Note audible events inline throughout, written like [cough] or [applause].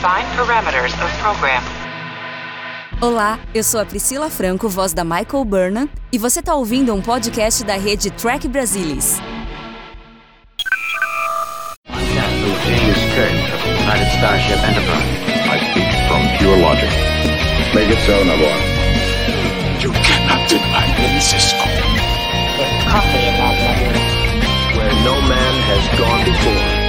Define parameters of program. Olá, eu sou a Priscila Franco, voz da Michael Burnham, e você está ouvindo um podcast da rede Track Brasilis. James Kirk of the United Starship Enterprise. I speak from pure logic. Make it so, number one. You cannot deny me, Cisco. There's coffee in that letter. Where no man has gone before.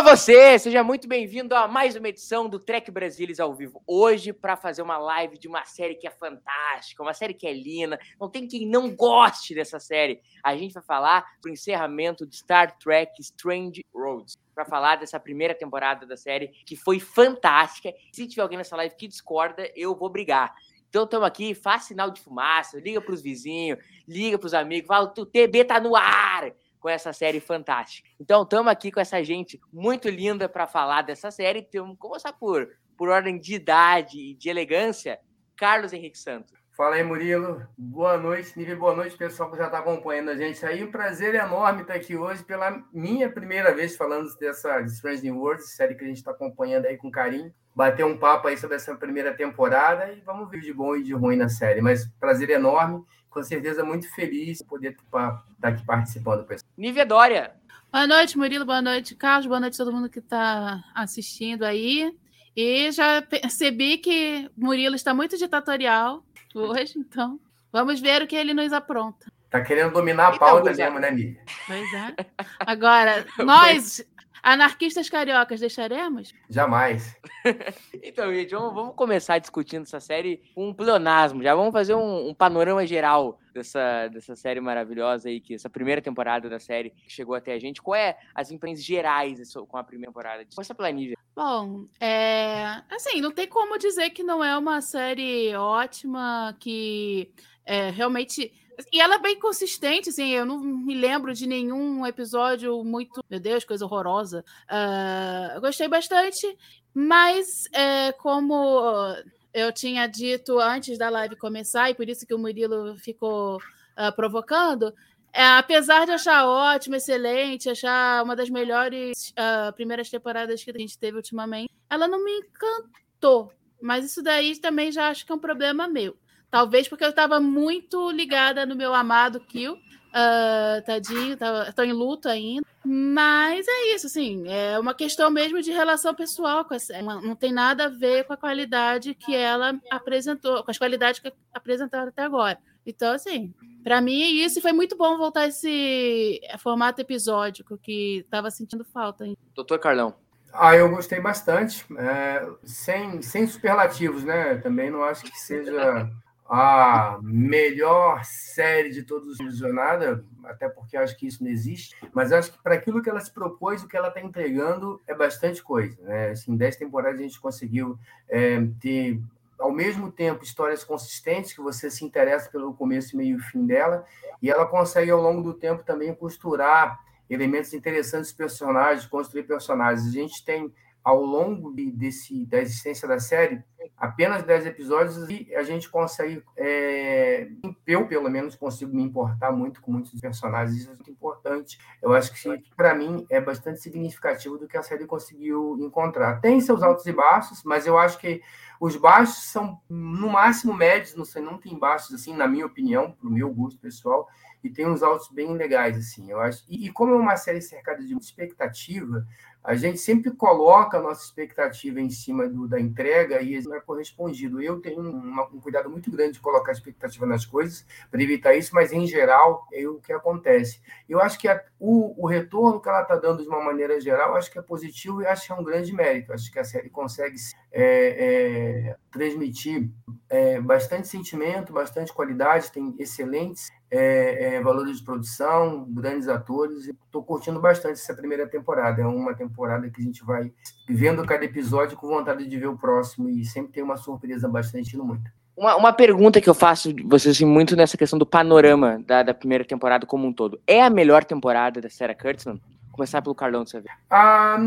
Olá você, seja muito bem-vindo a mais uma edição do Trek Brasilis ao vivo. Hoje para fazer uma live de uma série que é fantástica, uma série que é linda. Não tem quem não goste dessa série. A gente vai falar do encerramento de Star Trek Strange Roads. Para falar dessa primeira temporada da série que foi fantástica. Se tiver alguém nessa live que discorda, eu vou brigar. Então estamos aqui, faz sinal de fumaça, liga para os vizinhos, liga para os amigos, fala, o TB tá no ar com essa série fantástica. Então, estamos aqui com essa gente muito linda para falar dessa série. Então, começar por, por ordem de idade e de elegância, Carlos Henrique Santos. Fala aí, Murilo. Boa noite, nível boa noite, pessoal que já está acompanhando a gente aí. Um prazer enorme estar aqui hoje pela minha primeira vez falando dessa Strange New Worlds, série que a gente está acompanhando aí com carinho. Bater um papo aí sobre essa primeira temporada e vamos ver de bom e de ruim na série. Mas prazer enorme com certeza muito feliz de poder estar aqui participando. Nívia Dória. Boa noite, Murilo. Boa noite, Carlos. Boa noite a todo mundo que está assistindo aí. E já percebi que Murilo está muito ditatorial hoje, então vamos ver o que ele nos apronta. Tá querendo dominar a pauta mesmo, né, Nívia? Pois é. Agora, nós, [laughs] Anarquistas cariocas, deixaremos? Jamais. [laughs] então, gente, vamos, vamos, começar discutindo essa série com um pleonasmo. Já vamos fazer um, um, panorama geral dessa, dessa série maravilhosa aí, que essa primeira temporada da série que chegou até a gente. Qual é as impressões gerais com a primeira temporada? Começa pela Nívia. Bom, é... assim, não tem como dizer que não é uma série ótima, que é, realmente e ela é bem consistente, assim, eu não me lembro de nenhum episódio muito. Meu Deus, coisa horrorosa. Uh, eu gostei bastante, mas é, como eu tinha dito antes da live começar, e por isso que o Murilo ficou uh, provocando, é, apesar de achar ótimo, excelente, achar uma das melhores uh, primeiras temporadas que a gente teve ultimamente, ela não me encantou. Mas isso daí também já acho que é um problema meu. Talvez porque eu estava muito ligada no meu amado Kill. Uh, tadinho, estou em luto ainda. Mas é isso, assim, é uma questão mesmo de relação pessoal. Com essa, não tem nada a ver com a qualidade que ela apresentou, com as qualidades que apresentaram até agora. Então, assim, para mim é isso. E foi muito bom voltar esse formato episódico que estava sentindo falta. Hein? Doutor Carlão. Ah, eu gostei bastante. É, sem, sem superlativos, né? Também não acho que seja a melhor série de todos os jornada, até porque acho que isso não existe, mas acho que para aquilo que ela se propôs, o que ela está entregando é bastante coisa. Né? Assim, em 10 temporadas a gente conseguiu é, ter, ao mesmo tempo, histórias consistentes, que você se interessa pelo começo, meio e fim dela, e ela consegue, ao longo do tempo, também costurar elementos interessantes personagens, construir personagens. A gente tem ao longo de, desse, da existência da série, apenas 10 episódios e a gente consegue, é, eu pelo menos consigo me importar muito com muitos personagens, isso é muito importante. Eu acho que para mim é bastante significativo do que a série conseguiu encontrar. Tem seus altos e baixos, mas eu acho que os baixos são no máximo médios, não sei, não tem baixos assim, na minha opinião, pro meu gosto pessoal, e tem uns altos bem legais assim, eu acho. E, e como é uma série cercada de expectativa, a gente sempre coloca a nossa expectativa em cima do, da entrega e não é correspondido. Eu tenho uma, um cuidado muito grande de colocar expectativa nas coisas para evitar isso, mas em geral é o que acontece. Eu acho que a, o, o retorno que ela está dando de uma maneira geral, acho que é positivo e acho que é um grande mérito. Acho que a série consegue é, é, transmitir é, bastante sentimento, bastante qualidade, tem excelentes é, é, valores de produção, grandes atores. Estou curtindo bastante essa primeira temporada. É uma temporada que a gente vai vendo cada episódio com vontade de ver o próximo e sempre tem uma surpresa bastante no muito. Uma, uma pergunta que eu faço de vocês assim, muito nessa questão do panorama da, da primeira temporada como um todo. É a melhor temporada da Sarah Kurtzman? Começar pelo Carlão de Xavier. Ah,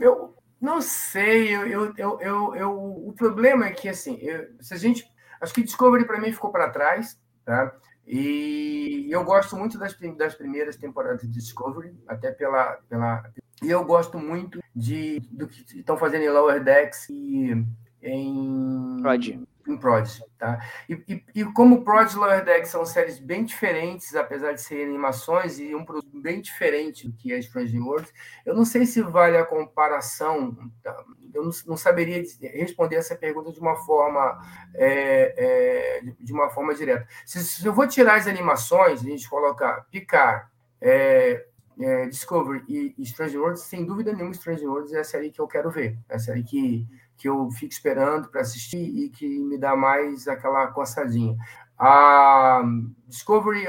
eu, Não sei, eu, eu, eu, eu, o problema é que, assim, eu, se a gente. Acho que Discovery para mim ficou para trás, tá? E eu gosto muito das, das primeiras temporadas de Discovery, até pela, pela. E eu gosto muito de, do que estão fazendo em Lower Decks e em. Prod. Em Prod, tá? E, e, e como Prod e Lower Decks são séries bem diferentes, apesar de serem animações, e um produto bem diferente do que é Strange Worlds, eu não sei se vale a comparação. Tá? Eu não, não, saberia responder essa pergunta de uma forma é, é, de uma forma direta. Se, se, eu vou tirar as animações, a gente colocar Picar, é, é, Discovery e, e Strange Worlds, sem dúvida nenhuma, Strange Worlds é a série que eu quero ver. É a série que, que eu fico esperando para assistir e que me dá mais aquela coçadinha. A Discovery,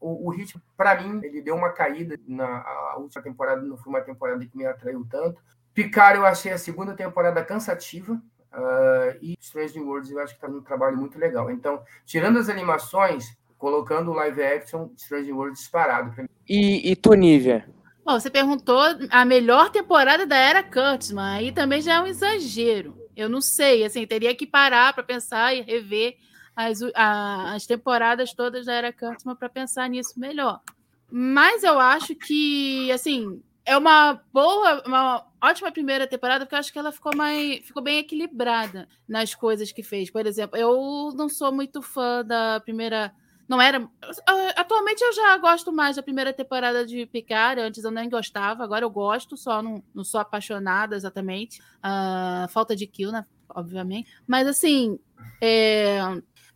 o, o ritmo, para mim, ele deu uma caída na última temporada, não foi uma temporada que me atraiu tanto. Picard eu achei a segunda temporada cansativa. Uh, e Strange New Worlds eu acho que está num trabalho muito legal. Então, tirando as animações, colocando o live action, Strange New Worlds disparado. E, e tu, Nívia? Bom, você perguntou a melhor temporada da era Kurtzman, aí também já é um exagero. Eu não sei, assim, teria que parar para pensar e rever as, a, as temporadas todas da era Kurtzman para pensar nisso melhor. Mas eu acho que, assim, é uma boa, uma ótima primeira temporada, porque eu acho que ela ficou mais, ficou bem equilibrada nas coisas que fez. Por exemplo, eu não sou muito fã da primeira não era. Atualmente eu já gosto mais da primeira temporada de Picard. Antes eu nem gostava, agora eu gosto, só não, não sou apaixonada exatamente. Uh, falta de kill, né? Obviamente. Mas assim. É...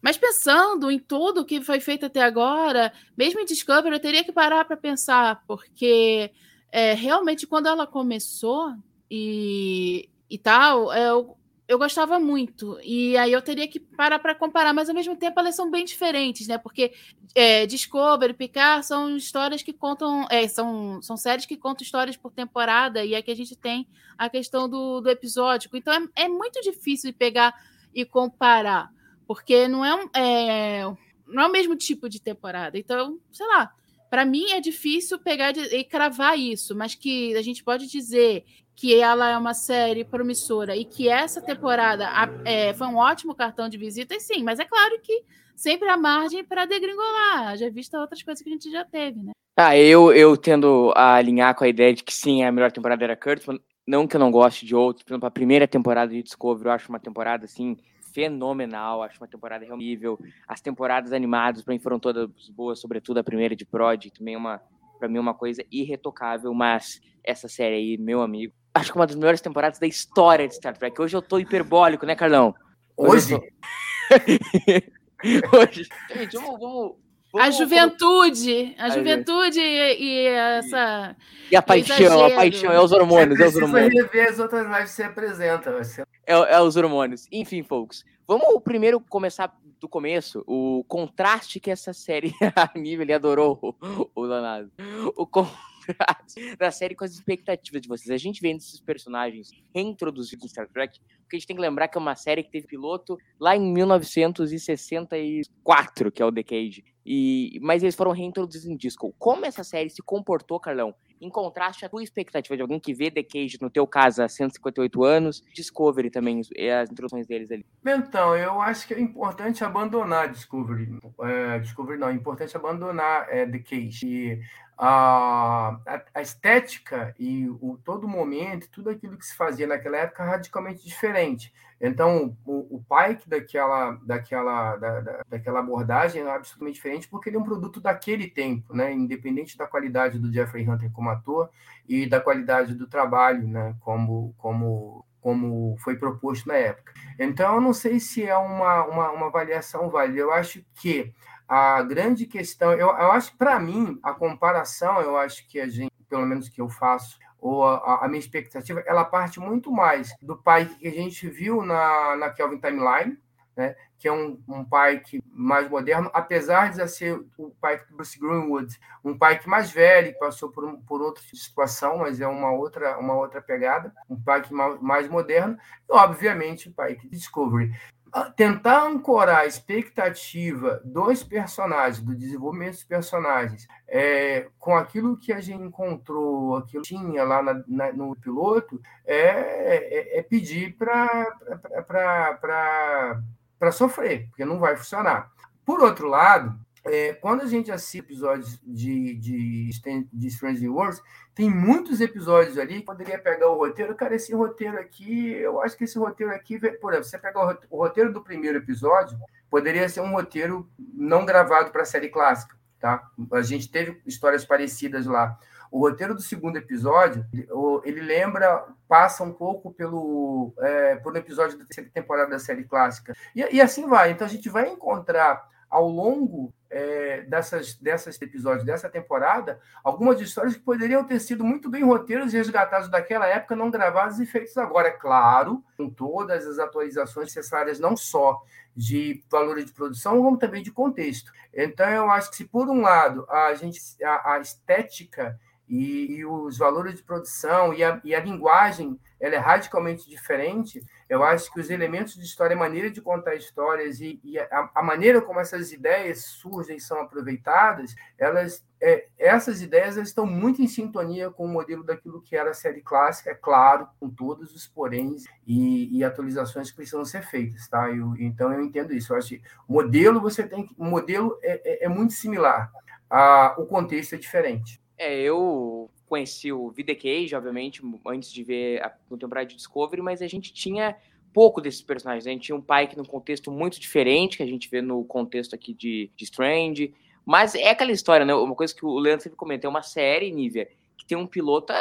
Mas pensando em tudo que foi feito até agora, mesmo em Discovery, eu teria que parar para pensar, porque é, realmente quando ela começou e, e tal, eu, eu gostava muito. E aí eu teria que parar para comparar, mas ao mesmo tempo elas são bem diferentes, né? Porque é, Discovery, Picard são histórias que contam. É, são, são séries que contam histórias por temporada, e aqui a gente tem a questão do, do episódico. Então é, é muito difícil de pegar e comparar, porque não é, um, é, não é o mesmo tipo de temporada. Então, sei lá. Para mim é difícil pegar e cravar isso, mas que a gente pode dizer que ela é uma série promissora e que essa temporada é, foi um ótimo cartão de visita, e sim, mas é claro que sempre há margem para degringolar, já vista outras coisas que a gente já teve, né? Ah, eu, eu tendo a alinhar com a ideia de que sim, a melhor temporada era Kurtzman, não que eu não goste de outros, por exemplo, a primeira temporada de Discovery eu acho uma temporada, assim, fenomenal, acho uma temporada realmente as temporadas animadas para mim foram todas boas, sobretudo a primeira de Prod, também uma, para mim, uma coisa irretocável, mas essa série aí, meu amigo, acho que uma das melhores temporadas da história de Star Trek. Hoje eu tô hiperbólico, né, Carlão? Hoje? Hoje? Tô... [laughs] Hoje. Gente, vamos, vamos, a juventude, a, a juventude e, e, essa. E a paixão, a paixão, é os hormônios. É, os hormônios. rever as outras lives que você apresenta. Você... É, é os hormônios. Enfim, folks. Vamos primeiro começar do começo. O contraste que essa série, [laughs] a nível, ele adorou o, o Danado. O contraste [laughs] da série com as expectativas de vocês. A gente vendo esses personagens reintroduzidos em Star Trek, porque a gente tem que lembrar que é uma série que teve piloto lá em 1964, que é o Decade. E, mas eles foram reintroduzidos em disco. Como essa série se comportou, Carlão, em contraste à tua expectativa de alguém que vê The Cage, no teu caso, há 158 anos, Discovery também, as introduções deles ali. Então, eu acho que é importante abandonar Discovery. É, Discovery não, é importante abandonar é, The Cage. E a, a, estética e o todo momento, tudo aquilo que se fazia naquela época radicalmente diferente. Então, o, o Pike daquela, daquela, da, da, daquela abordagem é absolutamente diferente porque ele é um produto daquele tempo, né? independente da qualidade do Jeffrey Hunter como ator e da qualidade do trabalho, né? como, como, como foi proposto na época. Então, eu não sei se é uma, uma, uma avaliação válida. Eu acho que a grande questão, eu, eu acho para mim, a comparação, eu acho que a gente, pelo menos que eu faço, ou a, a, minha expectativa, ela parte muito mais do pai que a gente viu na, na Kelvin Timeline, né? que é um, um pai que mais moderno, apesar de ser o pai do Bruce Greenwood, um pai que mais velho, passou por, por outra situação, mas é uma outra, uma outra pegada, um pai que mais, mais moderno, e obviamente o pai que Discovery. Tentar ancorar a expectativa dos personagens, do desenvolvimento dos personagens, é, com aquilo que a gente encontrou, aquilo que tinha lá na, na, no piloto, é, é, é pedir para sofrer, porque não vai funcionar. Por outro lado, é, quando a gente assiste episódios de, de, de Strange Worlds, tem muitos episódios ali que poderia pegar o roteiro. Cara, esse roteiro aqui, eu acho que esse roteiro aqui, por exemplo, você pegar o roteiro do primeiro episódio, poderia ser um roteiro não gravado para a série clássica, tá? A gente teve histórias parecidas lá. O roteiro do segundo episódio, ele lembra, passa um pouco pelo, é, por um episódio da terceira temporada da série clássica. E, e assim vai. Então a gente vai encontrar ao longo é, dessas, dessas episódios dessa temporada algumas histórias que poderiam ter sido muito bem roteiros e resgatados daquela época, não gravados e feitos agora. É claro, com todas as atualizações necessárias, não só de valores de produção, como também de contexto. Então, eu acho que se por um lado a gente a, a estética e, e, os valores de produção e a, e a linguagem ela é radicalmente diferente, eu acho que os elementos de história, a maneira de contar histórias e, e a, a, maneira como essas ideias surgem e são aproveitadas, elas, é, essas ideias estão muito em sintonia com o modelo daquilo que era a série clássica, é claro, com todos os poréns e, e atualizações que precisam ser feitas, tá? Eu, então eu entendo isso. Eu acho que modelo você tem, modelo é, é, é muito similar, a, o contexto é diferente. É, eu conheci o Vida Cage, obviamente, antes de ver a temporada de Discovery, mas a gente tinha pouco desses personagens. A gente tinha um Pike num contexto muito diferente, que a gente vê no contexto aqui de, de Strange. Mas é aquela história, né? Uma coisa que o Leandro sempre comenta, é uma série, Nívia, que tem um piloto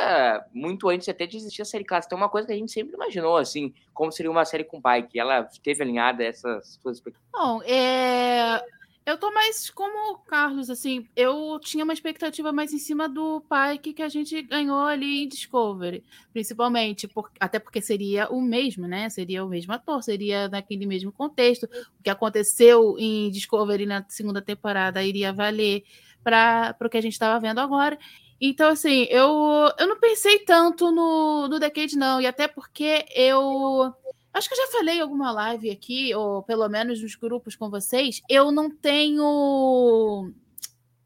muito antes até de existir a série clássica. Tem uma coisa que a gente sempre imaginou, assim, como seria uma série com Pike. Ela teve alinhada essas coisas. Bom, é... Eu tô mais como o Carlos, assim, eu tinha uma expectativa mais em cima do Pike que a gente ganhou ali em Discovery, principalmente, por, até porque seria o mesmo, né? Seria o mesmo ator, seria naquele mesmo contexto. O que aconteceu em Discovery na segunda temporada iria valer para o que a gente estava vendo agora. Então, assim, eu, eu não pensei tanto no, no Decade, não, e até porque eu Acho que eu já falei em alguma live aqui, ou pelo menos nos grupos com vocês. Eu não tenho.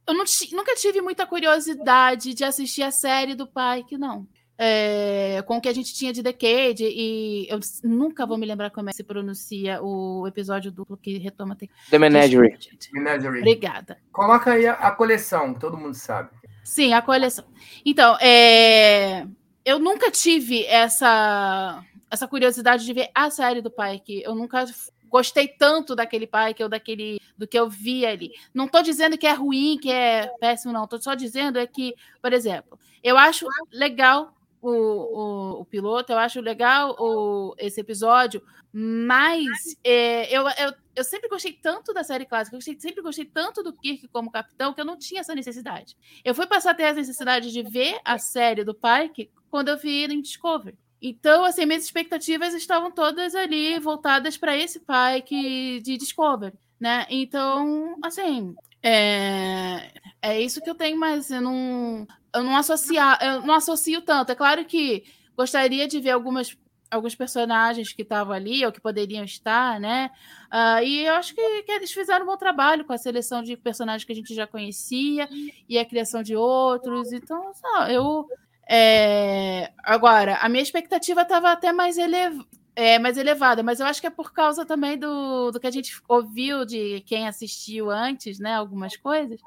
Eu não nunca tive muita curiosidade de assistir a série do Pike, não. É, com o que a gente tinha de Decade, e eu nunca vou me lembrar como é que se pronuncia o episódio duplo que retoma. The Menagerie. Menagerie. Obrigada. Coloca aí a, a, coleção, todo mundo sabe. Sim, a coleção. Então, é, eu nunca tive essa essa curiosidade de ver a série do Pike. Eu nunca gostei tanto daquele Pike ou daquele do que eu vi ali. Não estou dizendo que é ruim, que é péssimo, não. Estou só dizendo é que, por exemplo, eu acho legal o, o, o piloto, eu acho legal o, esse episódio, mas é, eu, eu, eu sempre gostei tanto da série clássica, eu sempre gostei tanto do Kirk como capitão, que eu não tinha essa necessidade. Eu fui passar a ter a necessidade de ver a série do Pike quando eu vi em Discovery. Então, assim, minhas expectativas estavam todas ali voltadas para esse pai de Discovery, né? Então, assim, é, é isso que eu tenho, mas eu não, eu não associar, eu não associo tanto. É claro que gostaria de ver algumas alguns personagens que estavam ali ou que poderiam estar, né? Uh, e eu acho que, que, eles fizeram um bom trabalho com a seleção de personagens que a gente já conhecia e a criação de outros. Então, eu é, agora, a minha expectativa estava até mais, elev é, mais elevada, mas eu acho que é por causa também do, do que a gente ouviu de quem assistiu antes, né? Algumas coisas.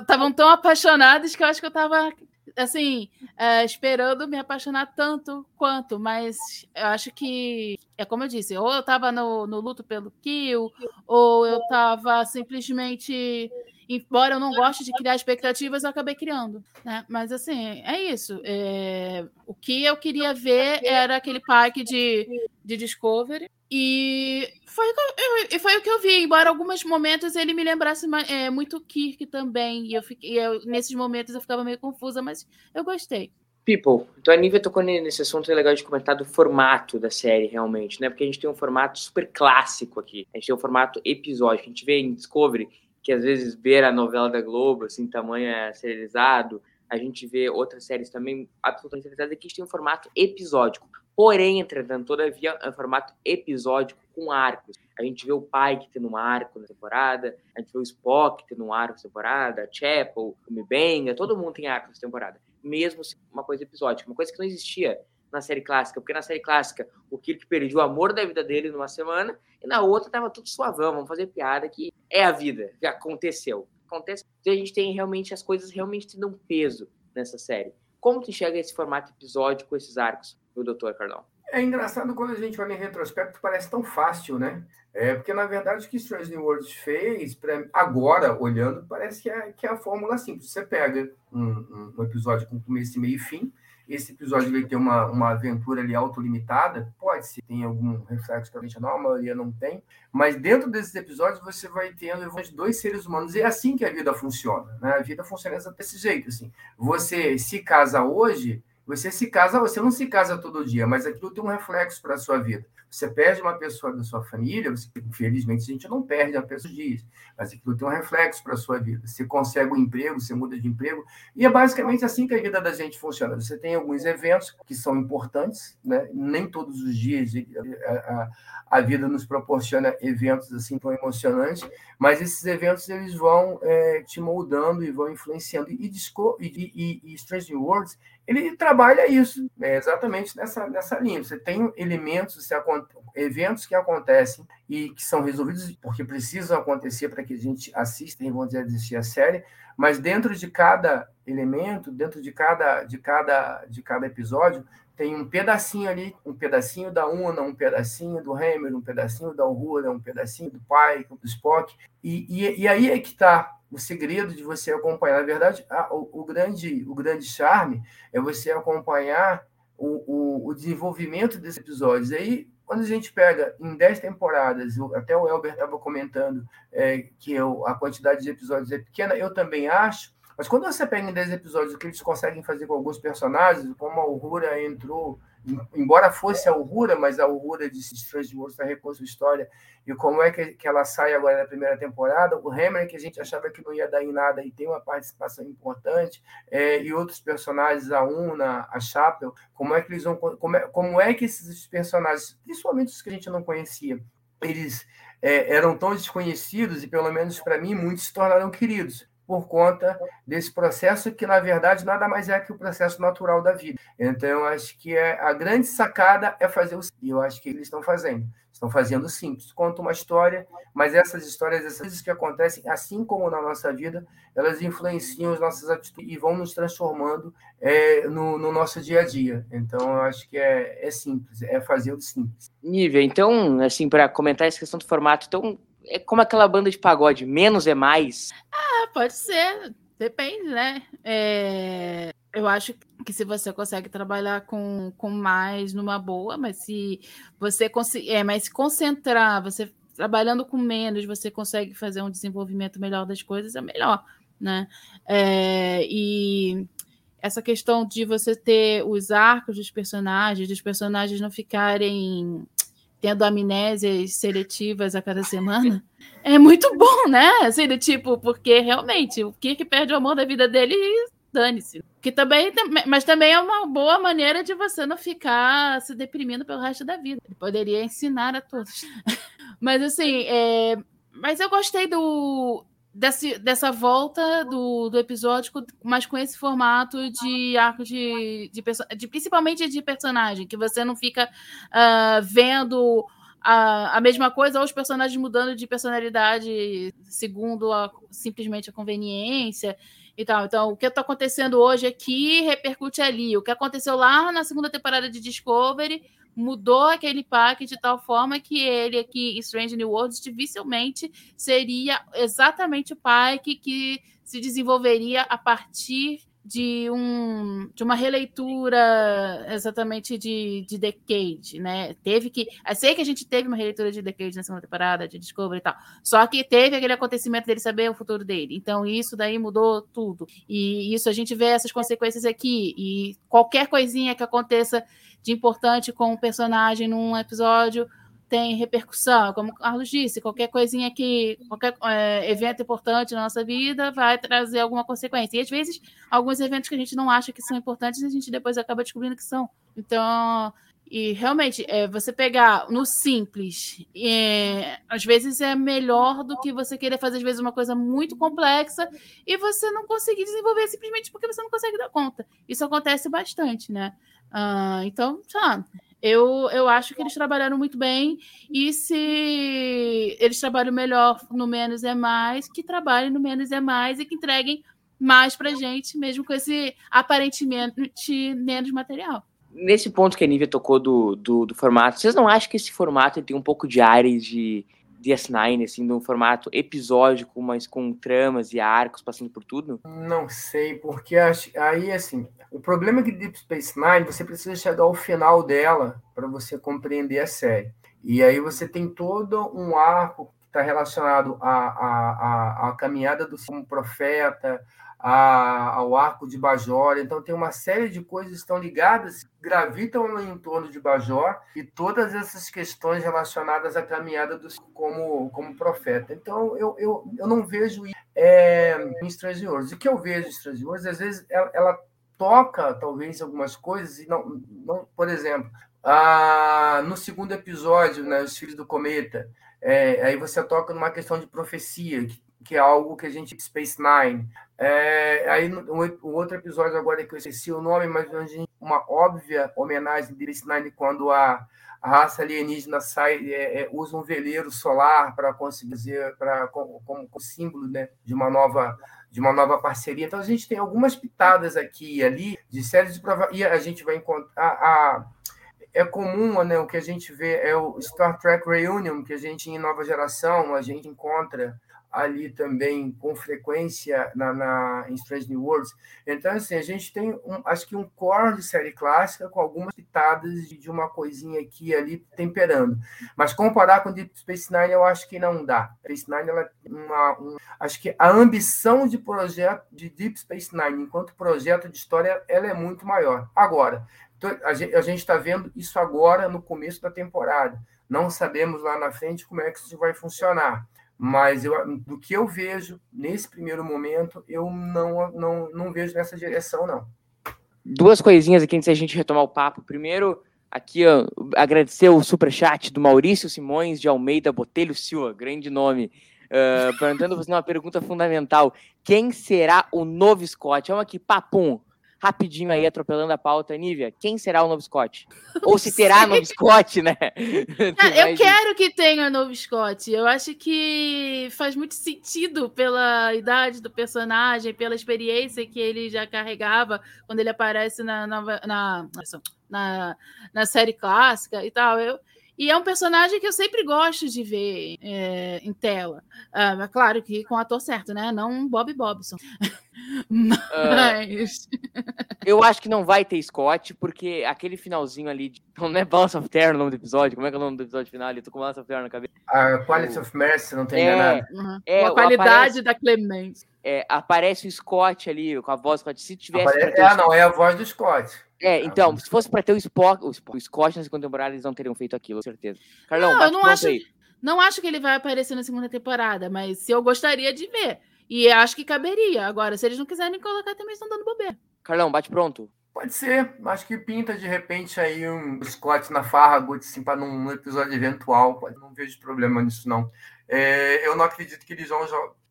Estavam tão apaixonados que eu acho que eu estava assim, é, esperando me apaixonar tanto quanto, mas eu acho que é como eu disse, ou eu estava no, no luto pelo Kill, ou eu estava simplesmente embora eu não goste de criar expectativas, eu acabei criando, né? Mas assim, é isso. É... O que eu queria ver era aquele parque de, de Discovery. E foi, eu, foi o que eu vi, embora alguns momentos ele me lembrasse é, muito Kirk também. E eu fiquei, eu, nesses momentos eu ficava meio confusa, mas eu gostei. People, então a Nívia tocou nesse assunto é legal de comentar do formato da série, realmente, né? Porque a gente tem um formato super clássico aqui. A gente tem um formato episódio. A gente vê em Discovery que às vezes beira a novela da Globo, assim, tamanho é serializado. A gente vê outras séries também absolutamente serializadas que tem um formato episódico. Porém, entretanto, todavia, é um formato episódico com arcos. A gente vê o Pike tendo um arco na temporada, a gente vê o Spock tendo um arco na temporada, a Chapel, o Mibenga, todo mundo tem arco nessa temporada. Mesmo uma coisa episódica, uma coisa que não existia na série clássica, porque na série clássica o Kirk perdeu o amor da vida dele numa semana e na outra tava tudo suavão, vamos fazer piada que é a vida, que aconteceu. Acontece que a gente tem realmente as coisas realmente tendo um peso nessa série. Como tu enxerga esse formato episódico, esses arcos, o doutor Carlão? É engraçado quando a gente olha em retrospecto, parece tão fácil, né? É, porque, na verdade, o que Strange New Worlds fez, pra, agora, olhando, parece que é, que é a fórmula simples. Você pega um, um, um episódio com começo, meio e fim, esse episódio vai ter uma, uma aventura ali autolimitada, pode ser, tem algum reflexo que a gente não, a maioria não tem, mas dentro desses episódios você vai tendo dois seres humanos, e é assim que a vida funciona, né? A vida funciona desse jeito, assim. Você se casa hoje, você se casa, você não se casa todo dia, mas aquilo tem um reflexo para a sua vida. Você perde uma pessoa da sua família, você, infelizmente a gente não perde a pessoa dias, mas aquilo tem um reflexo para a sua vida. Você consegue um emprego, você muda de emprego, e é basicamente assim que a vida da gente funciona. Você tem alguns eventos que são importantes, né? nem todos os dias a, a, a vida nos proporciona eventos assim tão emocionantes, mas esses eventos eles vão é, te moldando e vão influenciando. E, Disco, e, e, e Strange Worlds ele trabalha isso, é exatamente nessa, nessa linha. Você tem elementos, você, eventos que acontecem e que são resolvidos porque precisam acontecer para que a gente assista e vamos dizer assistir a série, mas dentro de cada elemento, dentro de cada, de cada, de cada episódio, tem um pedacinho ali, um pedacinho da Una, um pedacinho do Hammer, um pedacinho da Uhura, um pedacinho do Pai, do Spock, e, e, e aí é que está o segredo de você acompanhar. Na verdade, a, o, o, grande, o grande charme é você acompanhar o, o, o desenvolvimento desses episódios. Aí, quando a gente pega em 10 temporadas, até o Elber estava comentando é, que eu, a quantidade de episódios é pequena, eu também acho, mas quando você pega em 10 episódios o que eles conseguem fazer com alguns personagens, como a Uhura entrou, embora fosse a Uhura, mas a Uhura de Strange Worlds está recontando história, e como é que, que ela sai agora na primeira temporada, o Hammer, que a gente achava que não ia dar em nada, e tem uma participação importante, é, e outros personagens, a Una, a Chapel, como é que eles vão. Como é, como é que esses personagens, principalmente os que a gente não conhecia, eles é, eram tão desconhecidos, e pelo menos para mim, muitos se tornaram queridos por conta desse processo que, na verdade, nada mais é que o processo natural da vida. Então, eu acho que é, a grande sacada é fazer o e eu acho que eles estão fazendo. Estão fazendo simples. Conta uma história, mas essas histórias, essas coisas que acontecem, assim como na nossa vida, elas influenciam as nossas atitudes e vão nos transformando é, no, no, nosso dia a dia. Então, eu acho que é, é simples, é fazer o simples. Nível, então, assim, para comentar essa questão do formato, então, é como aquela banda de pagode, menos é mais? Ah, pode ser. Depende, né? É... Eu acho que se você consegue trabalhar com, com mais numa boa, mas se você conseguir, é, mas se concentrar, você trabalhando com menos, você consegue fazer um desenvolvimento melhor das coisas, é melhor, né? É, e essa questão de você ter os arcos dos personagens, dos personagens não ficarem tendo amnésias seletivas a cada semana, é muito bom, né? Assim, do tipo, porque realmente o Kirk perde o amor da vida dele e dane-se. Que também, mas também é uma boa maneira de você não ficar se deprimindo pelo resto da vida. Ele poderia ensinar a todos. [laughs] mas assim, é, mas eu gostei do desse, dessa volta do, do episódio, mas com esse formato de arco de, de, de principalmente de personagem, que você não fica uh, vendo a, a mesma coisa ou os personagens mudando de personalidade segundo a, simplesmente a conveniência e tal. Então, o que está acontecendo hoje aqui repercute ali. O que aconteceu lá na segunda temporada de Discovery mudou aquele pack de tal forma que ele aqui em Strange New Worlds dificilmente seria exatamente o pack que se desenvolveria a partir de, um, de uma releitura exatamente de, de Decade, né? Teve que. Eu sei que a gente teve uma releitura de Decade na segunda temporada, de Discovery e tal. Só que teve aquele acontecimento dele saber o futuro dele. Então, isso daí mudou tudo. E isso a gente vê essas consequências aqui. E qualquer coisinha que aconteça de importante com o personagem num episódio tem repercussão, como o Carlos disse, qualquer coisinha que, qualquer é, evento importante na nossa vida vai trazer alguma consequência. E às vezes, alguns eventos que a gente não acha que são importantes, a gente depois acaba descobrindo que são. Então, E realmente, é, você pegar no simples, é, às vezes é melhor do que você querer fazer, às vezes, uma coisa muito complexa e você não conseguir desenvolver simplesmente porque você não consegue dar conta. Isso acontece bastante, né? Uh, então, sei lá, eu, eu acho que eles trabalharam muito bem. E se eles trabalham melhor no menos é mais, que trabalhem no menos é mais e que entreguem mais pra gente, mesmo com esse aparentemente menos material nesse ponto que a Nívia tocou do, do, do, formato, vocês não acham que esse formato tem um pouco de áreas de DS9, assim, de um formato episódico, mas com tramas e arcos passando por tudo? Não sei, porque aí, assim, o problema é que Deep Space Nine, você precisa chegar ao final dela para você compreender a série. E aí você tem todo um arco que está relacionado à, à, à, à caminhada do como profeta, a, ao arco de Bajor. Então, tem uma série de coisas que estão ligadas, gravitam no entorno de Bajor e todas essas questões relacionadas à caminhada do como, como profeta. Então, eu, eu, eu não vejo é, em Strange. O que eu vejo em Strange às vezes, ela, ela toca, talvez, algumas coisas, e não, não por exemplo, ah, no segundo episódio, né, Os Filhos do Cometa, é, aí você toca numa questão de profecia, que que é algo que a gente Space Nine. É, aí o, outro episódio agora que eu esqueci o nome, mas uma óbvia homenagem de Space Nine quando a, a raça alienígena sai é, é, usa um veleiro solar para conseguir para como, como símbolo né, de uma nova de uma nova parceria. Então a gente tem algumas pitadas aqui e ali de séries de prova e a gente vai encontrar a, a é comum, né, o que a gente vê é o Star Trek Reunion, que a gente em nova geração, a gente encontra ali também com frequência na, na, em Strange New Worlds. Então, assim, a gente tem, um, acho que um core de série clássica com algumas pitadas de, de uma coisinha aqui ali temperando. Mas comparar com Deep Space Nine, eu acho que não dá. Space Nine, ela uma, um, acho que a ambição de projeto de Deep Space Nine, enquanto projeto de história, ela é muito maior. Agora, a gente está vendo isso agora no começo da temporada. Não sabemos lá na frente como é que isso vai funcionar mas eu, do que eu vejo nesse primeiro momento, eu não, não, não vejo nessa direção, não. Duas coisinhas aqui antes da gente retomar o papo. Primeiro, aqui, ó, agradecer o superchat do Maurício Simões de Almeida Botelho Silva, grande nome. Uh, perguntando você uma pergunta fundamental: quem será o novo Scott? Vamos aqui, papum rapidinho aí, atropelando a pauta, Nívia, quem será o novo Scott? [laughs] Ou se terá novo Scott, né? [laughs] [laughs] eu quero que tenha novo Scott. Eu acho que faz muito sentido pela idade do personagem, pela experiência que ele já carregava quando ele aparece na, na, na, na, na série clássica e tal. Eu, e é um personagem que eu sempre gosto de ver é, em tela. Uh, é claro que com o ator certo, né? Não Bob Bobson. Mas. [laughs] Uh, eu acho que não vai ter Scott, porque aquele finalzinho ali. De... [laughs] Não é Balance of Terror o nome do episódio? Como é que é o nome do episódio final? Eu tô com Balance of Terror na cabeça. A Quality o... of Mercy, não tem é, enganado. Uhum. É, a qualidade aparece... da Clemence. É, aparece o Scott ali, com a voz do Scott. Se tivesse. Apare... É, não, é a voz do Scott. É, então, se fosse para ter o Spock, o, Spock, o Scott na segunda temporada, eles não teriam feito aquilo, com certeza. Carlão, não, eu não acho, aí. não acho que ele vai aparecer na segunda temporada, mas se eu gostaria de ver. E acho que caberia. Agora, se eles não quiserem colocar, também estão dando bobeira. Carlão, bate pronto. Pode ser. Acho que pinta de repente aí um Scott na farra, assim, para num episódio eventual. Não vejo problema nisso, não. É, eu não acredito que eles vão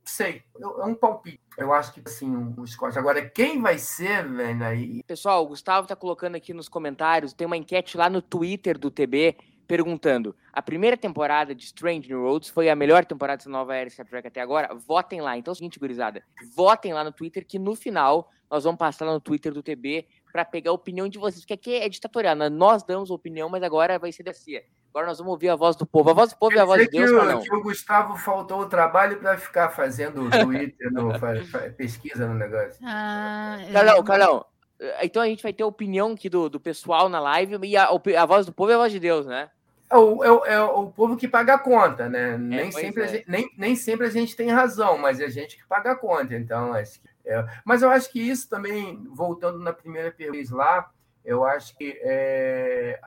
sei, é um palpite. Eu acho que assim, o Scott. Agora, quem vai ser, velho, aí. Pessoal, o Gustavo tá colocando aqui nos comentários, tem uma enquete lá no Twitter do TB perguntando: a primeira temporada de Strange New Worlds foi a melhor temporada dessa nova era Star Trek até agora? Votem lá. Então é o seguinte, gurizada, votem lá no Twitter que no final nós vamos passar lá no Twitter do TB para pegar a opinião de vocês, porque aqui é ditatorial, né? nós damos opinião, mas agora vai ser da CIA. Agora nós vamos ouvir a voz do povo. A voz do povo é a voz de Deus, que o, não? que o Gustavo faltou o trabalho para ficar fazendo [laughs] Twitter, no, pesquisa no negócio. Ah, Carlão, Carlão, então a gente vai ter a opinião aqui do, do pessoal na live e a, a voz do povo é a voz de Deus, né? É o, é, o, é o povo que paga a conta, né? É, nem, sempre é. gente, nem, nem sempre a gente tem razão, mas é a gente que paga a conta. Então, acho que, é, mas eu acho que isso também, voltando na primeira pergunta lá, eu acho que é,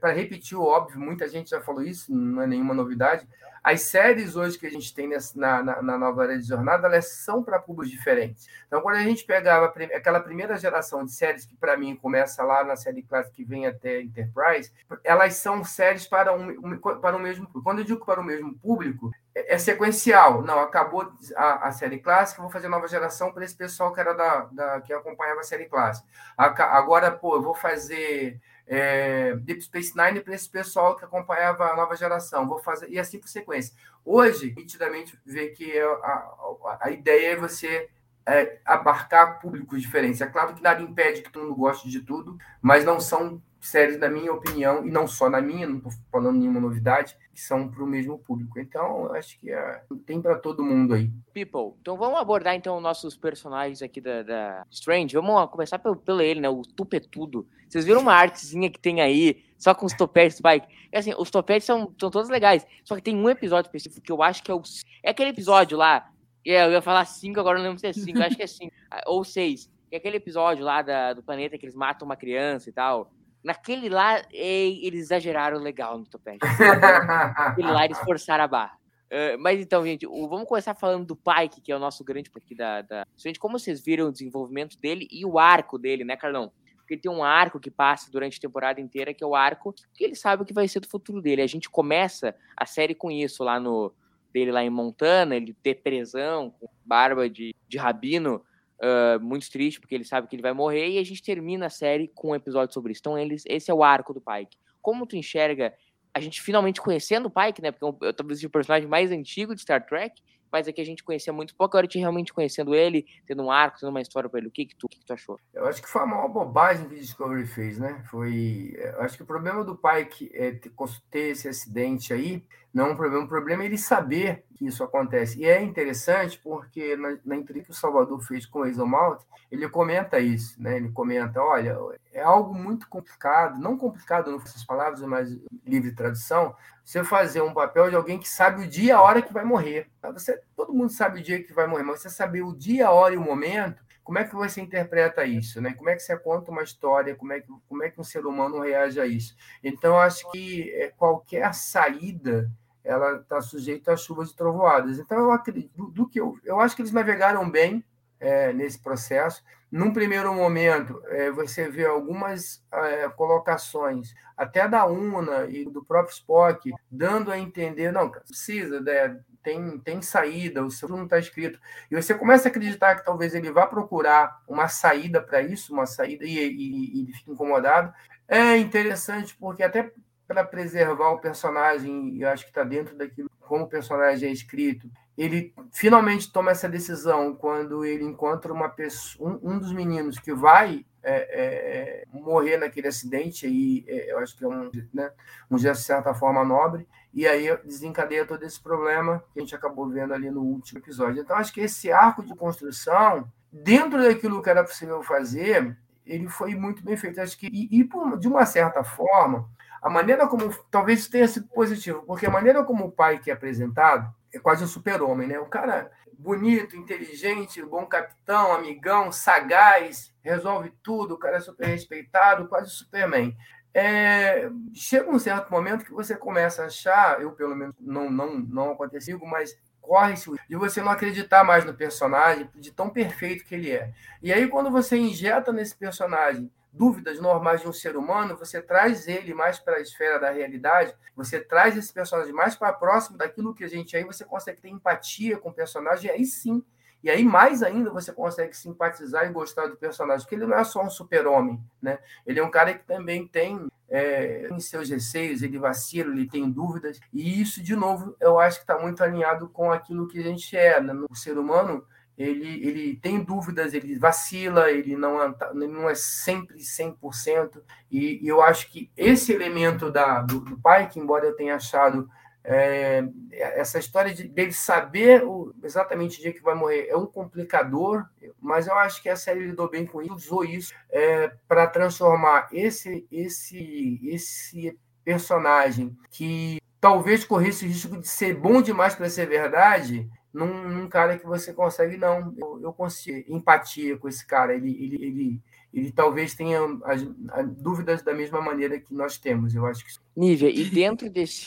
para repetir o óbvio, muita gente já falou isso, não é nenhuma novidade. As séries hoje que a gente tem nessa, na, na, na, nova era de jornada, elas são para públicos diferentes. Então, quando a gente pegava aquela primeira geração de séries, que para mim começa lá na série clássica que vem até Enterprise, elas são séries para um, para o mesmo público. Quando eu digo para o mesmo público, é, é sequencial. Não, acabou a, a, série clássica, vou fazer nova geração para esse pessoal que era da, da, que acompanhava a série clássica. Agora, pô, eu vou fazer é, Deep Space Nine para esse pessoal que acompanhava a nova geração. Vou fazer e assim por sequência. Hoje, nitidamente, vê que a, a, a ideia é você é, abarcar públicos diferentes. É claro que nada impede que todo mundo goste de tudo, mas não são séries, na minha opinião, e não só na minha, não estou falando nenhuma novidade, que são para o mesmo público. Então, acho que é, tem para todo mundo aí. People, então vamos abordar então nossos personagens aqui da, da Strange. Vamos começar pelo, pelo ele, né? O Tupetudo. Vocês viram uma artezinha que tem aí, só com os topetes Spike? É assim, os topetes são, são todos legais, só que tem um episódio específico que eu acho que é o. É aquele episódio lá. É, eu ia falar cinco, agora não lembro se é cinco, acho que é cinco. [laughs] Ou seis. É aquele episódio lá da, do planeta que eles matam uma criança e tal. Naquele lá, eles exageraram legal no topete. Naquele lá, eles [laughs] forçaram a barra. Uh, mas então, gente, o, vamos começar falando do Pike, que é o nosso grande aqui da, da. Gente, como vocês viram o desenvolvimento dele e o arco dele, né, Carlão? Porque tem um arco que passa durante a temporada inteira, que é o arco que ele sabe o que vai ser do futuro dele. A gente começa a série com isso lá no dele lá em Montana, ele ter presão, com barba de, de rabino, uh, muito triste, porque ele sabe que ele vai morrer, e a gente termina a série com um episódio sobre isso. Então, eles, esse é o arco do Pike. Como tu enxerga a gente finalmente conhecendo o Pike, né? Porque eu, talvez seja o personagem mais antigo de Star Trek, mas aqui a gente conhecia muito pouco, agora a gente realmente conhecendo ele, tendo um arco, tendo uma história para ele. O que, que, tu, que, que tu achou? Eu acho que foi a maior bobagem que o Discovery fez, né? Foi. Eu acho que o problema do Pike é ter, ter esse acidente aí não é um problema. O problema é ele saber que isso acontece. E é interessante porque na, na entrevista que o Salvador fez com o Exomalt, ele comenta isso, né? Ele comenta, olha, é algo muito complicado, não complicado nessas palavras, mas livre tradução, você fazer um papel de alguém que sabe o dia e a hora que vai morrer. Você, todo mundo sabe o dia que vai morrer, mas você saber o dia, a hora e o momento, como é que você interpreta isso, né? Como é que você conta uma história, como é que, como é que um ser humano reage a isso? Então, acho que é, qualquer saída ela está sujeita a chuvas e trovoadas. Então, eu acredito, do que eu, eu acho que eles navegaram bem é, nesse processo. Num primeiro momento, é, você vê algumas é, colocações, até da UNA e do próprio Spock, dando a entender, não, precisa, né, tem, tem saída, o seu não está escrito. E você começa a acreditar que talvez ele vá procurar uma saída para isso, uma saída, e, e, e fica incomodado. É interessante, porque até para preservar o personagem, eu acho que está dentro daquilo como o personagem é escrito. Ele finalmente toma essa decisão quando ele encontra uma pessoa, um, um dos meninos que vai é, é, morrer naquele acidente, aí é, eu acho que é um, né, um gesto de certa forma nobre, e aí desencadeia todo esse problema que a gente acabou vendo ali no último episódio. Então, acho que esse arco de construção, dentro daquilo que era possível fazer, ele foi muito bem feito. Acho que, e, e por, de uma certa forma, a maneira como. Talvez tenha sido positivo, porque a maneira como o pai que é apresentado é quase um super-homem, né? O cara bonito, inteligente, bom capitão, amigão, sagaz, resolve tudo, o cara é super respeitado, quase Superman. É, chega um certo momento que você começa a achar, eu pelo menos não, não, não aconteceu, mas corre-se de você não acreditar mais no personagem, de tão perfeito que ele é. E aí, quando você injeta nesse personagem dúvidas normais de um ser humano, você traz ele mais para a esfera da realidade, você traz esse personagem mais para próximo daquilo que a gente aí você consegue ter empatia com o personagem, aí sim. E aí, mais ainda, você consegue simpatizar e gostar do personagem, porque ele não é só um super-homem, né? Ele é um cara que também tem, é, tem seus receios, ele vacila, ele tem dúvidas, e isso, de novo, eu acho que está muito alinhado com aquilo que a gente é, né? O ser humano, ele, ele tem dúvidas, ele vacila, ele não, é, não é sempre 100%, e, e eu acho que esse elemento da, do, do pai, que embora eu tenha achado é, essa história de, dele saber o, exatamente o dia que vai morrer é um complicador, mas eu acho que a série lidou bem com isso, usou isso é, para transformar esse, esse, esse personagem que talvez corresse o risco de ser bom demais para ser verdade num, num, cara que você consegue, não. Eu, eu consigo empatia com esse cara. Ele, ele, ele, ele talvez tenha as, as dúvidas da mesma maneira que nós temos. Eu acho que Nívia, e dentro desse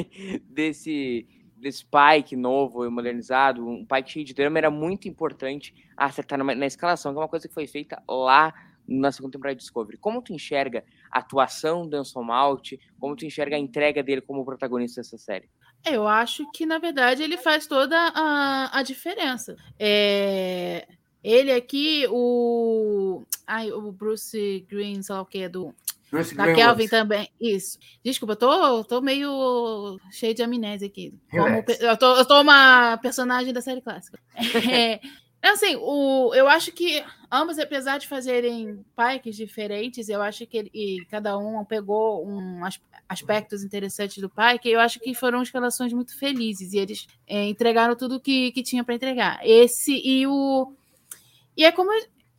[laughs] desse desse Pike novo e modernizado, um Pike cheio de drama, era muito importante acertar na, na escalação, que é uma coisa que foi feita lá na segunda temporada de Discovery. Como tu enxerga a atuação do Anson Malt? Como tu enxerga a entrega dele como protagonista dessa série? Eu acho que, na verdade, ele faz toda a, a diferença. É... Ele aqui, o. Ai, o Bruce Green, sei lá o que, é do. Bruce Da. Kelvin também. Isso. Desculpa, eu tô, tô meio cheio de amnésia aqui. Como eu, tô, eu tô uma personagem da série clássica. [laughs] É, assim, o, eu acho que ambos, apesar de fazerem pikes diferentes, eu acho que ele- e cada um pegou um as- aspectos interessantes do pike, eu acho que foram escalações muito felizes e eles é, entregaram tudo que, que tinha para entregar. Esse e o. E é como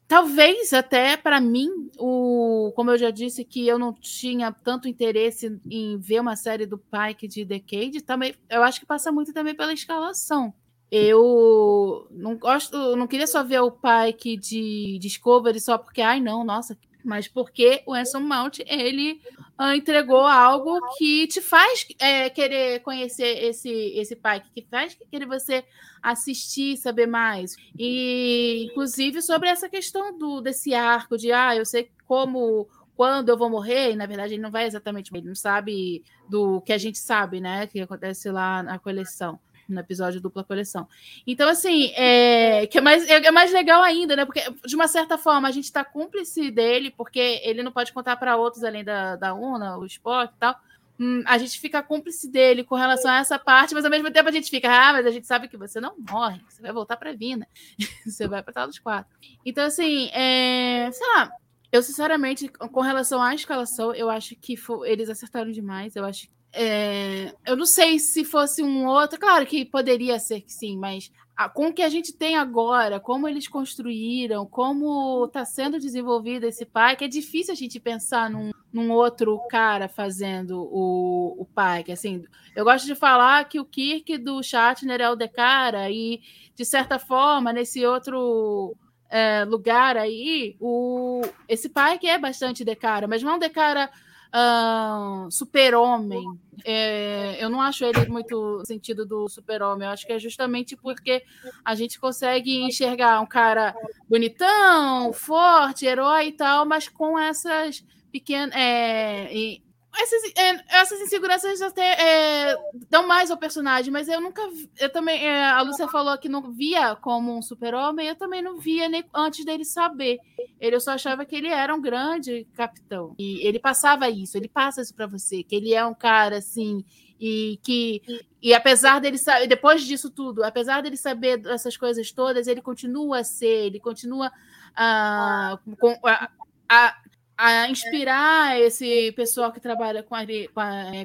Talvez até para mim, o, como eu já disse, que eu não tinha tanto interesse em ver uma série do Pike de Decade, também eu acho que passa muito também pela escalação. Eu não gosto, não queria só ver o Pike de Discovery só porque, ai não, nossa, mas porque o Anson Mount ele ah, entregou algo que te faz é, querer conhecer esse esse Pike, que faz querer você assistir, saber mais. E inclusive sobre essa questão do desse arco de ah, eu sei como quando eu vou morrer, e na verdade ele não vai exatamente, ele não sabe do que a gente sabe, né, que acontece lá na coleção, no episódio dupla coleção. Então assim, é que é mais é mais legal ainda, né? Porque de uma certa forma a gente está cúmplice dele, porque ele não pode contar para outros além da da Una, o Spock e tal. Hum, a gente fica cúmplice dele com relação a essa parte, mas ao mesmo tempo a gente fica, ah, mas a gente sabe que você não morre, você vai voltar para Vina, [laughs] você vai para tal dos quatro. Então, assim, é, sei lá, eu sinceramente, com relação à escalação, eu acho que eles acertaram demais. Eu acho. É, eu não sei se fosse um outro, claro que poderia ser que sim, mas a- com o que a gente tem agora, como eles construíram, como está sendo desenvolvido esse pai, que é difícil a gente pensar num, num outro cara fazendo o, o pai. Que, assim, eu gosto de falar que o Kirk do Shatner é o de cara, e de certa forma, nesse outro é, lugar aí, o, esse pai que é bastante de cara, mas não de cara ah, super-homem. É, eu não acho ele muito sentido do super-homem. Eu acho que é justamente porque a gente consegue enxergar um cara bonitão, forte, herói e tal, mas com essas pequenas. é, essas, é, essas inseguranças até é, dão mais ao personagem, mas eu nunca. Eu também. é, a Lúcia falou que não via como um super-homem, eu também não via nem antes dele saber. Ele, eu só achava que ele era um grande capitão. E ele passava isso, ele passa isso pra você, que ele é um cara assim. E que. E apesar dele saber. Depois disso tudo, apesar dele saber dessas coisas todas, ele continua a ser, ele continua a. com- a- a a inspirar esse pessoal que trabalha com, ele,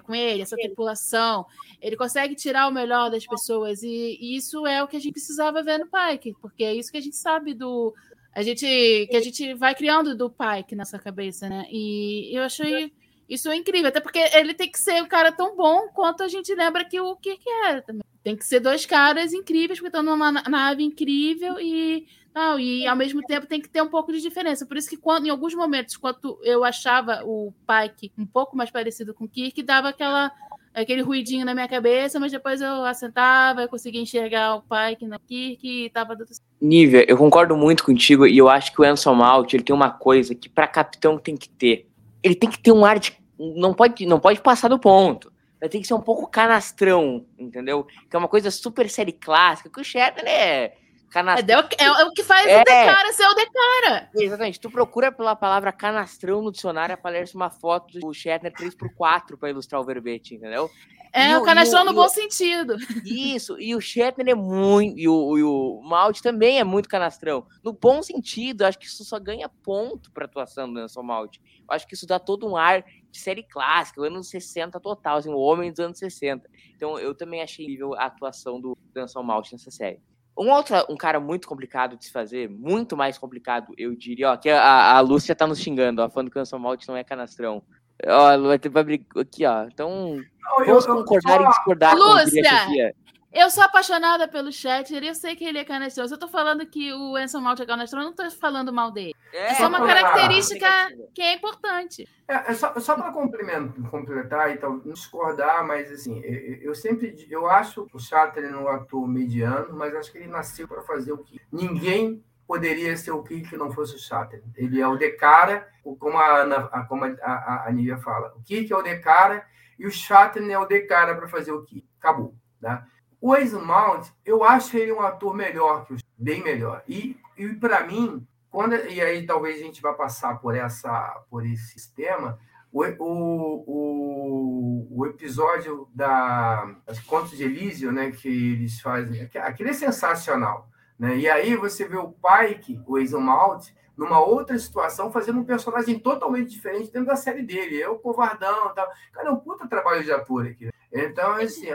com, ele, essa tripulação. Ele consegue tirar o melhor das pessoas, e, e isso é o que a gente precisava ver no Pike, porque é isso que a gente sabe do. A gente, que a gente vai criando do Pike nessa cabeça, né? E eu achei isso incrível, até porque ele tem que ser um cara tão bom quanto a gente lembra que o Kirk era também. Tem que ser dois caras incríveis, porque estão numa na- nave incrível e não, e ao mesmo tempo tem que ter um pouco de diferença. Por isso que quando, em alguns momentos, quando eu achava o Pike um pouco mais parecido com o Kirk, dava aquela, aquele ruidinho na minha cabeça, mas depois eu assentava, eu conseguia enxergar o Pike no Kirk e tava tudo. Nívia, eu concordo muito contigo e eu acho que o Anson Malt ele tem uma coisa que para capitão tem que ter. Ele tem que ter um ar de. Não pode, não pode passar do ponto. Ele tem que ser um pouco canastrão, entendeu? Que é uma coisa super série clássica, que o Shatner É, canastrão. é, é o que faz É. o Decara ser o Decara. Exatamente. Tu procura pela palavra canastrão no dicionário, aparece uma foto do Shatner 3x4 para ilustrar o verbete, entendeu? É E o canastrão no bom sentido. Isso, e o Shatner é muito. E o, e o Malte também é muito canastrão. No bom sentido, acho que isso só ganha ponto pra atuação do Nelson Malte. Eu acho que isso dá todo um ar de série clássica, anos 60 total, assim, o homem dos anos 60. Então eu também achei incrível a atuação do Nelson Malte nessa série. Um outro, um cara muito complicado de se fazer, muito mais complicado, eu diria, ó, que a, a Lúcia tá nos xingando, ó, falando que o Malte não é canastrão. Ó, vai ter brigar aqui, ó. Então, Não, eu- vamos eu- concordar só- e discordar, Lúcia! Eu sou apaixonada pelo chat, eu sei que ele é canastrão. eu tô falando que o Enson Malt é canastrão, eu não tô falando mal dele. É, é só uma característica que é importante. É, é só, só para completar e então, discordar, mas assim, eu, eu, sempre eu acho o Chatterley um ator mediano, mas acho que ele nasceu para fazer o que ninguém poderia ser o que que não fosse o Chatterley. Ele é o de cara, como a, a como a, a, a Nívia fala. O que é o de cara e o Chatterley é o de cara para fazer o que. Acabou. Tá? O Mount, eu acho ele um ator melhor que o bem melhor. E, e para mim, quando e aí talvez a gente vá passar por essa por esse sistema, o, o, o, episódio da as Contos de Elísio, né, que eles fazem, aquele é sensacional, né? E aí você vê o Pike, o Mount, numa outra situação, fazendo um personagem totalmente diferente dentro da série dele. É o covardão, tal. Cara, é um puta trabalho de ator aqui. Então, assim,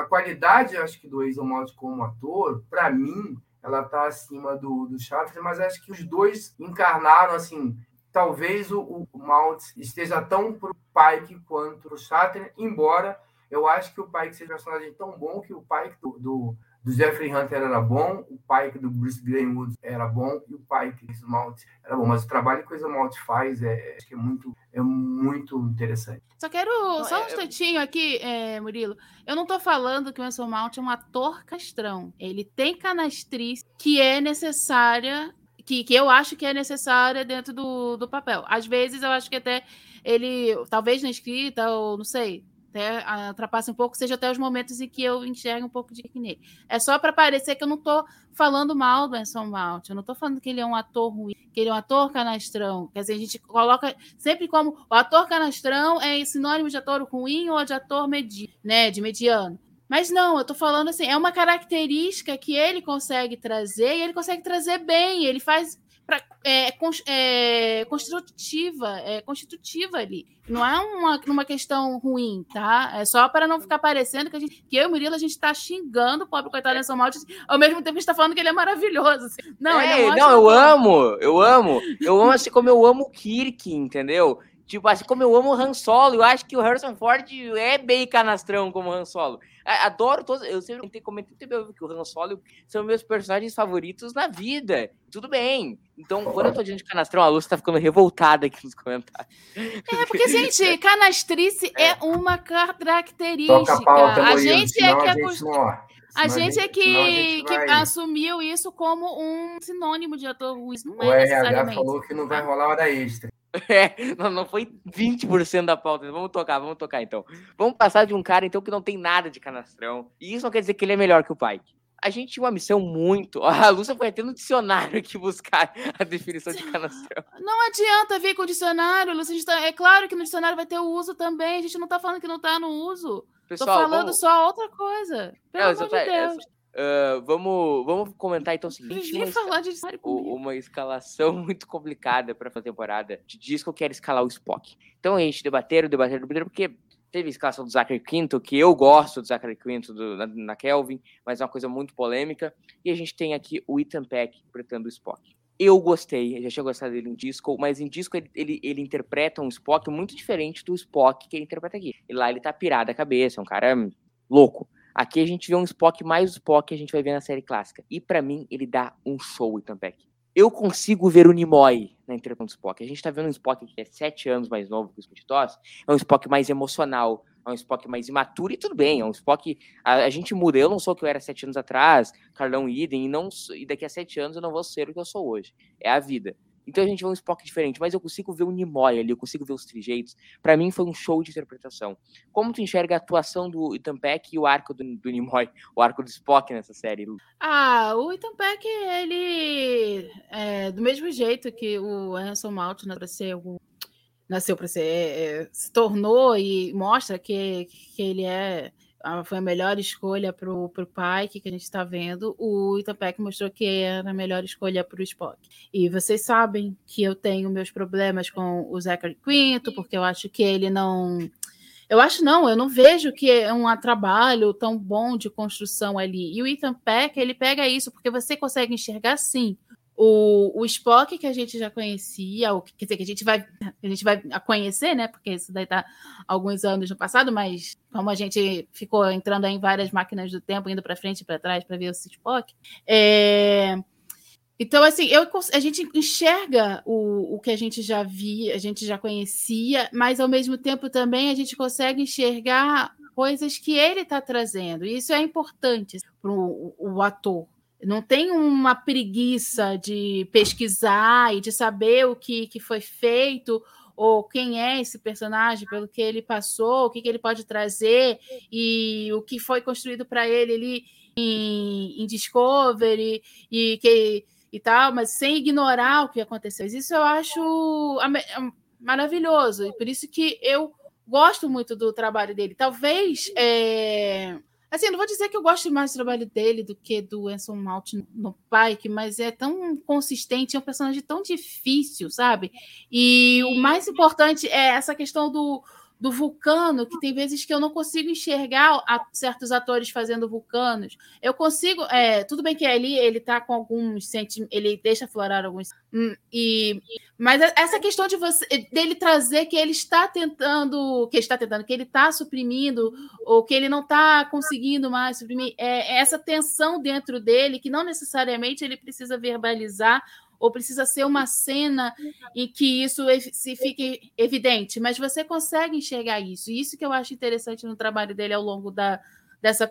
a, qualidade, acho que do Malt como ator, para mim, ela está acima do, do Chaves, mas acho que os dois encarnaram, assim, talvez o, o esteja tão pro Pike quanto o Shatner, embora eu acho que o Pike seja um personagem tão bom que o Pike do, do do Jeffrey Hunter era bom, o Pike do Bruce Greenwood era bom e o Pike do Smalt era bom. Mas o trabalho que o Smalt faz é, acho que é muito, é muito interessante. Só quero só um é, instantinho aqui, é, Murilo. Eu não estou falando que o Anson Malt é um ator castrão. Ele tem canastriz que é necessária que, que eu acho que é necessária dentro do, do papel. Às vezes eu acho que até ele, talvez na escrita, ou não sei, até ultrapasse um pouco, seja até os momentos em que eu enxergo um pouco de nele. É só para parecer que eu não estou falando mal do Anson Mount, eu não estou falando que ele é um ator ruim, que ele é um ator canastrão. Quer dizer, a gente coloca sempre como o ator canastrão é sinônimo de ator ruim ou de ator medi né, de mediano. Mas não, eu estou falando assim, é uma característica que ele consegue trazer e ele consegue trazer bem. Ele faz pra, é, é, construtiva, é constitutiva ali. Não é uma, uma questão ruim, tá? É só para não ficar parecendo que, a gente, que eu e o Murilo a gente está xingando o pobre coitado Nelson Malte, ao mesmo tempo que a gente está falando que ele é maravilhoso. Assim. Não, é, é não, eu amo, eu amo. Eu amo assim como eu amo o Kirk, entendeu? Tipo, assim como eu amo o Han Solo, eu acho que o Harrison Ford é bem canastrão como Han Solo. Adoro todos. Eu sempre comentei que o Han Solo são meus personagens favoritos na vida. Tudo bem. Então, quando eu tô diante de canastrão, a Lúcia tá ficando revoltada aqui nos comentários. É, porque, gente, [laughs] canastrice é, é uma característica. A, pauta, a gente é que é. A gente, é que, gente que assumiu isso como um sinônimo de ator ruim. Não é o RH falou que não vai rolar hora extra. [laughs] É, não, não foi 20% da pauta. Vamos tocar, vamos tocar então. Vamos passar de um cara então que não tem nada de canastrão. E isso não quer dizer que ele é melhor que o Pike. A gente tinha uma missão muito. [laughs] A Lúcia foi até no dicionário aqui buscar a definição de canastrão. Não adianta vir com o dicionário, Lúcia. Tá... É claro que no dicionário vai ter o uso também. A gente não tá falando que não tá no uso. Pessoal, Tô falando vamos... só outra coisa. Pelo não, amor de Deus. Uh, vamos, vamos comentar então o seguinte: uma, falar de uma escalação [laughs] muito complicada para a temporada de disco que era escalar o Spock. Então a gente debateram, debateram, debateram, porque teve a escalação do Zachary Quinto, que eu gosto do Zachary Quinto do, na, na, Kelvin, mas é uma coisa muito polêmica. E a gente tem aqui o Ethan Peck interpretando o Spock. Eu gostei, eu já tinha gostado dele em disco, mas em disco ele, ele, ele, interpreta um Spock muito diferente do Spock que ele interpreta aqui. E lá ele tá pirado a cabeça, é um cara louco. Aqui a gente vê um Spock mais Spock que a gente vai ver na série clássica. E para mim, ele dá um show, Ethan Peck. Eu consigo ver o Nimoy na interpretação do Spock. A gente tá vendo um Spock que é sete anos mais novo que o Scott Toss. É um Spock mais emocional, é um Spock mais imaturo e tudo bem. É um Spock. A, a, gente muda. Eu não sou o que eu era sete anos atrás, Carlão Idem, e, não, e daqui a sete anos eu não vou ser o que eu sou hoje. É a vida. Então a gente vê um Spock diferente, mas eu consigo ver o Nimoy ali, eu consigo ver os trejeitos. Para mim foi um show de interpretação. Como tu enxerga a atuação do Ethan Peck e o arco do, do Nimoy, o arco do Spock nessa série? Ah, o Ethan Peck, ele é do mesmo jeito que o para ser o nasceu para ser, é, se tornou e mostra que, que ele é foi a melhor escolha para o Pike que a gente está vendo. O Itapec mostrou que era a melhor escolha para o Spock. E vocês sabem que eu tenho meus problemas com o Zachary Quinto, porque eu acho que ele não. Eu acho não, eu não vejo que é um trabalho tão bom de construção ali. E o Ethan Peck, ele pega isso, porque você consegue enxergar sim o, o Spock que a gente já conhecia, o, quer dizer, que a gente vai a gente vai conhecer, né? Porque isso daí tá alguns anos no passado, mas como a gente ficou entrando em várias máquinas do tempo, indo para frente e para trás para ver o Spock, é... Então, assim, eu, a gente enxerga o, o que a gente já via, a gente já conhecia, mas ao mesmo tempo também a gente consegue enxergar coisas que ele está trazendo. E isso é importante para o ator não tem uma preguiça de pesquisar e de saber o que, que foi feito ou quem é esse personagem, pelo que ele passou, o que, que ele pode trazer e o que foi construído para ele ali em, em, Discovery e que e tal, mas sem ignorar o que aconteceu. Isso eu acho maravilhoso e por isso que eu gosto muito do trabalho dele. Talvez é, Assim, não vou dizer que eu gosto mais do trabalho dele do que do Anson Mount no Pike, mas é tão consistente, é um personagem tão difícil, sabe? E o mais importante é essa questão do, do vulcano, que tem vezes que eu não consigo enxergar certos atores fazendo vulcanos. Eu consigo, é, tudo bem que ali ele tá com alguns sentimentos, ele deixa florar alguns. Hum, e, mas essa questão de você dele trazer que ele está tentando, que está tentando, que ele está suprimindo, ou que ele não está conseguindo mais suprimir, é, é essa tensão dentro dele que não necessariamente ele precisa verbalizar ou precisa ser uma cena em que isso se fique evidente, mas você consegue enxergar isso. E isso que eu acho interessante no trabalho dele ao longo da, dessa,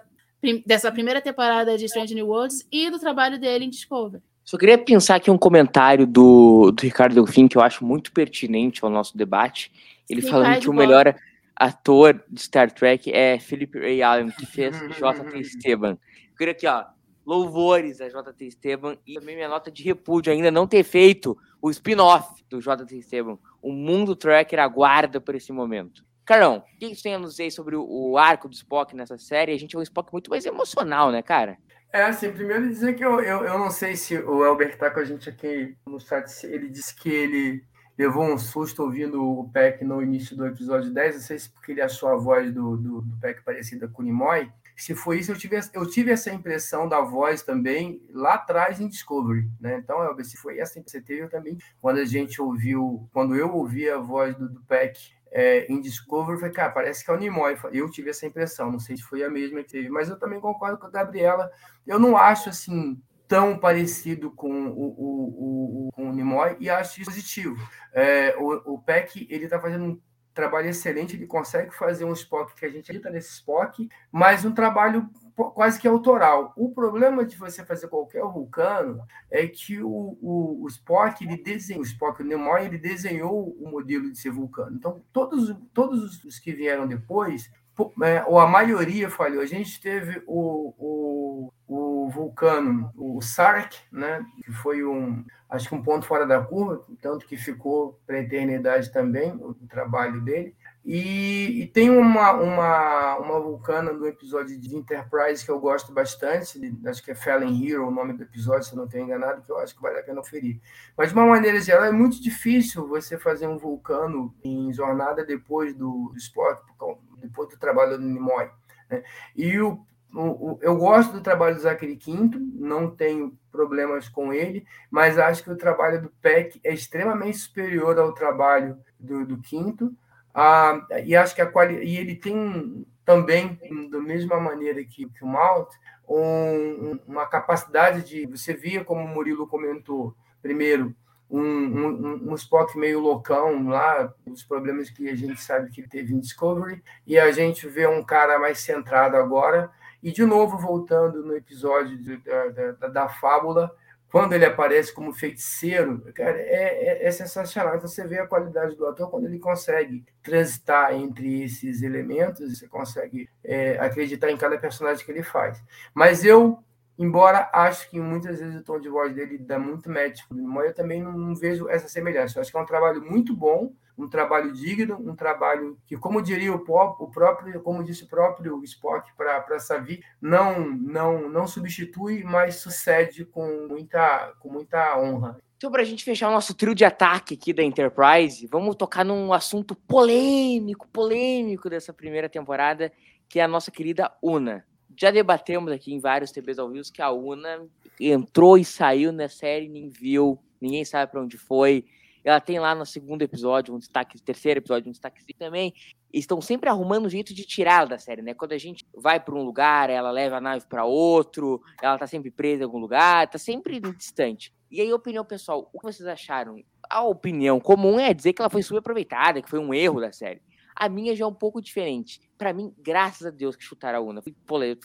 dessa primeira temporada de Strange New Worlds e do trabalho dele em Discovery. Só queria pensar aqui um comentário do, do Ricardo Delfim que eu acho muito pertinente ao nosso debate. Ele Sim, falando que o melhor ator de Star Trek é Philip Ray Allen, que fez J.T. Esteban. Eu queria aqui, ó, louvores a JT Esteban e também minha nota de repúdio ainda não ter feito o spin-off do JT Esteban. O mundo tracker aguarda por esse momento. Carlão, o que você tem a nos dizer sobre o arco do Spock nessa série? A gente é um Spock muito mais emocional, né, cara? É, assim, primeiro dizer que eu, eu, eu não sei se o Elber tá com a gente aqui no chat, ele disse que ele levou um susto ouvindo o Peck no início do episódio 10, não sei se porque ele achou a voz do, do, do Peck parecida com o Nimoy, se foi isso, eu tive, eu tive essa impressão da voz também lá atrás em Discovery, né? Então, Elber, se foi essa que você teve também, quando a gente ouviu, quando eu ouvi a voz do, do Peck é, em Discovery, eu falei, cara, parece que é o Nimoy. Eu tive essa impressão, não sei se foi a mesma que teve, mas eu também concordo com a Gabriela. Eu não acho assim tão parecido com o, o, o, com o Nimoy e acho isso positivo. É, o, o Peck ele está fazendo um trabalho excelente, ele consegue fazer um Spock que a gente acredita nesse Spock, mas um trabalho quase que autoral. O problema de você fazer qualquer vulcano é que o, o, o Spock, ele desenhou, o Spock, o ele desenhou o modelo de ser vulcano. Então, todos, todos os que vieram depois ou a maioria falhou. A gente teve o, o, o vulcano, o Sark, né, que foi um, acho que um ponto fora da curva, tanto que ficou para a eternidade também, o, trabalho dele. E, e, tem uma, uma, uma vulcana do episódio de Enterprise que eu gosto bastante, acho que é Fallen Hero o nome do episódio, se eu não estou enganado, que eu acho que vale a pena oferir. Mas, de uma maneira geral, é muito difícil você fazer um vulcano em jornada depois do, do Spock, depois do trabalho do Nimoy. Né? E o, o, eu gosto do trabalho do Zachary Quinto, não tenho problemas com ele, mas acho que o trabalho do Peck é extremamente superior ao trabalho do, do Quinto. Ah, e acho que a quali e ele tem também, da mesma maneira que, que o Malt, um, uma capacidade de. Você via, como o Murilo comentou, primeiro, um, um, um, Spock meio loucão lá, os problemas que a gente sabe que teve em Discovery, e a gente vê um cara mais centrado agora. E, de novo, voltando no episódio de, da, da, da, fábula, quando ele aparece como feiticeiro, cara, é, é, é, sensacional. Você vê a qualidade do ator quando ele consegue transitar entre esses elementos, você consegue é, acreditar em cada personagem que ele faz. Mas eu Embora acho que muitas vezes o tom de voz dele dá muito match com o eu também não, não, vejo essa semelhança. Eu acho que é um trabalho muito bom, um trabalho digno, um trabalho que, como diria o, pop, o próprio, como disse o próprio Spock para Savi, não, não, não substitui, mas sucede com muita, com muita honra. Então, para a gente fechar o nosso trio de ataque aqui da Enterprise, vamos tocar num assunto polêmico, polêmico dessa primeira temporada, que é a nossa querida Una. Já debatemos aqui em vários TVs ao vivo que a Una entrou e saiu na série, ninguém viu, ninguém sabe para onde foi. Ela tem lá no segundo episódio um destaque, terceiro episódio um destaque também. Estão sempre arrumando um jeito de tirá-la da série, né? Quando a gente vai para um lugar, ela leva a nave para outro, ela tá sempre presa em algum lugar, tá sempre distante. E aí, opinião pessoal, o que vocês acharam? A opinião comum é dizer que ela foi subaproveitada, que foi um erro da série. A minha já é um pouco diferente. Para mim, graças a Deus que chutaram a Una. Fui,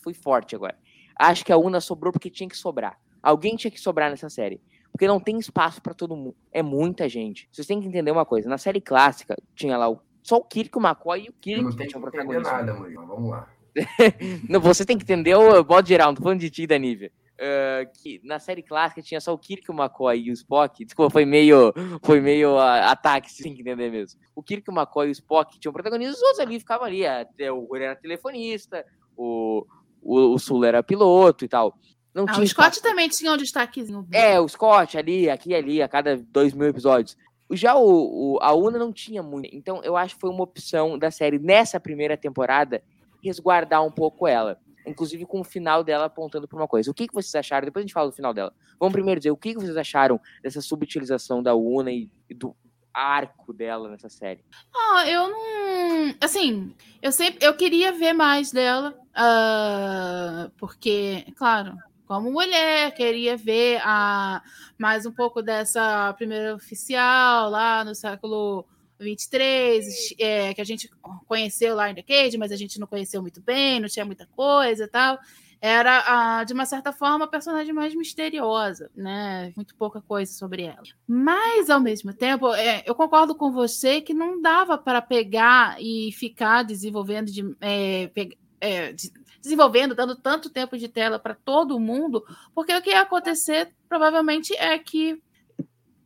fui forte agora. Acho que a Una sobrou porque tinha que sobrar. Alguém tinha que sobrar nessa série. Porque não tem espaço para todo mundo. É muita gente. Vocês têm que entender uma coisa. Na série clássica, tinha lá o, só o Kirk, o McCoy e o Kirk. Eu não tem que entender nada, Murilo. Vamos lá. [laughs] não, você tem que entender o modo geral. Não tô falando de ti da Nívia. Uh, que na série clássica tinha só o Kirk, o McCoy e o Spock. Desculpa, foi meio, foi meio uh, ataque, se tem que entender mesmo. O Kirk, o McCoy e o Spock tinham protagonistas, os outros ali ficavam ali. Até o Uri era telefonista, o, o, o Sul era piloto e tal. Não ah, tinha o Scott espaço. também tinha um destaquezinho. É, o Scott ali, aqui e ali, a cada dois mil episódios. Já o, o, a Una não tinha muito. Então eu acho que foi uma opção da série nessa primeira temporada resguardar um pouco ela inclusive com o final dela apontando para uma coisa. O que, que vocês acharam? Depois a gente fala do final dela. Vamos primeiro dizer o que, que vocês acharam dessa subutilização da Una e do arco dela nessa série. Ah, eu não. Assim, eu sempre. Eu queria ver mais dela. Uh, porque, claro, como mulher, queria ver a, mais um pouco dessa primeira oficial lá no século 23, é, que a gente conheceu lá em The Cage, mas a gente não conheceu muito bem, não tinha muita coisa e tal. Era, de uma certa forma, a personagem mais misteriosa, né? Muito pouca coisa sobre ela. Mas, ao mesmo tempo, é, eu concordo com você que não dava para pegar e ficar desenvolvendo de, é, é, desenvolvendo, dando tanto tempo de tela para todo mundo, porque o que ia acontecer provavelmente é que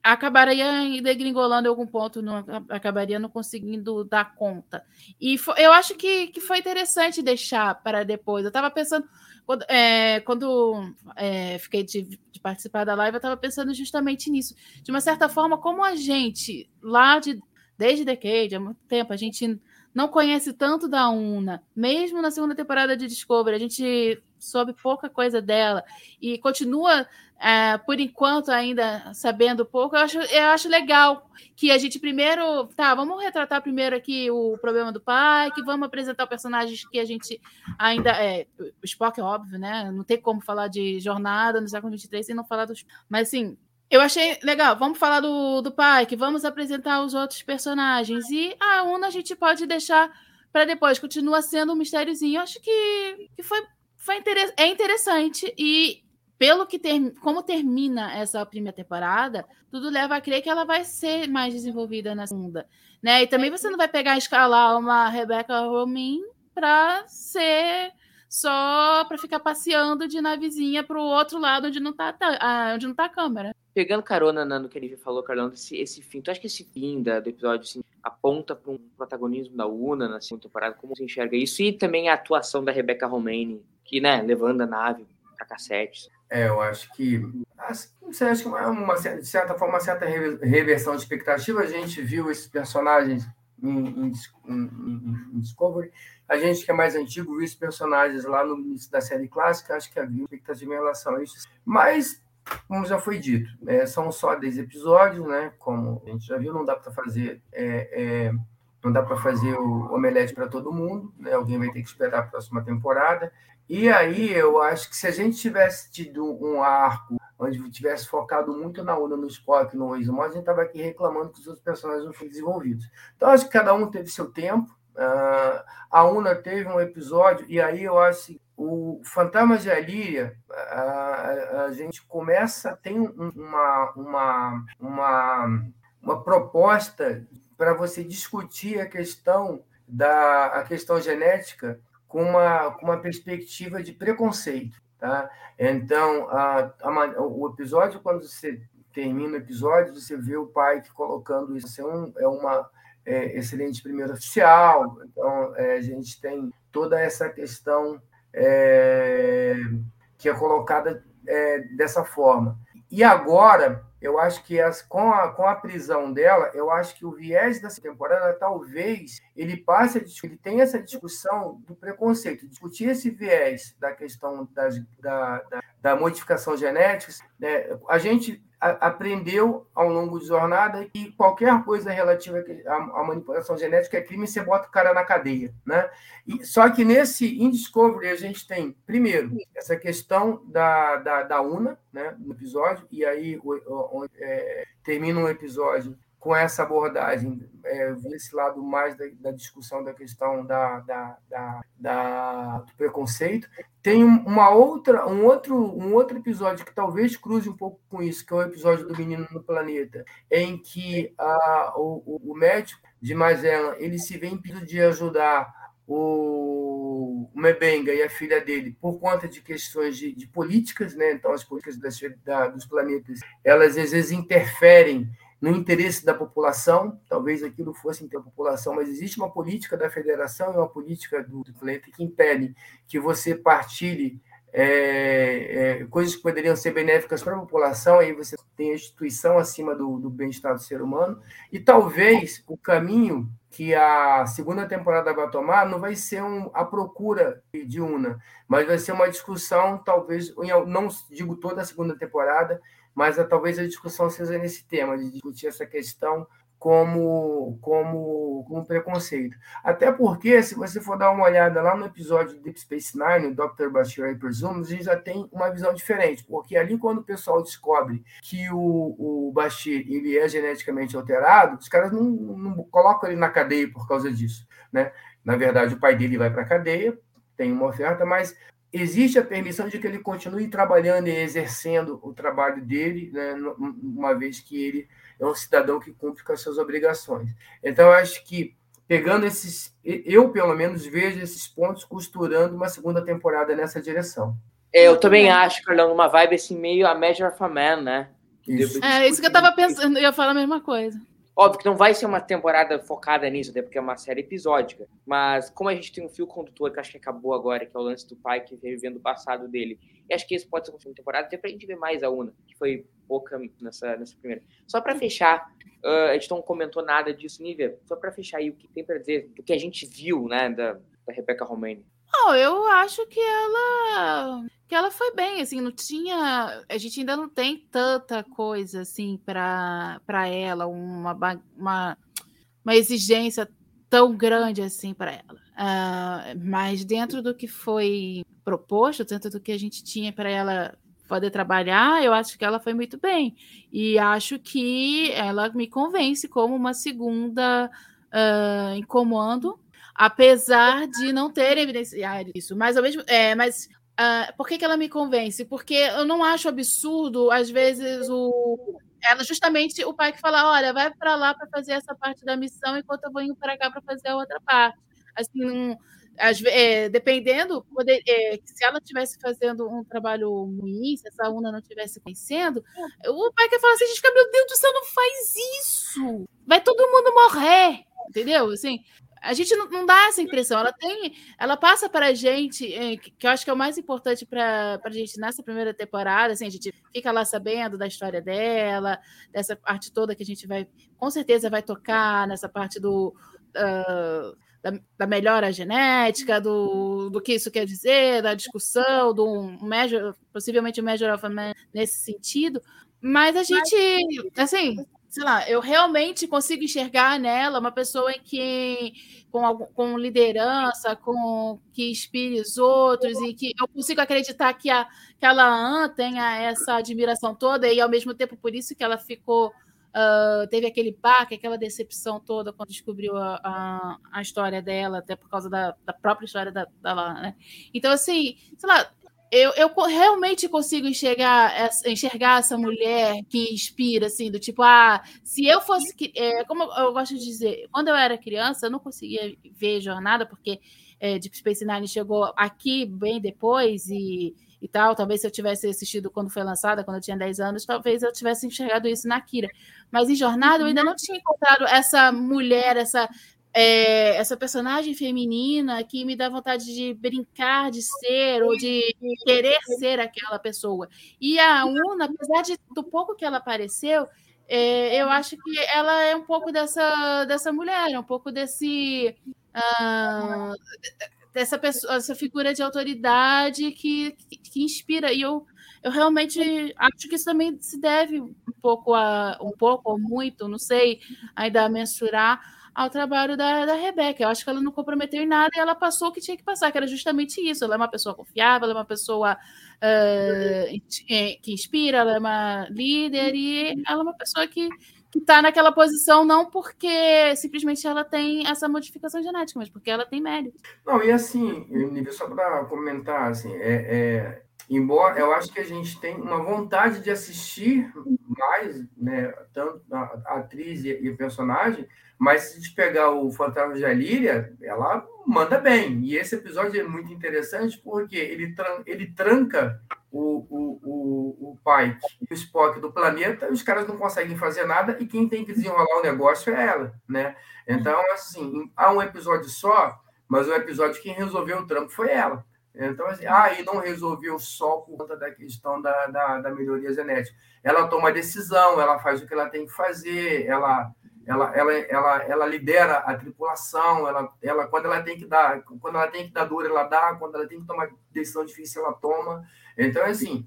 acabaria degringolando em algum ponto, não, acabaria não conseguindo dar conta. E foi, eu acho que, que foi interessante deixar para depois. Eu estava pensando, quando, é, quando é, fiquei de, de, participar da live, eu estava pensando justamente nisso. De uma certa forma, como a gente, lá de, desde Decade, há muito tempo, a gente não conhece tanto da Una, mesmo na segunda temporada de Discovery, a gente soube pouca coisa dela e continua é, por enquanto, ainda sabendo pouco, eu acho, eu acho legal que a gente primeiro. Tá, vamos retratar primeiro aqui o problema do pai, que vamos apresentar personagens que a gente ainda. É, o Spock é óbvio, né? Não tem como falar de jornada no século XXIII sem não falar dos. Mas assim. Eu achei legal. Vamos falar do, do pai, que vamos apresentar os outros personagens. E a Una a gente pode deixar para depois. Continua sendo um mistériozinho. Eu acho que, que foi, foi inter... é interessante. E pelo que ter, como termina essa primeira temporada, tudo leva a crer que ela vai ser mais desenvolvida na segunda, né? E também você não vai pegar escalar uma Rebecca Romain para ser só para ficar passeando de navezinha para o outro lado onde não tá, onde não tá a câmera. Pegando carona no que Lívia falou, Carlão, esse, esse fim, tu acha que esse fim da, do episódio assim, aponta para um protagonismo da Una na segunda temporada? Como você enxerga isso? E também a atuação da Rebecca Romaine, que, né, levando a nave para cassete. É, eu acho que. Assim, sei, acho que uma, uma, de certa forma, uma certa reversão de expectativa. A gente viu esses personagens em, em, em, em, Discovery. A gente que é mais antigo viu esses personagens lá no início da série clássica. Acho que havia expectativa em relação a isso. Mas, como já foi dito, é, são só 10 episódios, né? Como a gente já viu, não dá para fazer. É, é, não dá para fazer o omelete para todo mundo, né? alguém vai ter que esperar a próxima temporada. E aí eu acho que se a gente tivesse tido um arco onde tivesse focado muito na Una, no Spock, no Oismond, a gente estava aqui reclamando que os outros personagens não foram desenvolvidos. Então acho que cada um teve seu tempo. Uh, a Una teve um episódio, e aí eu acho que o Fantasma de Alíria, a, a, gente começa, tem uma, uma, uma, uma proposta para você discutir a questão da a questão genética com uma, com uma perspectiva de preconceito. Tá? Então, a, a, o episódio, quando você termina o episódio, você vê o pai colocando isso. É, um, é uma é, excelente primeiro oficial. Então, é, a gente tem toda essa questão é, que é colocada é, dessa forma. E agora, eu acho que as, com, a, com a prisão dela, eu acho que o viés dessa temporada, talvez, ele passe, a, ele tem essa discussão do preconceito, discutir esse viés da questão das, da, da, da modificação genética. Né? A gente aprendeu ao longo de jornada que qualquer coisa relativa à manipulação genética é crime, você bota o cara na cadeia, né? E, só que nesse in Discovery a gente tem, primeiro, essa questão da, da, da UNA, né, no episódio, e aí o, o, é, termina um episódio com essa abordagem, é, esse lado mais da, da, discussão da questão da, da, da, do preconceito. Tem uma outra, um, outro, um outro episódio que talvez cruze um pouco com isso, que é o episódio do Menino no Planeta, em que a, o, o médico de Magellan ele se vê impedido de ajudar o Mebenga e a filha dele por conta de questões de, de políticas, né? Então as políticas das, da, dos planetas elas às vezes interferem no interesse da população, talvez aquilo fosse entre a população, mas existe uma política da federação e uma política do, do planeta que impede que você partilhe é, é, coisas que poderiam ser benéficas para a população, aí você tem a instituição acima do, do bem-estar do ser humano, e talvez o caminho que a segunda temporada vai tomar não vai ser um, a procura de Una, mas vai ser uma discussão, talvez, não digo toda a segunda temporada, mas a, talvez a discussão seja nesse tema, de discutir essa questão como, como, como preconceito. Até porque, se você for dar uma olhada lá no episódio de Deep Space Nine, o Dr. Bashir I Presume, a gente já tem uma visão diferente, porque ali quando o pessoal descobre que o, o Bashir ele é geneticamente alterado, os caras não, não colocam ele na cadeia por causa disso. Né? Na verdade, o pai dele vai para a cadeia, tem uma oferta, mas existe a permissão de que ele continue trabalhando e exercendo o trabalho dele, né, uma vez que ele é um cidadão que cumpre com as suas obrigações. Então, eu acho que, pegando esses. Eu, pelo menos, vejo esses pontos costurando uma segunda temporada nessa direção. É, eu também acho, Carlão, uma vibe assim, meio a Measure of a Man, né? Isso. É, isso que eu tava pensando, eu ia falar a mesma coisa. Óbvio que não vai ser uma temporada focada nisso, até porque é uma série episódica. Mas como a gente tem um fio condutor que acho que acabou agora, que é o lance do pai que veio vendo o passado dele, e acho que esse pode ser uma segunda temporada, até pra gente ver mais a Una, que foi pouca nessa, nessa primeira. Só para fechar, uh, a gente não comentou nada disso, Nívia, só para fechar aí o que tem para dizer, do que a gente viu, né, da, da Rebecca Romijn. Não, eu acho que ela que ela foi bem, assim, não tinha, a gente ainda não tem tanta coisa assim para para ela, uma, uma uma exigência tão grande assim para ela. Uh, mas dentro do que foi proposto, dentro do que a gente tinha para ela poder trabalhar, eu acho que ela foi muito bem. E acho que ela me convence como uma segunda uh, em comando apesar de não ter evidenciado isso. Mas ao mesmo, é, mas uh, por que, que ela me convence? Porque eu não acho absurdo, às vezes, o ela justamente o pai que fala, olha, vai para lá para fazer essa parte da missão, enquanto eu vou indo para cá para fazer a outra parte. Assim, um, as, é, dependendo, poder, é, se ela estivesse fazendo um trabalho ruim, se essa UNA não estivesse conhecendo, o pai que fala assim, gente meu Deus do céu, não faz isso! Vai todo mundo morrer! Entendeu? Assim, a gente não, não, dá essa impressão. Ela tem, ela passa para a gente, eh, que eu acho que é o mais importante para a gente nessa primeira temporada. Assim, a gente fica lá sabendo da história dela, dessa parte toda que a gente vai, com certeza, vai tocar nessa parte do uh, da, da, melhora genética, do, do que isso quer dizer, da discussão, do measure, possivelmente um measure of a man nesse sentido. Mas a gente, assim, sei lá, eu realmente consigo enxergar nela uma pessoa que com, com liderança, com que inspire os outros e que eu consigo acreditar que a que a Laan tenha essa admiração toda e ao mesmo tempo por isso que ela ficou uh, teve aquele baque, aquela decepção toda quando descobriu a, a, a, história dela, até por causa da, da própria história da, da Laan, né? Então assim, sei lá, eu, eu realmente consigo enxergar essa, enxergar essa mulher que inspira, assim, do tipo, ah, se eu fosse. É, como eu gosto de dizer, quando eu era criança, eu não conseguia ver jornada, porque é, Deep Space Nine chegou aqui bem depois e, e tal. Talvez se eu tivesse assistido quando foi lançada, quando eu tinha 10 anos, talvez eu tivesse enxergado isso na Kira. Mas em jornada eu ainda não tinha encontrado essa mulher, essa é, essa personagem feminina que me dá vontade de brincar de ser ou de querer ser aquela pessoa. E a Una, apesar de, do pouco que ela apareceu, é, eu acho que ela é um pouco dessa, dessa mulher, um pouco desse. Uh, dessa pessoa, essa figura de autoridade que, que, que, inspira. E eu, eu realmente acho que isso também se deve um pouco a um pouco ou muito, não sei ainda mensurar ao trabalho da, da Rebeca. Eu acho que ela não comprometeu em nada e ela passou o que tinha que passar, que era justamente isso. Ela é uma pessoa confiável, ela é uma pessoa uh, que inspira, ela é uma líder e ela é uma pessoa que que está naquela posição não porque simplesmente ela tem essa modificação genética, mas porque ela tem mérito. Não, e assim, só para comentar, assim, é, é, embora eu acho que a gente tem uma vontade de assistir mais, né, tanto a, atriz e, e o personagem, mas se a gente pegar o Fantasma de Alíria, ela manda bem. E esse episódio é muito interessante porque ele, tran ele tranca o, o, o, o Pike e o Spock do planeta, os caras não conseguem fazer nada e quem tem que desenrolar o negócio é ela, né? Então, assim, há um episódio só, mas o episódio quem resolveu o trampo foi ela. Então, assim, ah, e não resolveu só por conta da questão da, da, da melhoria genética. Ela toma decisão, ela faz o que ela tem que fazer, ela ela, ela, ela, ela lidera a tripulação, ela, ela, quando ela tem que dar, quando ela tem que dar dor, ela dá, quando ela tem que tomar decisão difícil, ela toma. Então, assim,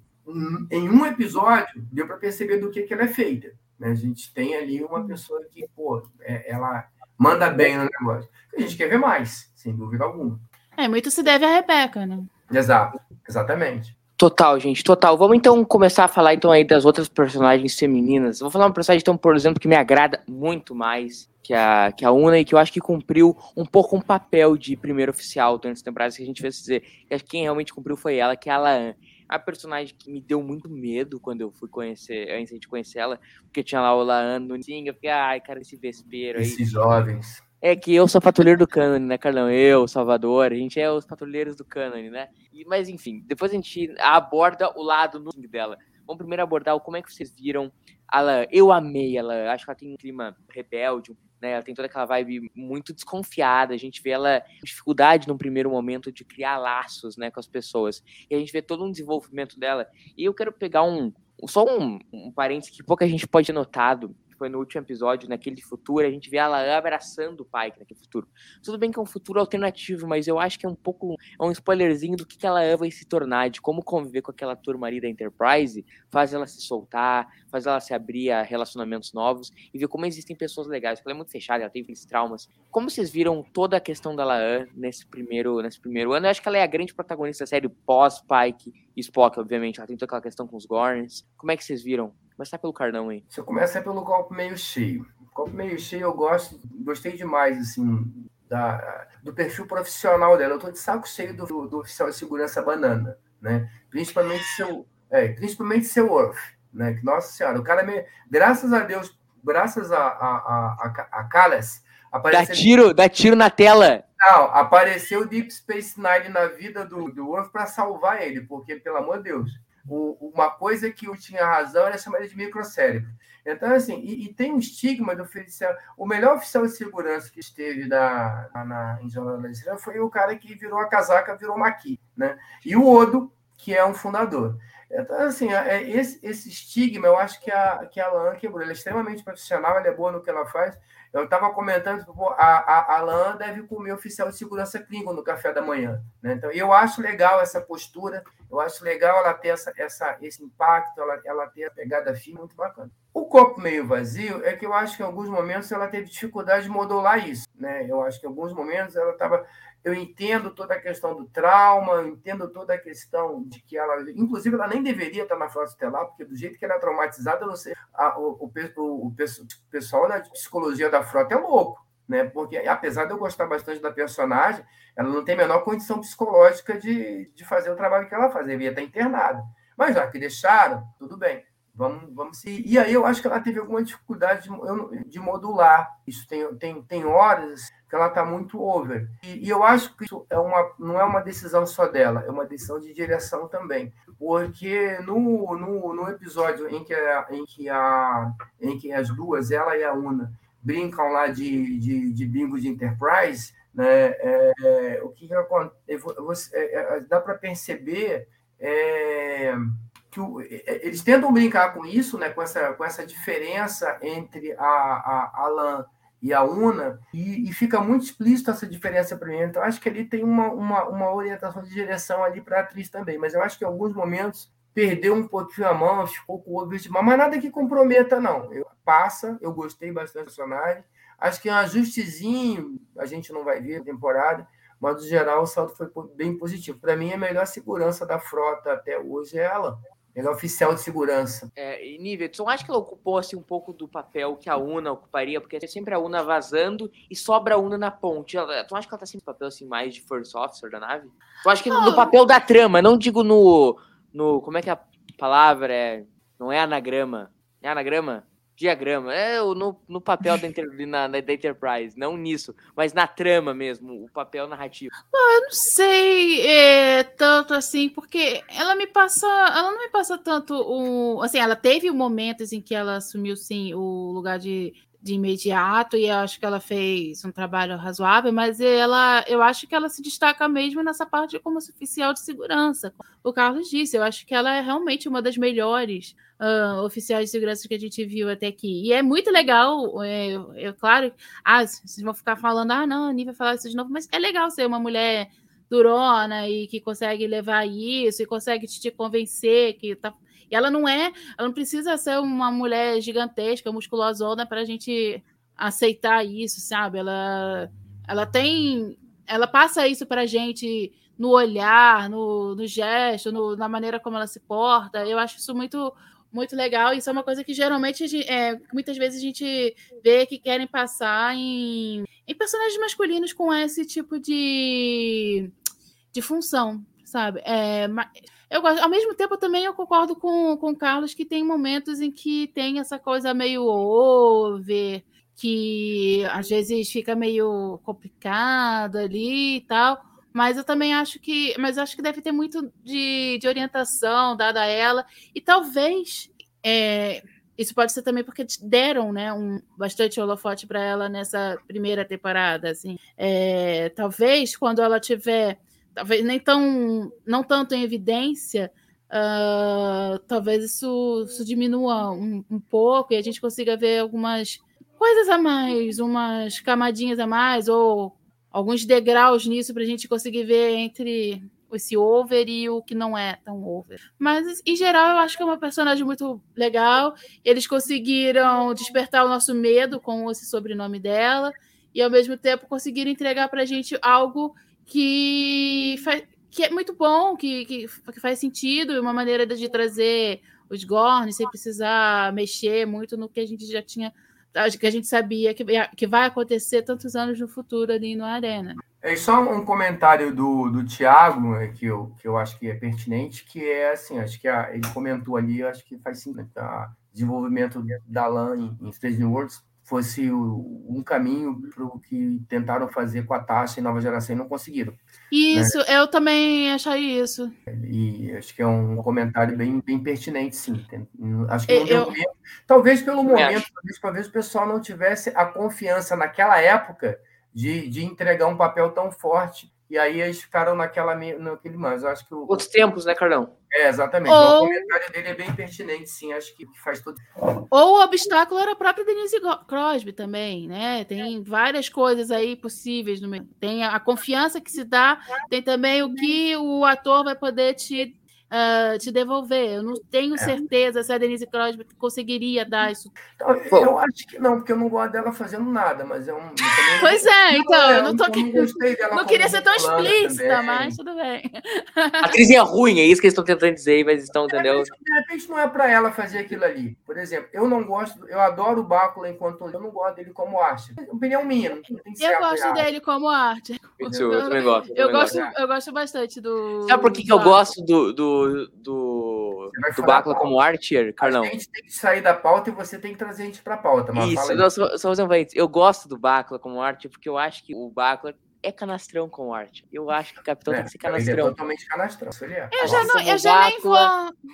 em um episódio, deu para perceber do que, que ela é feita. Né? A gente tem ali uma pessoa que, pô, é, ela manda bem no negócio. A gente quer ver mais, sem dúvida alguma. É, muito se deve a Rebeca, né? Exato, exatamente. Total, gente, total. Vamos então começar a falar então aí das outras personagens femininas. Vou falar uma personagem então, por exemplo, que me agrada muito mais que a, que a Una e que eu acho que cumpriu um pouco um papel de primeiro oficial durante as temporadas que a gente fez dizer. Que acho que quem realmente cumpriu foi ela, que é a Laan. A personagem que me deu muito medo quando eu fui conhecer, antes de conhecer ela, porque tinha lá o Laan no Sim, eu fiquei, ai, cara, esse vespeiro aí. Esses jovens. É que eu sou patrulheiro do cânone, né, Carlão? Eu, Salvador, a gente é os patrulheiros do cânone, né? E, mas enfim, depois a gente aborda o lado no dela. Vamos primeiro abordar como é que vocês viram ela. Eu amei ela, acho que ela tem um clima rebelde, né? Ela tem toda aquela vibe muito desconfiada. A gente vê ela dificuldade no primeiro momento de criar laços, né, com as pessoas. E a gente vê todo um desenvolvimento dela. E eu quero pegar um só um, um parênteses que pouca gente pode ter notado foi no último episódio, naquele futuro, a gente vê ela abraçando o pai naquele futuro. Tudo bem que é um futuro alternativo, mas eu acho que é um pouco é um spoilerzinho do que, que ela vai se tornar, de como conviver com aquela turma ali da Enterprise, faz ela se soltar, faz ela se abrir a relacionamentos novos e ver como existem pessoas legais, ela é muito fechada, ela tem aqueles traumas. Como vocês viram toda a questão da Laan nesse primeiro, nesse primeiro ano? Eu acho que ela é a grande protagonista da série pós-Pike e Spock, obviamente. Ela tem toda aquela questão com os Gorns. Como é que vocês viram Começar pelo Cardão aí. Você começa pelo copo meio cheio. O copo meio cheio eu gosto, gostei demais, assim, da, do perfil profissional dela. Eu tô de saco cheio do, do oficial de segurança banana, né? Principalmente seu, é, principalmente seu Worth, né? Que, nossa senhora, o cara me, graças a Deus, graças a a, a, a, Callas, apareceu... Dá tiro, dá tiro na tela. Não, apareceu o Deep Space Nine na vida do, do Worf para salvar ele, porque, pelo amor de Deus, o, uma coisa que eu tinha razão era chamar de microcérebro. Então, assim, e, e tem um estigma do oficial. O melhor oficial de segurança que esteve na, na, em Jornal da Estrela foi o cara que virou a casaca, virou maqui, né? E o Odo, que é um fundador. Então, assim, é, é, esse, esse estigma, eu acho que a, que a Lan quebrou. Ela é extremamente profissional, ela é boa no que ela faz. Eu estava comentando que a, a, a Lan deve comer oficial de segurança Klingon no café da manhã. Né? Então, eu acho legal essa postura, eu acho legal ela ter essa, essa, esse impacto, ela, ela ter a pegada firme, muito bacana. O copo meio vazio é que eu acho que em alguns momentos ela teve dificuldade de modular isso. Né? Eu acho que em alguns momentos ela estava eu entendo toda a questão do trauma, eu entendo toda a questão de que ela, inclusive, ela nem deveria estar na frota estelar, porque do jeito que ela é traumatizada, eu não sei, a, o, o, o, o, pessoal da psicologia da frota é louco, né? Porque apesar de eu gostar bastante da personagem, ela não tem a menor condição psicológica de, de fazer o trabalho que ela faz, devia estar internada. Mas já que deixaram, tudo bem. Vamos, vamos se... E aí eu acho que ela teve alguma dificuldade de, de modular. Isso tem, tem, tem horas que ela está muito over. E, e, eu acho que isso é uma, não é uma decisão só dela, é uma decisão de direção também. Porque no, no, no episódio em que, a, em, que a, em que as duas, ela e a Una, brincam lá de, de, de bingo de Enterprise, né? É, o que, que acontece? É, dá para perceber é, que o, eles tentam brincar com isso, né? com, essa, com essa diferença entre a, a Alan e a Una, e, e, fica muito explícito essa diferença para mim. Então, acho que ali tem uma, uma, uma orientação de direção ali para a atriz também, mas eu acho que em alguns momentos perdeu um pouquinho a mão, ficou com o vertical, mas nada que comprometa, não. Eu, passa, eu gostei bastante do personagem. Acho que um ajustezinho a gente não vai ver na temporada, mas no geral o saldo foi bem positivo. Para mim, a melhor segurança da frota até hoje é ela. Ele é oficial de segurança. É, e Nível, tu não acha que ela ocupou assim, um pouco do papel que a UNA ocuparia? Porque é sempre a UNA vazando e sobra a UNA na ponte. Ela, tu acha que ela tá sempre no papel assim, mais de First Officer da nave? Tu acha que no, no papel da trama, não digo no, no. Como é que é a palavra é? Não é anagrama. É anagrama? Diagrama, é no, no papel da, inter, [laughs] na, da Enterprise, não nisso, mas na trama mesmo, o papel narrativo. Não, eu não sei é, tanto assim, porque ela me passa, ela não me passa tanto um, assim, ela teve momentos em que ela assumiu sim o lugar de de imediato e eu acho que ela fez um trabalho razoável, mas ela, eu acho que ela se destaca mesmo nessa parte como oficial de segurança. O Carlos disse, eu acho que ela é realmente uma das melhores uh, oficiais de segurança que a gente viu até aqui. E é muito legal, é, é claro, ah, vocês vão ficar falando, ah, não, a vai falar isso de novo, mas é legal ser uma mulher durona e que consegue levar isso e consegue te convencer que tá e ela não é, ela não precisa ser uma mulher gigantesca, musculosona para a gente aceitar isso, sabe? Ela, ela tem, ela passa isso para a gente no olhar, no, no gesto, no, na maneira como ela se porta. Eu acho isso muito muito legal. Isso é uma coisa que geralmente é, muitas vezes a gente vê que querem passar em, em personagens masculinos com esse tipo de, de função, sabe? É, eu gosto, ao mesmo tempo também eu concordo com, com o Carlos que tem momentos em que tem essa coisa meio over, que às vezes fica meio complicado ali e tal. Mas eu também acho que. Mas acho que deve ter muito de, de orientação dada a ela. E talvez. É, isso pode ser também porque deram né, um, bastante holofote para ela nessa primeira temporada. Assim. É, talvez quando ela tiver talvez nem tão, não tanto em evidência, uh, talvez isso, isso diminua um, um, pouco e a gente consiga ver algumas coisas a mais, umas camadinhas a mais, ou alguns degraus nisso para a gente conseguir ver entre esse over e o que não é tão over. Mas, em geral, eu acho que é uma personagem muito legal. Eles conseguiram despertar o nosso medo com esse sobrenome dela e, ao mesmo tempo, conseguiram entregar para a gente algo que, faz, que é muito bom, que, que, que faz sentido, uma maneira de trazer os Gorns sem precisar mexer muito no que a gente já tinha, que a gente sabia que, que vai acontecer tantos anos no futuro ali no Arena. É só um comentário do, do Tiago, né, que eu, que eu acho que é pertinente, que é assim, acho que a, ele comentou ali, acho que faz sentido, tá? desenvolvimento da LAN em, em Strange Worlds fosse um caminho para o que tentaram fazer com a taxa em nova geração e não conseguiram. Isso, né? eu também achei isso. E acho que é um comentário bem, bem pertinente, sim. Acho que não eu... tempo. Talvez pelo momento, talvez, talvez o pessoal não tivesse a confiança naquela época de, de entregar um papel tão forte e aí eles ficaram naquela, naquele mais. Eu acho que o... Outros tempos, né, Carlão? É, exatamente. Ou... O comentário dele é bem pertinente, sim. Acho que faz todo. Ou o obstáculo era a própria Denise Crosby também, né? Tem várias coisas aí possíveis. No... Tem a confiança que se dá, tem também o que o ator vai poder te uh, te devolver. Eu não tenho é. certeza se a Denise Crosby conseguiria dar isso. Então, eu acho que não, porque eu não gosto dela fazendo nada, mas é um. [laughs] Pois é, então, eu não tô aqui. Não, não queria ser tão explícita, também. mas tudo bem. A atriz é ruim, é isso que eles estão tentando dizer, mas estão, entendeu? De repente não é para ela fazer aquilo ali. Por exemplo, eu não gosto, eu adoro o Bácula enquanto eu não gosto dele como arte. Opinião minha, não tem Eu gosto dele como arte. Eu, eu, também gosto. Eu, gosto, eu gosto bastante do. Sabe por que, que eu gosto do, do do, do, Bácula como Archer, Carlão. A gente tem que sair da pauta e você tem que trazer a gente para a pauta. Isso, não, só, só fazer um Eu gosto do Bácula como Archer porque eu acho que o Bácula é canastrão com o Art. Eu acho que o Capitão É, tem que ser ele é canastrão. totalmente canastrão. Ele é. Eu já, não, eu já nem vou.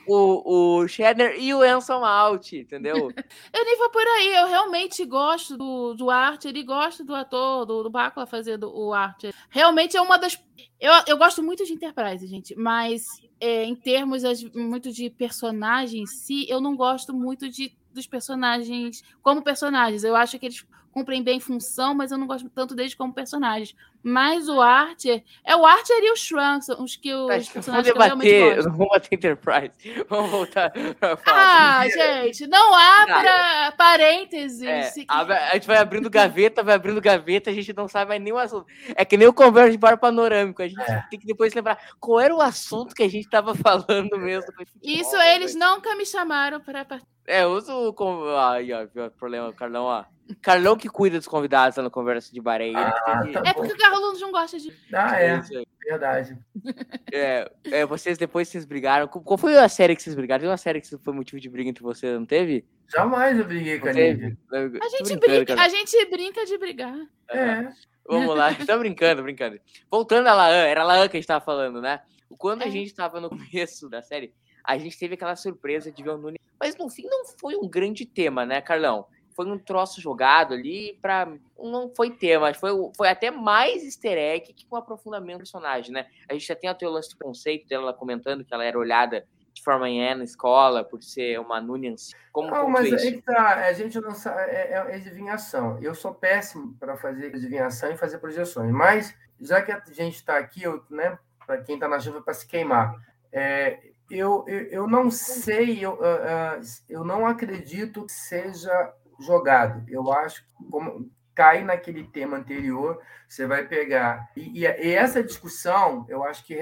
O, o Shedder e o Anson Out, entendeu? [laughs] Eu nem vou por aí. Eu realmente gosto do, do Archer e gosto do ator, do, do Bácula fazendo o Archer. Realmente é uma das. Eu, eu gosto muito de Enterprise, gente, mas é, em termos muito de personagem em si, eu não gosto muito de, dos personagens como personagens. Eu acho que eles cumprem bem função, mas eu não gosto tanto deles como personagens. Mas o Archer é o Archer e o Shrunk, os que os personagens que eu realmente debater, gosto. não vamos bater Enterprise. [laughs] Vamos voltar pra falar. Ah, gente, não abra Tá. parênteses. É, Se- a gente vai abrindo gaveta, vai abrindo gaveta, a gente não sabe mais nenhum assunto. É que nem o conversa de bar panorâmico. A gente É. tem que depois lembrar qual era o assunto que a gente tava falando mesmo. Isso eles nunca me chamaram para participar. É, usa o. Aí, ó, viu o problema, Carlão, ó. Carlão que cuida dos convidados lá no Conversa de. É que Ah, tem tá É porque o Carlos não gosta de. Ah, é. isso aí. Verdade. É, é, vocês depois vocês brigaram. Qual qual foi a série que vocês brigaram? Teve uma série que foi motivo de briga entre vocês, não teve? Jamais eu briguei com a? Nívia. A gente, brinca, Carlão. a gente brinca de brigar. É. Vamos lá, tá brincando, brincando. Voltando a Laan, era a Laan que a gente tava falando, né? Quando a É. gente tava no começo da série, a gente teve aquela surpresa de ver o Nunes. Mas no fim não foi um grande tema, né, Carlão? Foi um troço jogado ali pra. Não foi tema, foi, foi até mais easter egg que um aprofundamento do personagem, né? A gente já tem até o lance do conceito dela ela comentando que ela era olhada de forma em na escola por ser uma Nunes. Como Não, mas vê aí isso? que tá, a gente não sabe, é, é- é adivinhação. Eu sou péssimo para fazer adivinhação e fazer projeções, mas já que a gente está aqui, eu, né, para quem está na chuva para se queimar, é, eu, eu, eu não sei, eu, ah, ah, eu não acredito que seja jogado. Eu acho que como cai naquele tema anterior, você vai pegar e, e- e essa discussão, eu acho que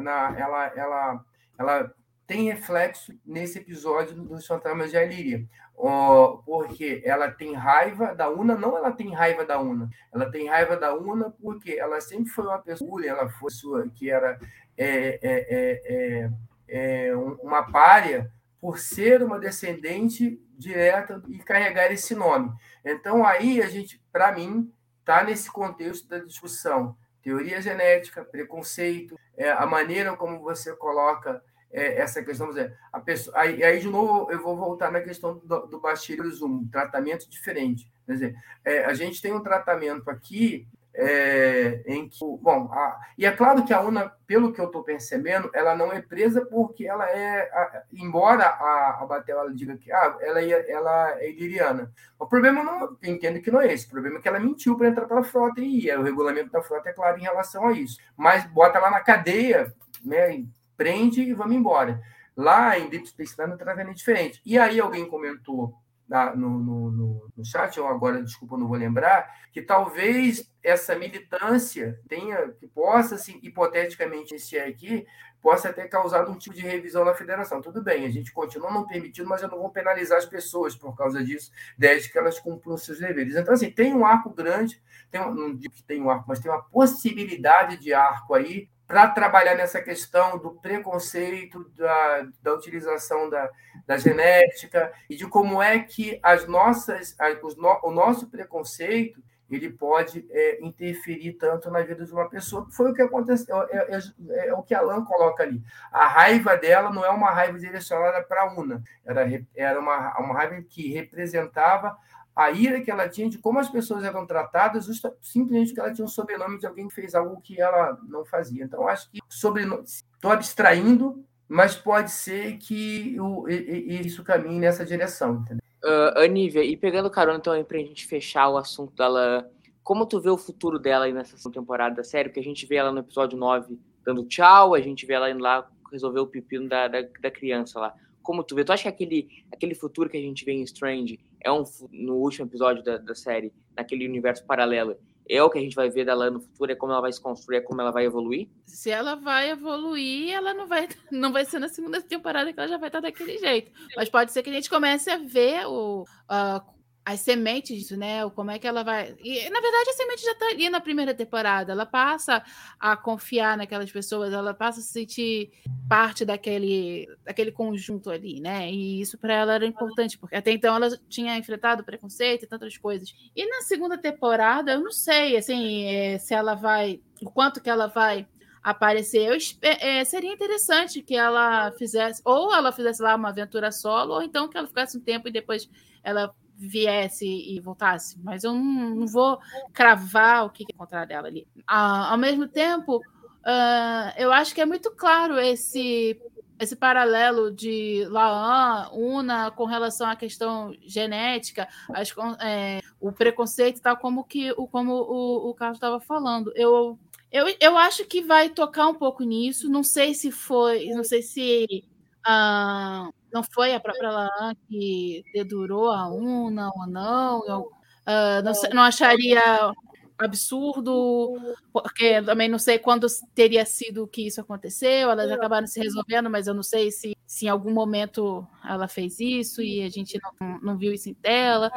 na, ela, ela, ela tem reflexo nesse episódio dos Fantasmas de Ilíria. Ó, porque ela tem raiva da Una, não ela tem raiva da Una, ela tem raiva da Una porque ela sempre foi uma pessoa, ela foi sua, que era é, é, é, é, é, um- uma párea por ser uma descendente direta e carregar esse nome. Então aí a gente, para mim, está nesse contexto da discussão teoria genética, preconceito, é, a maneira como você coloca é, essa questão, a pessoa, aí, aí, de novo eu vou voltar na questão do, do baixismo, tratamento diferente. Quer dizer, é, a gente tem um tratamento aqui é, em que, bom, a, e é claro que a UNA, pelo que eu estou percebendo, ela não é presa porque ela é, a, embora a, a Batel ela diga que ah, ela, é, ela é iliriana. O problema não, entendo que não é esse, o problema é que ela mentiu para entrar pela frota e o regulamento da frota é claro em relação a isso. Mas bota lá na cadeia, né, prende e vamos embora. Lá em Deep Space Nine é diferente. E aí alguém comentou na, no, no, no, chat, ou agora, desculpa, não vou lembrar, que talvez essa militância tenha, que possa, assim, hipoteticamente, iniciar aqui, possa ter causado um tipo de revisão na federação. Tudo bem, a gente continua não permitindo, mas eu não vou penalizar as pessoas por causa disso, desde que elas cumpram seus deveres. Então, assim, tem um arco grande, tem não digo que tem um arco, mas tem uma possibilidade de arco aí para trabalhar nessa questão do preconceito, da, da utilização da, da genética e de como é que as nossas, os no, o nosso preconceito ele pode é, interferir tanto na vida de uma pessoa. Foi o que aconteceu, é, é, é, o que a Alan coloca ali. A raiva dela não é uma raiva direcionada para a UNA, era, era uma, uma raiva que representava a ira que ela tinha de como as pessoas eram tratadas, justa, simplesmente porque ela tinha um sobrenome de alguém que fez algo que ela não fazia. Então, acho que estou abstraindo, mas pode ser que o, isso caminhe nessa direção. Entendeu? Uh, Anívia, e pegando carona então aí pra gente fechar o assunto dela, como tu vê o futuro dela aí nessa temporada da série? Porque a gente vê ela no episódio 9 dando tchau, a gente vê ela indo lá resolver o pepino da, da, da criança lá. Como tu vê? Tu acha que aquele, aquele futuro que a gente vê em Strange é um no último episódio da, da série, naquele universo paralelo, é o que a gente vai ver dela no futuro, é como ela vai se construir, é como ela vai evoluir? Se ela vai evoluir, ela não vai, [laughs] não vai ser na segunda temporada que ela já vai estar daquele jeito. Mas pode ser que a gente comece a ver o, uh, as sementes né? Como é que ela vai. E, na verdade, a semente já está ali na primeira temporada. Ela passa a confiar naquelas pessoas, ela passa a se sentir parte daquele, daquele conjunto ali, né? E isso para ela era importante, porque até então ela tinha enfrentado preconceito e tantas coisas. E na segunda temporada, eu não sei, assim, é, se ela vai. O quanto que ela vai aparecer. Eu, é, seria interessante que ela fizesse, ou ela fizesse lá uma aventura solo, ou então que ela ficasse um tempo e depois ela viesse e voltasse, mas eu não, não vou cravar o que é encontrar dela ali. Ah, ao mesmo tempo, uh, eu acho que é muito claro esse esse paralelo de Laan, Una, com relação à questão genética, as, é, o preconceito, tal como que o como o, o Carlos estava falando. Eu, eu, eu acho que vai tocar um pouco nisso. Não sei se foi, não sei se uh, não foi a própria Laan que dedurou a Una ou não. Eu, uh, não, não acharia absurdo, porque também não sei quando teria sido que isso aconteceu. Elas acabaram se resolvendo, mas eu não sei se, se em algum momento ela fez isso e a gente não, não viu isso em tela.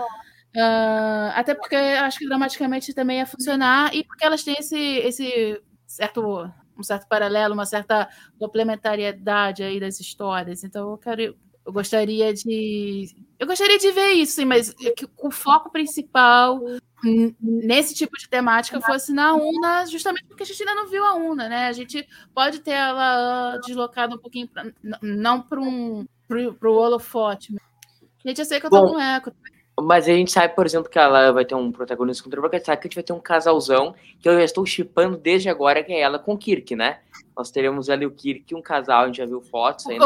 Uh, até porque acho que dramaticamente também ia funcionar e porque elas têm esse, esse certo um certo paralelo, uma certa complementariedade aí das histórias. Então eu quero, eu gostaria de, eu gostaria de ver isso, sim, mas que o foco principal nesse tipo de temática fosse na UNA, justamente porque a gente ainda não viu a UNA, né? A gente pode ter ela deslocada um pouquinho, pra, não para um para o holofote. Gente, eu sei que eu Bom, com eco. Mas a gente sabe, por exemplo, que ela vai ter um protagonista contra porque sabe que a gente vai ter um casalzão que eu já estou chipando desde agora, que é ela com o Kirk, né? Nós teremos ali o Kirk, um casal, a gente já viu fotos aí.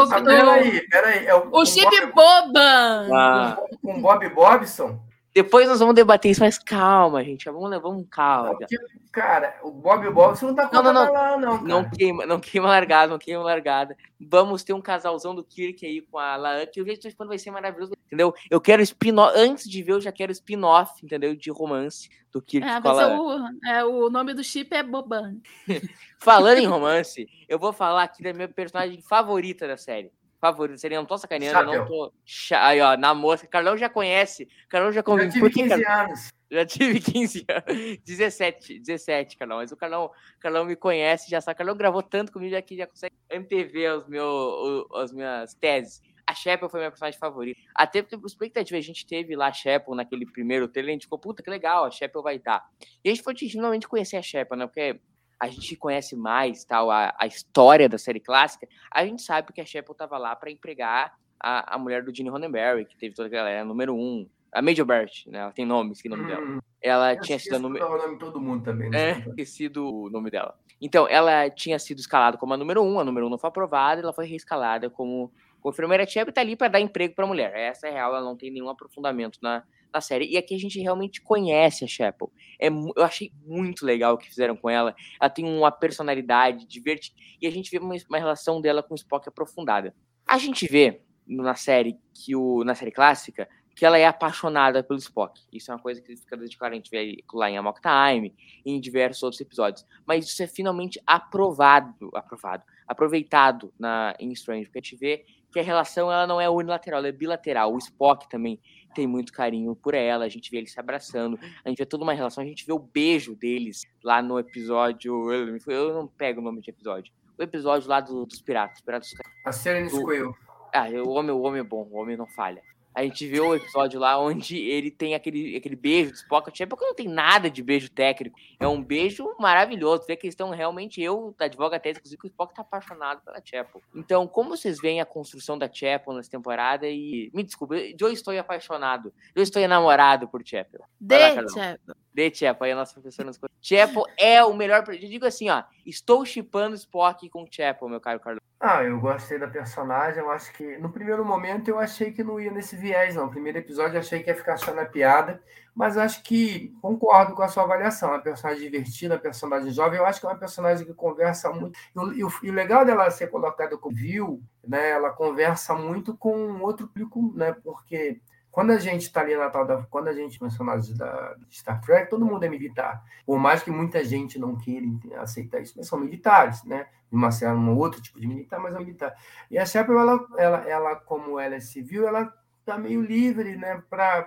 Peraí, peraí. É o, o chip Bob... Boba! Ah. Com Bob Bobson? Depois nós vamos debater isso, mas calma, gente. Vamos, vamos calma. Porque, cara, o Bob Bob, você não tá contando não, não, não. lá, não. Cara. Não queima, não queima largada, não queima largada. Vamos ter um casalzão do Kirk aí com a Laan, que eu vejo que vai ser maravilhoso, entendeu? Eu quero spin-off, antes de ver, eu já quero spin-off, entendeu? De romance do Kirk é, com a Laan. O, é, o nome do chip é Boban. [laughs] Falando em romance, eu vou falar aqui da minha personagem favorita da série favorito. Seria, não tô sacaneando, não tô. Aí, ó, na moça. Carlão já conhece. Carlão já convive. Já tive 15 anos. Já tive 15 anos. 17, 17, Carlão. Mas o Carlão, Carlão me conhece, já sabe. Carlão gravou tanto comigo que já consegue MTV os meus, as minhas teses. A Sheppel foi minha personagem favorita. Até porque, por expectativa, a gente teve lá a Sheppel naquele primeiro trailer, a gente ficou, puta, que legal, a Sheppel vai estar. E a gente foi finalmente conhecer a Sheppel, né? Porque a gente conhece mais tal a, a história da série clássica, a gente sabe que a Sheppel estava lá para empregar a, a mulher do Gene Roddenberry, que teve toda aquela galera, número um, a Major Bert, né? Ela tem nome, esqueci o nome dela. Hum. Ela eu tinha sido a número. O nome de todo mundo também. É, esquecido o nome dela. Então, ela tinha sido escalada como a número um, a número um não foi aprovada, ela foi reescalada como, como enfermeira Chep tá ali para dar emprego para mulher. Essa é real, ela não tem nenhum aprofundamento na, na série. E aqui a gente realmente conhece a Chapel. É, eu achei muito legal o que fizeram com ela. Ela tem uma personalidade divertida. E a gente vê uma, uma relação dela com o Spock aprofundada. A gente vê na série que o na série clássica que ela é apaixonada pelo Spock. Isso é uma coisa que fica desde claro, a gente vê lá em Amok Time e em diversos outros episódios. Mas isso é finalmente aprovado, aprovado, aproveitado na, em Strange, porque a gente vê que a relação ela não é unilateral, ela é bilateral. O Spock também tem muito carinho por ela, a gente vê eles se abraçando, a gente vê toda uma relação, a gente vê o beijo deles lá no episódio. Eu não pego o nome de episódio. O episódio lá do, dos piratas. piratas a Serenity Squill. Ah, o homem, o homem é bom, o homem não falha. A gente vê o episódio lá onde ele tem aquele, aquele beijo do Spock. Tinha porque não tem nada de beijo técnico. É um beijo maravilhoso. Vê que eles estão realmente. Eu, da advoga tese, inclusive, que o Spock tá apaixonado pela Chapel. Então, como vocês veem a construção da Chapel nessa temporada? E. Me desculpa, eu estou apaixonado. Eu estou enamorado por Chapel. De Chapel. De Chapel. Aí a nossa professora nos Chapel é o melhor. Eu digo assim, ó. Estou chipando Spock com Chapel, meu caro Carlos. Ah, eu gostei da personagem. Eu acho que no primeiro momento eu achei que não ia nesse viés, não. No primeiro episódio eu achei que ia ficar só na piada, mas acho que concordo com a sua avaliação. É uma personagem divertida, uma personagem jovem. Eu acho que é uma personagem que conversa muito. E o, e o legal dela ser colocada como viu, né? Ela conversa muito com outro público, né? Porque quando a gente está ali na tal da. Quando a gente personagens da Star Trek, todo mundo é militar. Por mais que muita gente não queira aceitar isso, mas são militares, né? Uma, um outro tipo de militar, mas é militar. E a Shepard, ela, ela, ela, como ela é civil, ela está meio livre, né? Para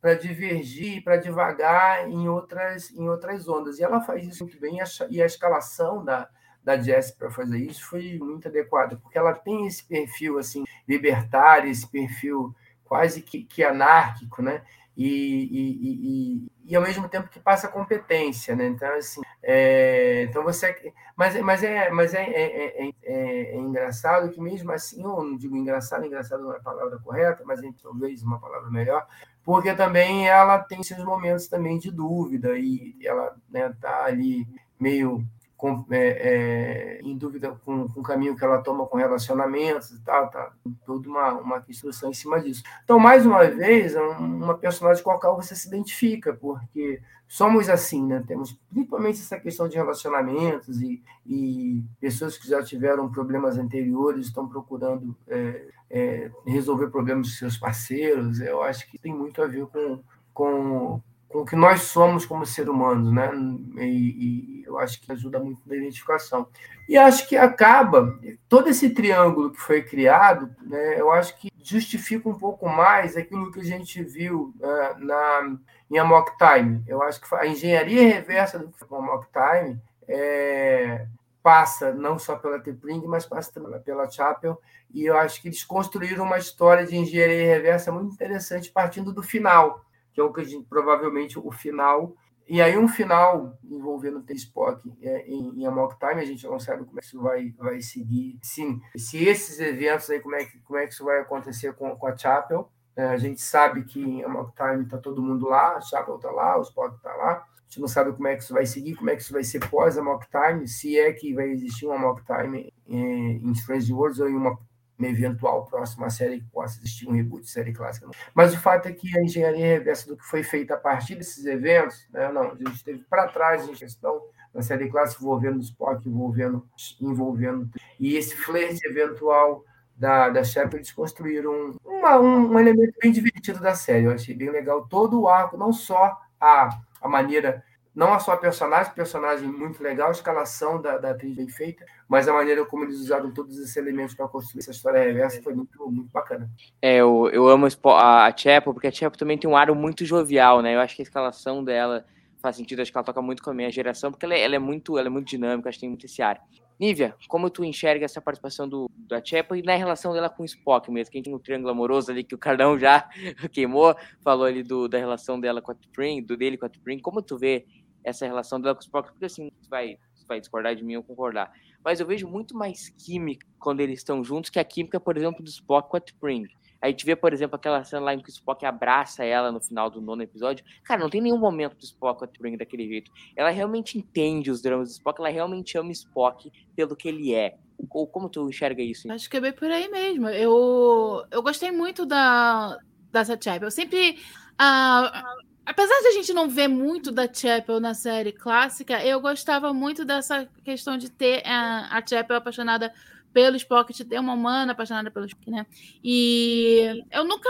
para divergir, para devagar em outras, em outras ondas. E ela faz isso muito bem, e a escalação da, da Jess para fazer isso foi muito adequada, porque ela tem esse perfil assim libertário, esse perfil quase que, que anárquico, né? E, e, e, e, ao mesmo tempo que passa competência, né? Então, assim, é, então você. Mas, mas, é, mas é, é, é, é, engraçado que, mesmo assim, eu não digo engraçado, engraçado não é a palavra correta, mas talvez uma palavra melhor, porque também ela tem seus momentos também de dúvida e ela né, tá ali meio com, é, é, em dúvida com, com, o caminho que ela toma com relacionamentos e tal, tá toda uma, uma instrução em cima disso. Então, mais uma vez, é uma personagem com a qual você se identifica, porque somos assim, né? Temos principalmente essa questão de relacionamentos e, e pessoas que já tiveram problemas anteriores estão procurando é, é, resolver problemas de seus parceiros. Eu acho que tem muito a ver com, com com o que nós somos como ser humanos, né? E, e, eu acho que ajuda muito na identificação. E acho que acaba todo esse triângulo que foi criado, né? Eu acho que justifica um pouco mais aquilo que a gente viu uh, na em Amok Time. Eu acho que a engenharia reversa do Amok Time é, passa não só pela Tepring, mas passa também pela Chapel. E eu acho que eles construíram uma história de engenharia reversa muito interessante partindo do final que é o que a gente, provavelmente o final. E aí um final envolvendo o T-Spock é, em, em Amok Time, a gente não sabe como é que isso vai, vai seguir. Sim, se esses eventos aí, como é que, como é que isso vai acontecer com, com a Chapel. É, a gente sabe que em Amok Time está todo mundo lá, a Chapel está lá, o Spock está lá. A gente não sabe como é que isso vai seguir, como é que isso vai ser pós Amok Time, se é que vai existir um Amok Time em, em Strange Worlds ou em uma uma eventual próxima série que possa existir um reboot de série clássica. Mas o fato é que a engenharia reversa do que foi feito a partir desses eventos, né, não, a gente teve para trás em questão na série clássica envolvendo o Spock, envolvendo, envolvendo e esse flerte eventual da, da Shepard, eles construíram uma, um, um elemento bem divertido da série. Eu achei bem legal todo o arco, não só a, a maneira não só a personagem, personagem muito legal, a escalação da, da atriz bem feita, mas a maneira como eles usaram todos esses elementos para construir essa história reversa foi muito, muito bacana. É, eu, eu amo a Chapel, porque a Chapel também tem um ar muito jovial, né? Eu acho que a escalação dela faz sentido, acho que ela toca muito com a minha geração, porque ela é, ela é muito, ela é muito dinâmica, acho que tem muito esse ar. Nívia, como tu enxerga essa participação do, da Chapel e na relação dela com o Spock mesmo? Quem tem um triângulo amoroso ali que o Cardão já [laughs] queimou, falou ali do, da relação dela com a T'Pring, do dele com a T'Pring. Como tu vê essa relação dela com Spock, porque assim, vai, vai discordar de mim ou concordar. Mas eu vejo muito mais química quando eles estão juntos que a química, por exemplo, do Spock com a T'Pring. A gente vê, por exemplo, aquela cena lá em que o Spock abraça ela no final do nono episódio. Cara, não tem nenhum momento do Spock com a T'Pring daquele jeito. Ela realmente entende os dramas do Spock, ela realmente ama Spock pelo que ele é. Ou como tu enxerga isso? Acho que é bem por aí mesmo. Eu, eu gostei muito da, dessa Chapel. Eu sempre. Uh, Apesar de a gente não ver muito da Chapel na série clássica, eu gostava muito dessa questão de ter a, a Chapel apaixonada pelo Spock, de ter uma humana apaixonada pelo Spock, né? E eu nunca.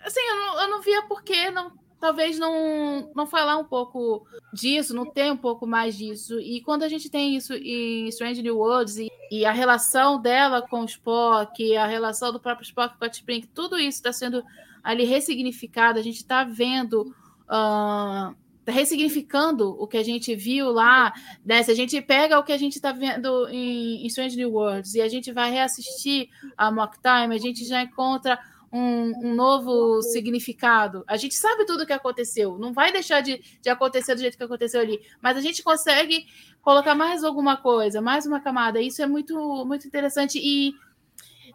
Assim, eu não, eu não via por que não. Talvez não, não falar um pouco disso, não ter um pouco mais disso. E quando a gente tem isso em Strange New Worlds e, e a relação dela com o Spock, a relação do próprio Spock com a T'Pring, tudo isso está sendo ali ressignificado. A gente está vendo uh, ressignificando o que a gente viu lá, né? Se a gente pega o que a gente está vendo em, em Strange New Worlds e a gente vai reassistir a Mock Time, a gente já encontra um, um, novo significado. A gente sabe tudo o que aconteceu, não vai deixar de, de acontecer do jeito que aconteceu ali, mas a gente consegue colocar mais alguma coisa, mais uma camada. Isso é muito, muito interessante e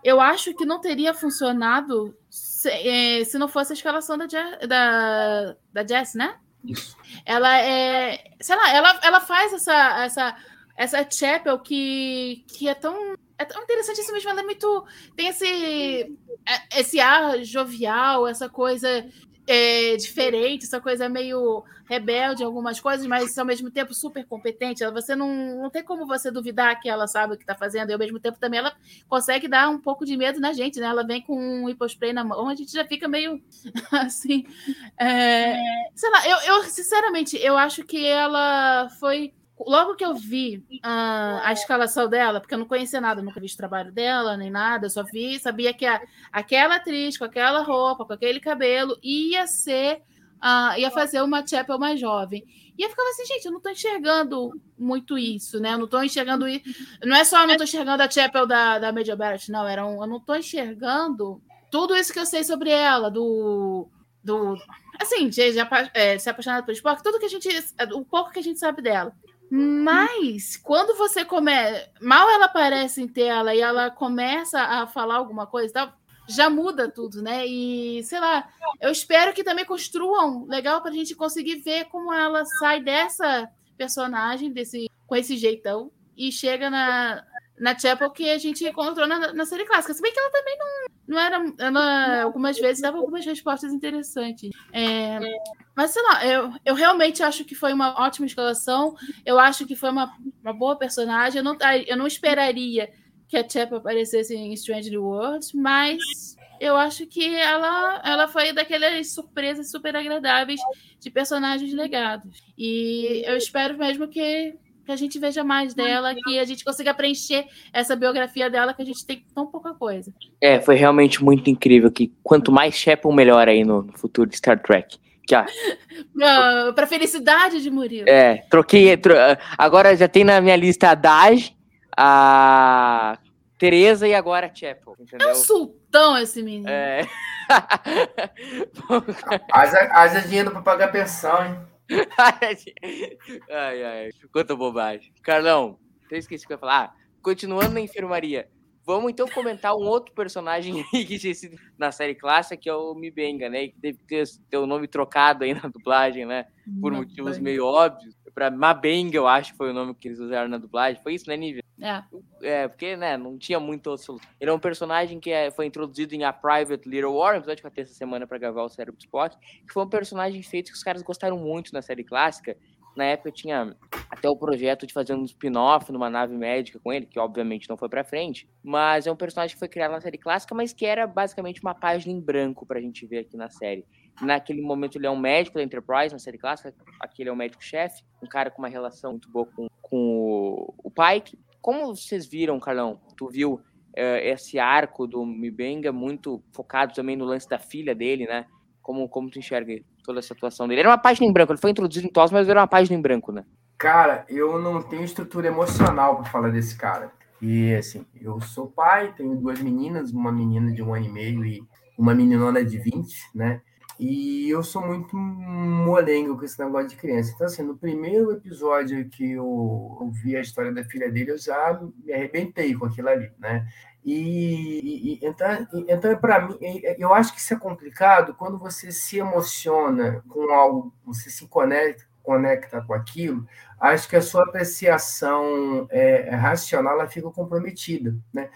eu acho que não teria funcionado se, é, se não fosse a escalação da, da, da Jess, né? Isso. Ela é. Sei lá, ela, ela faz essa, essa, essa chapel que, que é tão. É tão interessante isso mesmo. Ela é muito. Tem esse, é, esse ar jovial, essa coisa é, diferente, essa coisa meio rebelde em algumas coisas, mas ao mesmo tempo super competente. Você não, não tem como você duvidar que ela sabe o que está fazendo, e ao mesmo tempo também ela consegue dar um pouco de medo na gente, né? Ela vem com um hipospray na mão, a gente já fica meio [laughs] assim. É, sei lá, eu, eu sinceramente eu acho que ela foi logo que eu vi uh, a escalação dela, porque eu não conhecia nada, nunca vi o trabalho dela, nem nada, eu só vi, sabia que a, aquela atriz, com aquela roupa, com aquele cabelo, ia ser uh, ia fazer uma Chapel mais jovem. E eu ficava assim, gente, eu não estou enxergando muito isso, né? Eu não estou enxergando isso. Não é só eu não estou enxergando a Chapel da, da Major Barrett, não. Era um, eu não estou enxergando tudo isso que eu sei sobre ela, do. do assim, de, de, é, se apaixonar por esporte, tudo que a gente. O pouco que a gente sabe dela. Mas quando você começa. Mal ela aparece em tela e ela começa a falar alguma coisa, já muda tudo, né? E sei lá, eu espero que também construam legal para a gente conseguir ver como ela sai dessa personagem, desse, com esse jeitão, e chega na, na Chapel que a gente encontrou na, na série clássica. Se bem que ela também não, não era. Ela algumas vezes dava algumas respostas interessantes. É, mas sei lá, eu, eu realmente acho que foi uma ótima escalação. Eu acho que foi uma, uma boa personagem. Eu não, eu não esperaria que a Chapel aparecesse em Strange Worlds, mas eu acho que ela, ela foi daquelas surpresas super agradáveis de personagens legados. E eu espero mesmo que, que a gente veja mais dela, que a gente consiga preencher essa biografia dela, que a gente tem tão pouca coisa. É, foi realmente muito incrível que quanto mais Chapel, melhor aí no futuro de Star Trek. Que, pra felicidade de Murilo. É, troquei. Tro... Agora já tem na minha lista a Daj, a Tereza e agora a Chapel. Entendeu? É um sultão esse menino. É. [laughs] haja, haja dinheiro pra pagar pensão, hein? [laughs] ai, ai, quanta bobagem. Carlão, eu esqueci o que eu ia falar. Ah, continuando na enfermaria. Vamos então comentar um outro personagem [laughs] que tinha sido na série clássica, que é o Mibenga, né? Que teve que ter, o nome trocado aí na dublagem, né? Por motivos meio óbvios. Para Mabenga, eu acho que foi o nome que eles usaram na dublagem. Foi isso, né, Nívia? É. É, porque, né, não tinha muito outro solução. Ele é um personagem que é, foi introduzido em A Private Little War, um episódio que eu essa semana para gravar o Cérebro Spock, que foi um personagem feito que os caras gostaram muito na série clássica, na época tinha até o projeto de fazer um spin-off numa nave médica com ele, que obviamente não foi para frente, mas é um personagem que foi criado na série clássica, mas que era basicamente uma página em branco pra gente ver aqui na série. Naquele momento ele é um médico da Enterprise, na série clássica, aqui ele é um médico-chefe, um cara com uma relação muito boa com, com o Pike. Como vocês viram, Carlão? Tu viu uh, esse arco do Mibenga muito focado também no lance da filha dele, né? Como, como tu enxerga toda essa atuação dele? Era uma página em branco, ele foi introduzido em TOS, mas era uma página em branco, né? Cara, eu não tenho estrutura emocional para falar desse cara. E assim, eu sou pai, tenho duas meninas, uma menina de um ano e meio e uma meninona de 20, né? E eu sou muito molengo com esse negócio de criança. Então, assim, no primeiro episódio que eu ouvi a história da filha dele, eu já me arrebentei com aquilo ali, né? E, e, então, então para mim, eu acho que isso é complicado quando você se emociona com algo, você se conecta, conecta com aquilo, acho que a sua apreciação é, racional ela fica comprometida, né?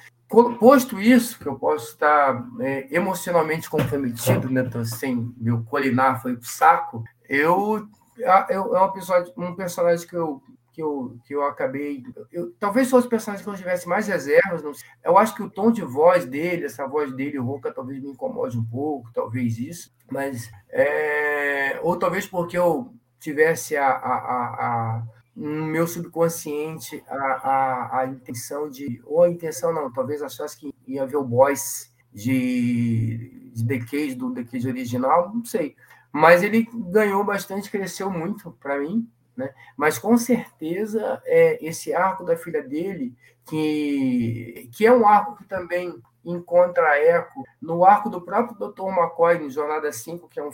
Posto isso, que eu posso estar é, emocionalmente comprometido, né? Tô sem meu colinar foi pro saco. Eu, eu é um episódio, um personagem que eu que eu, que eu acabei. Eu, talvez fosse personagem que eu tivesse mais reservas. Não sei. Eu acho que o tom de voz dele, essa voz dele rouca, talvez me incomode um pouco, talvez isso. Mas. É, ou talvez porque eu tivesse a, a, a, a no meu subconsciente a, a, a intenção de. Ou a intenção não, talvez achasse que ia ver o boss de, de The Cage, do The Cage original, não sei. Mas ele ganhou bastante, cresceu muito para mim. Né? Mas com certeza é, esse arco da filha dele, que, que é um arco que também encontra eco no arco do próprio Dr. McCoy em Jornada 5, que é, um,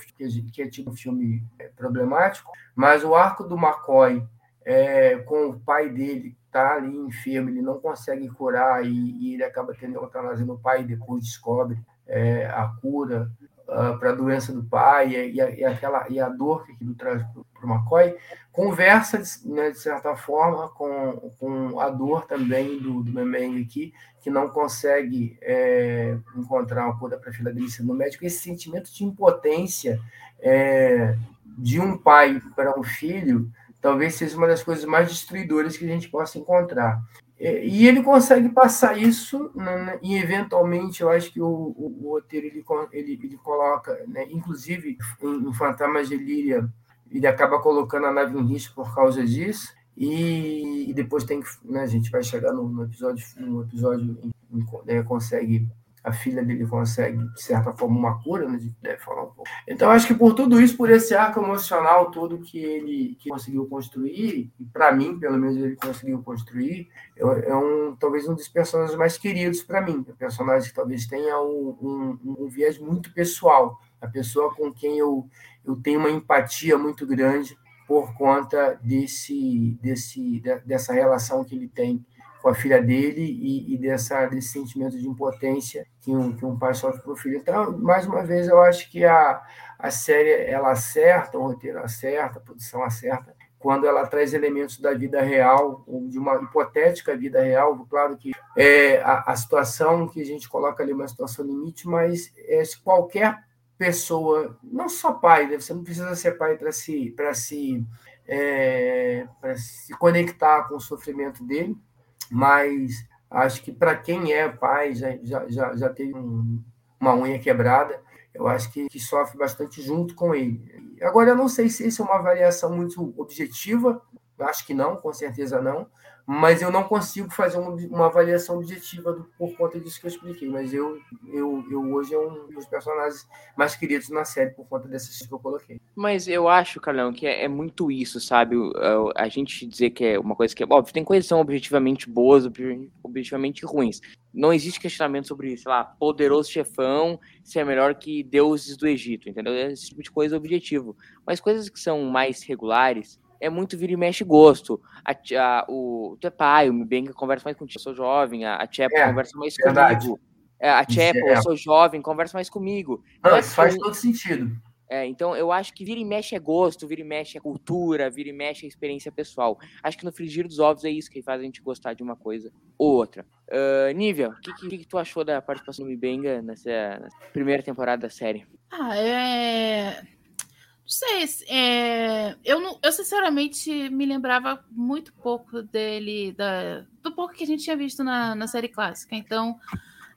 que é tipo um filme é, problemático, mas o arco do McCoy é, com o pai dele tá ali enfermo, ele não consegue curar e, e ele acaba tendo eutanásia no pai e depois descobre é, a cura uh, para a doença do pai e, e, aquela, e a dor que aquilo traz para o McCoy, conversa, né, de certa forma, com, com a dor também do, do Memeng aqui, que não consegue é, encontrar uma cura para a filha dele no médico. Esse sentimento de impotência é, de um pai para um filho talvez seja uma das coisas mais destruidoras que a gente possa encontrar. E ele consegue passar isso, né, e eventualmente eu acho que o, o, o roteiro ele, ele, ele coloca, né, inclusive em, Fantasmas de Líria, ele acaba colocando a nave em risco por causa disso, e, e depois tem que, né, a gente vai chegar no, no episódio, no episódio né, consegue a filha dele consegue, de certa forma, uma cura, né? a gente deve falar um pouco. Então, acho que por tudo isso, por esse arco emocional todo que ele que conseguiu construir, e para mim, pelo menos, ele conseguiu construir, é, é um, talvez um dos personagens mais queridos para mim. Um personagem que talvez tenha um, um, um viés muito pessoal, a pessoa com quem eu, eu tenho uma empatia muito grande por conta desse, desse, dessa relação que ele tem com a filha dele e, e dessa, desse sentimento de impotência que um, que um pai sofre para o filho. Então, mais uma vez, eu acho que a, a série ela acerta, o roteiro acerta, a produção acerta, quando ela traz elementos da vida real, de uma hipotética vida real. Claro que é a, a situação que a gente coloca ali é uma situação limite, mas é, qualquer pessoa, não só pai, né? você não precisa ser pai para se, para se, é, se conectar com o sofrimento dele, mas acho que para quem é pai, já, já, já, teve um, uma unha quebrada, eu acho que, que, sofre bastante junto com ele. Agora, eu não sei se isso é uma avaliação muito objetiva, acho que não, com certeza não, mas eu não consigo fazer uma, uma avaliação objetiva do, por conta disso que eu expliquei. Mas eu, eu, eu hoje é um dos personagens mais queridos na série por conta dessas que eu coloquei. Mas eu acho, Carlão, que é, é muito isso, sabe? A, a, gente dizer que é uma coisa que é. Óbvio, tem coisas que são objetivamente boas, objetivamente ruins. Não existe questionamento sobre, sei lá, poderoso chefão se é melhor que deuses do Egito, entendeu? Esse tipo de coisa é objetivo. Mas coisas que são mais regulares é muito vira e mexe gosto. A, a, o teu pai, o Mibenga conversa mais contigo, eu sou jovem, a, a Chepa é, conversa mais verdade. comigo. É, a Chepa, é. eu sou jovem, conversa mais comigo. Não, então, isso faz assim, todo sentido. É, então eu acho que vira e mexe é gosto, vira e mexe é cultura, vira e mexe é experiência pessoal. Acho que no frigir dos ovos é isso que faz a gente gostar de uma coisa ou outra. Uh, Nívia, o que, que, que, tu achou da participação do Mibenga nessa, nessa primeira temporada da série? Ah, é não sei, é, eu, não, eu sinceramente me lembrava muito pouco dele, da, do pouco que a gente tinha visto na, na série clássica. Então,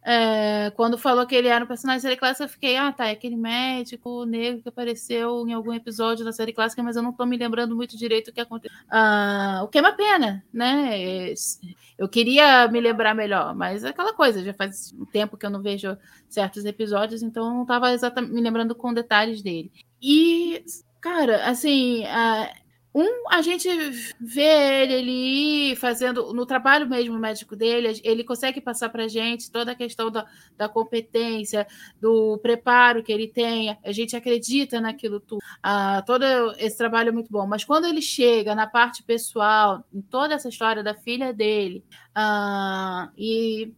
é, quando falou que ele era um personagem da série clássica, eu fiquei, ah, tá, é aquele médico negro que apareceu em algum episódio da série clássica, mas eu não tô me lembrando muito direito o que aconteceu. Ah, o que é uma pena, né? Eu queria me lembrar melhor, mas é aquela coisa, já faz um tempo que eu não vejo certos episódios, então eu não estava exatamente me lembrando com detalhes dele. E, cara, assim, um, a gente vê ele ali fazendo, no trabalho mesmo médico dele, ele consegue passar para a gente toda a questão da, da competência, do preparo que ele tem, a gente acredita naquilo tudo. Ah, todo esse trabalho é muito bom. Mas quando ele chega na parte pessoal, em toda essa história da filha dele, ah, e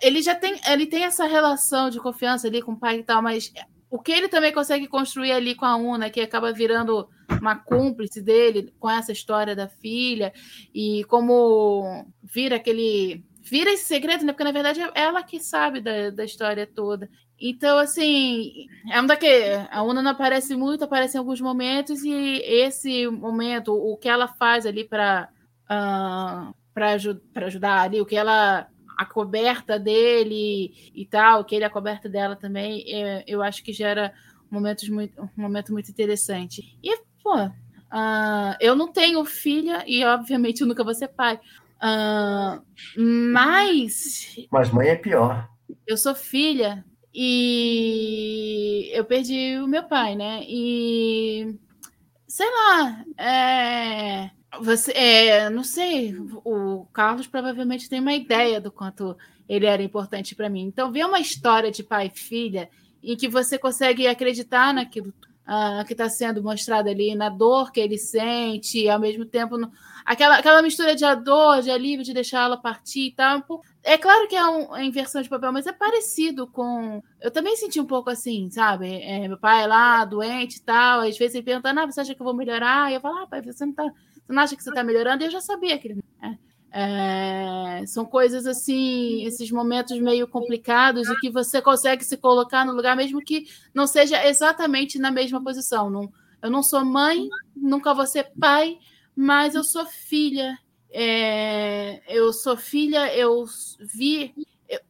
ele já tem, ele tem essa relação de confiança ali com o pai e tal, mas o que ele também consegue construir ali com a Una, que acaba virando uma cúmplice dele com essa história da filha, e como vira aquele. Vira esse segredo, né? Porque na verdade é ela que sabe da, da história toda. Então, assim, é um daquele. A Una não aparece muito, aparece em alguns momentos, e esse momento, o que ela faz ali para uh, ah, para ajudar ali, o que ela a coberta dele e tal, que ele é a coberta dela também, é, eu acho que gera momentos muito, um momento muito interessante. E, pô, uh, eu não tenho filha e, obviamente, eu nunca vou ser pai. Uh, mas. Mas mãe é pior. Eu sou filha e eu perdi o meu pai, né? E. Sei lá. É você, é, não sei, o Carlos provavelmente tem uma ideia do quanto ele era importante para mim. Então, ver uma história de pai e filha em que você consegue acreditar naquilo uh, que está sendo mostrado ali, na dor que ele sente, e ao mesmo tempo no, aquela, aquela mistura de dor, de alívio, de deixar ela partir e tal. É claro que é uma inversão de papel, mas é parecido com. Eu também senti um pouco assim, sabe? É, meu pai é lá, doente e tal. Às vezes ele pergunta: ah, você acha que eu vou melhorar? E eu falo: ah, pai, você não está você não acha que você está melhorando? Eu já sabia que ele. Né? É, são coisas assim, esses momentos meio complicados e que você consegue se colocar no lugar, mesmo que não seja exatamente na mesma posição. Não, eu não sou mãe, nunca vou ser pai, mas eu sou filha. É, eu sou filha, eu vi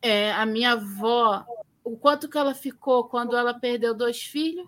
é, a minha avó, o quanto que ela ficou quando ela perdeu dois filhos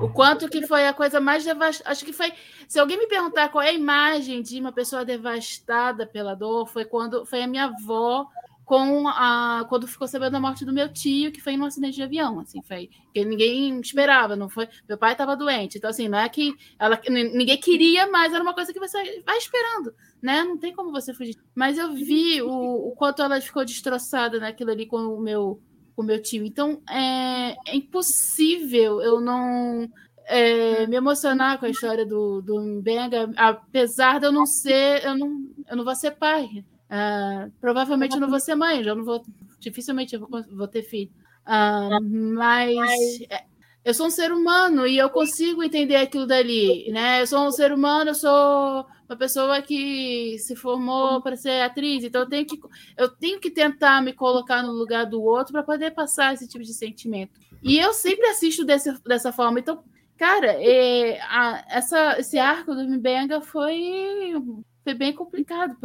o quanto que foi a coisa mais devastada. Acho que foi. Se alguém me perguntar qual é a imagem de uma pessoa devastada pela dor, foi quando foi a minha avó com a quando ficou sabendo da morte do meu tio, que foi num acidente de avião, assim, foi que ninguém esperava, não foi? Meu pai estava doente, então assim, não é que ela ninguém queria, mas era uma coisa que você vai esperando, né? Não tem como você fugir. Mas eu vi o, o quanto ela ficou destroçada naquilo ali com o meu com o meu tio. Então é, é impossível eu não é, me emocionar com a história do, do Mbenga, apesar de eu não ser, eu não, eu não vou ser pai. Uh, provavelmente eu não vou ser mãe, já não vou, dificilmente eu vou, vou ter filho. Uh, mas é, eu sou um ser humano e eu consigo entender aquilo dali, né? Eu sou um ser humano, eu sou uma pessoa que se formou para ser atriz, então eu tenho que eu tenho que tentar me colocar no lugar do outro para poder passar esse tipo de sentimento. E eu sempre assisto desse, dessa forma. Então, cara, é, a, essa, esse arco do Mbenga foi foi bem complicado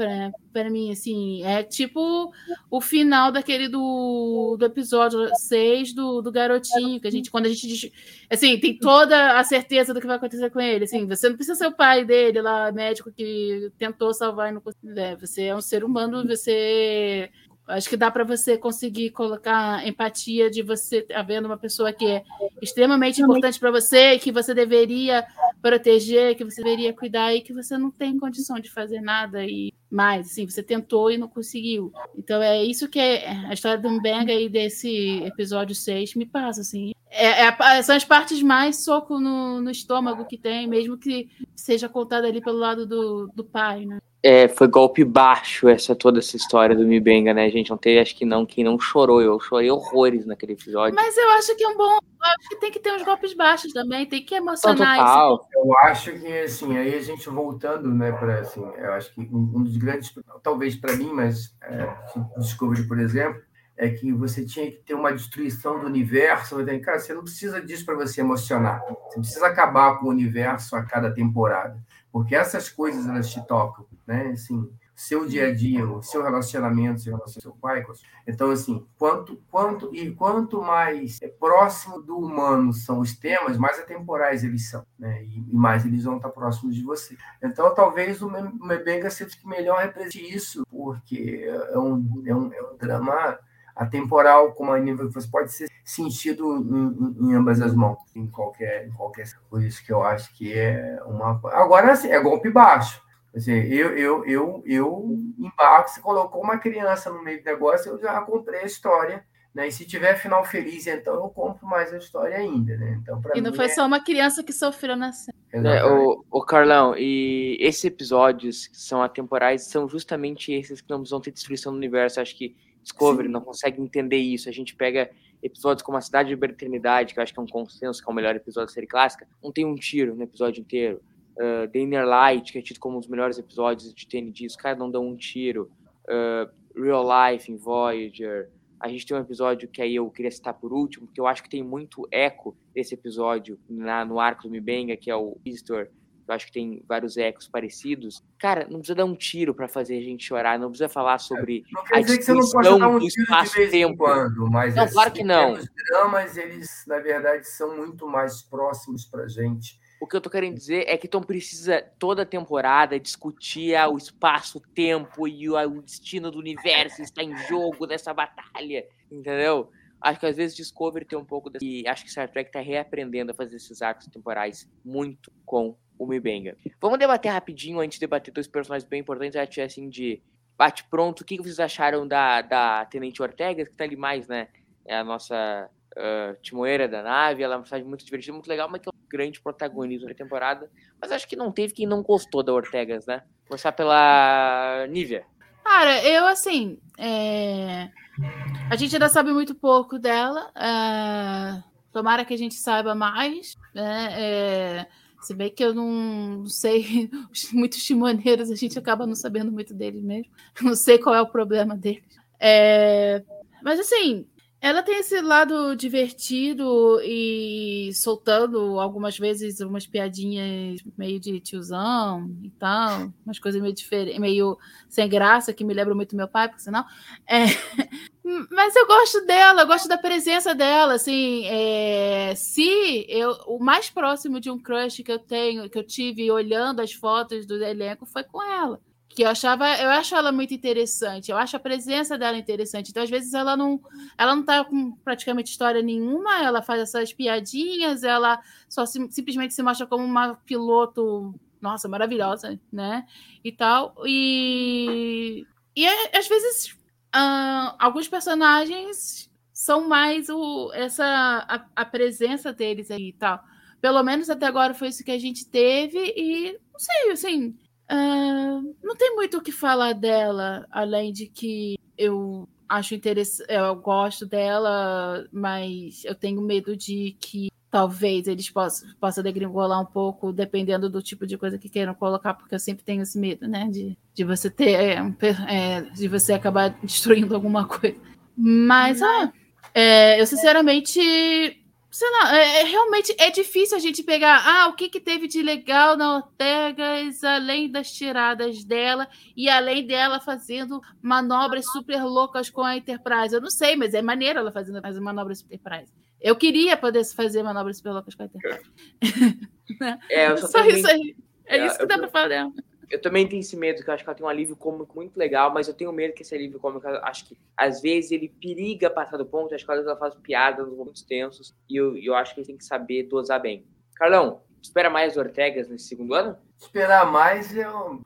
para mim, assim. É tipo o final daquele do, do episódio 6 do, do garotinho, que a gente, quando a gente assim, tem toda a certeza do que vai acontecer com ele. Assim, você não precisa ser o pai dele lá, médico que tentou salvar e não conseguiu. É, você é um ser humano, você Acho que dá para você conseguir colocar empatia de você tá vendo uma pessoa que é extremamente importante para você, que você deveria proteger, que você deveria cuidar e que você não tem condição de fazer nada e mais, assim, você tentou e não conseguiu. Então é isso que é a história do Mbenga aí desse episódio 6 me passa, assim. É, é, são as partes mais soco no, no estômago que tem, mesmo que seja contada ali pelo lado do, do pai, né? É, foi golpe baixo essa toda essa história do Mibenga, né, gente? Não teve, acho que não, quem não chorou, eu chorei horrores naquele episódio. Mas eu acho que é um bom. acho que tem que ter uns golpes baixos também, tem que emocionar Total. isso. Eu acho que, assim, aí a gente voltando, né, para assim, eu acho que um, dos grandes, talvez para mim, mas é, descobri, por exemplo, é que você tinha que ter uma destruição do universo. Cara, você não precisa disso para você emocionar. Você precisa acabar com o universo a cada temporada porque essas coisas elas te tocam, né? Assim, seu dia a dia, o seu relacionamento, seu relacionamento com seu pai. Então, assim, quanto, quanto e quanto mais próximo do humano são os temas, mais atemporais eles são, né? E, e mais eles vão estar próximos de você. Então, talvez o Mebenga seja que melhor represente isso, porque é um, é um, é um drama atemporal, como a nível você pode ser sentido em, em, ambas as mãos, em qualquer, em qualquer. Por isso que eu acho que é uma. Agora, assim, é golpe baixo. Assim, eu, eu, eu, eu embarco, você colocou uma criança no meio do negócio, eu já comprei a história. Né? E se tiver final feliz, então eu compro mais a história ainda, né? Então, e não foi é... só uma criança que sofreu na cena. É, o, o Carlão, e esses episódios que são atemporais são justamente esses que não vão ter destruição do universo. Acho que Discovery Sim. não consegue entender isso. A gente pega episódios como A Cidade de Eternidade, que eu acho que é um consenso, que é o melhor episódio da série clássica, não tem um tiro no episódio inteiro. Uh, The Inner Light, que é tido como um dos melhores episódios de TNG, os caras não dão um tiro. Uh, Real Life em Voyager. A gente tem um episódio que aí eu queria citar por último, porque eu acho que tem muito eco desse episódio na, no arco do Mibenga, que é o Easter, eu acho que tem vários ecos parecidos. Cara, não precisa dar um tiro para fazer a gente chorar, não precisa falar sobre pode dar um quando, mas não, claro que não. Os dramas, eles, na verdade, são muito mais próximos pra gente. O que eu tô querendo dizer é que Tom precisa toda temporada discutir o espaço-tempo e o destino do universo está em jogo nessa batalha, entendeu? Acho que às vezes Discovery tem um pouco desse... E acho que Star Trek tá reaprendendo a fazer esses arcos temporais muito com o Mibenga. Vamos debater rapidinho, antes de debater dois personagens bem importantes, a assim, de bate pronto. O que vocês acharam da, da Tenente Ortega, que tá ali mais, né? É a nossa uh, timoeira da nave, ela é uma personagem muito divertida, muito legal, mas que é grande protagonismo da temporada. Mas acho que não teve quem não gostou da Ortegas, né? Começar pela Nívia. Cara, eu assim. É... A gente ainda sabe muito pouco dela. É... Tomara que a gente saiba mais. Né? É... Se bem que eu não sei, [laughs] muitos timoneiros a gente acaba não sabendo muito deles mesmo. Não sei qual é o problema deles. É... Mas assim, ela tem esse lado divertido e soltando algumas vezes umas piadinhas meio de tiozão e tal, umas coisas meio diferentes, meio sem graça, que me lembram muito meu pai, por sinal. É... [laughs] Mas eu gosto dela, eu gosto da presença dela, assim, é... se eu o mais próximo de um crush que eu tenho, que eu tive olhando as fotos do elenco foi com ela que eu achava, eu acho ela muito interessante, eu acho a presença dela interessante. Então, às vezes, ela não, ela não tá com praticamente história nenhuma, ela faz essas piadinhas, ela só se, simplesmente se mostra como uma piloto, nossa, maravilhosa, né? E tal. E, e às vezes, uh, alguns personagens são mais o, essa a, a presença deles aí e tal. Pelo menos até agora foi isso que a gente teve, e não sei, assim Uh, não tem muito o que falar dela, além de que eu acho interessante, eu gosto dela, mas eu tenho medo de que talvez eles possam, possam degringolar um pouco, dependendo do tipo de coisa que queiram colocar, porque eu sempre tenho esse medo, né? De, de você ter. É, é, de você acabar [laughs] destruindo alguma coisa. Mas, ah, é, eu sinceramente sei lá, é, é, realmente é difícil a gente pegar, ah, o que, que teve de legal na Ortegas, além das tiradas dela e além dela fazendo manobras super loucas com a Enterprise. Eu não sei, mas é maneiro ela fazendo as manobras super Enterprise. Eu queria poder fazer manobras super loucas com a Enterprise. É, eu [laughs] só, só isso aí. É, é isso que dá pra falar dela eu também tenho esse medo, que eu acho que ela tem um alívio cômico muito legal, mas eu tenho medo que esse alívio cômico, acho que às vezes ele periga passar do ponto, acho que às vezes ela faz piada nos momentos tensos, e eu, eu acho que ele tem que saber dosar bem. Carlão, espera mais Ortegas nesse segundo ano? Esperar mais, eu,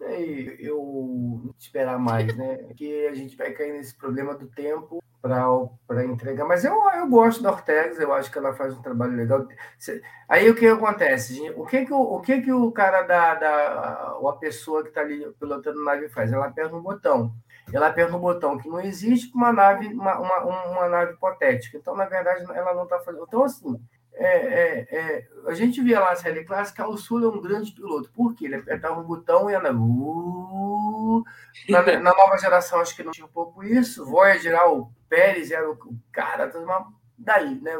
eu esperar mais, né? Porque a gente vai cair nesse problema do tempo para entregar. Mas eu, eu gosto da Ortegas, eu acho que ela faz um trabalho legal. Aí o que acontece? O que que o, o, que que o cara da, da a pessoa que está ali pilotando nave faz? Ela aperta um botão. Ela aperta um botão que não existe uma nave, uma, uma, uma nave hipotética. Então, na verdade, ela não está fazendo. Então, assim, é, é, é, a gente via lá a série clássica, o Sul é um grande piloto. Por quê? Ele apertava um botão e anda. Uh, na, [laughs] na, nova geração, acho que não tinha um pouco isso. Voyager, o Pérez era o cara, uma, daí, né?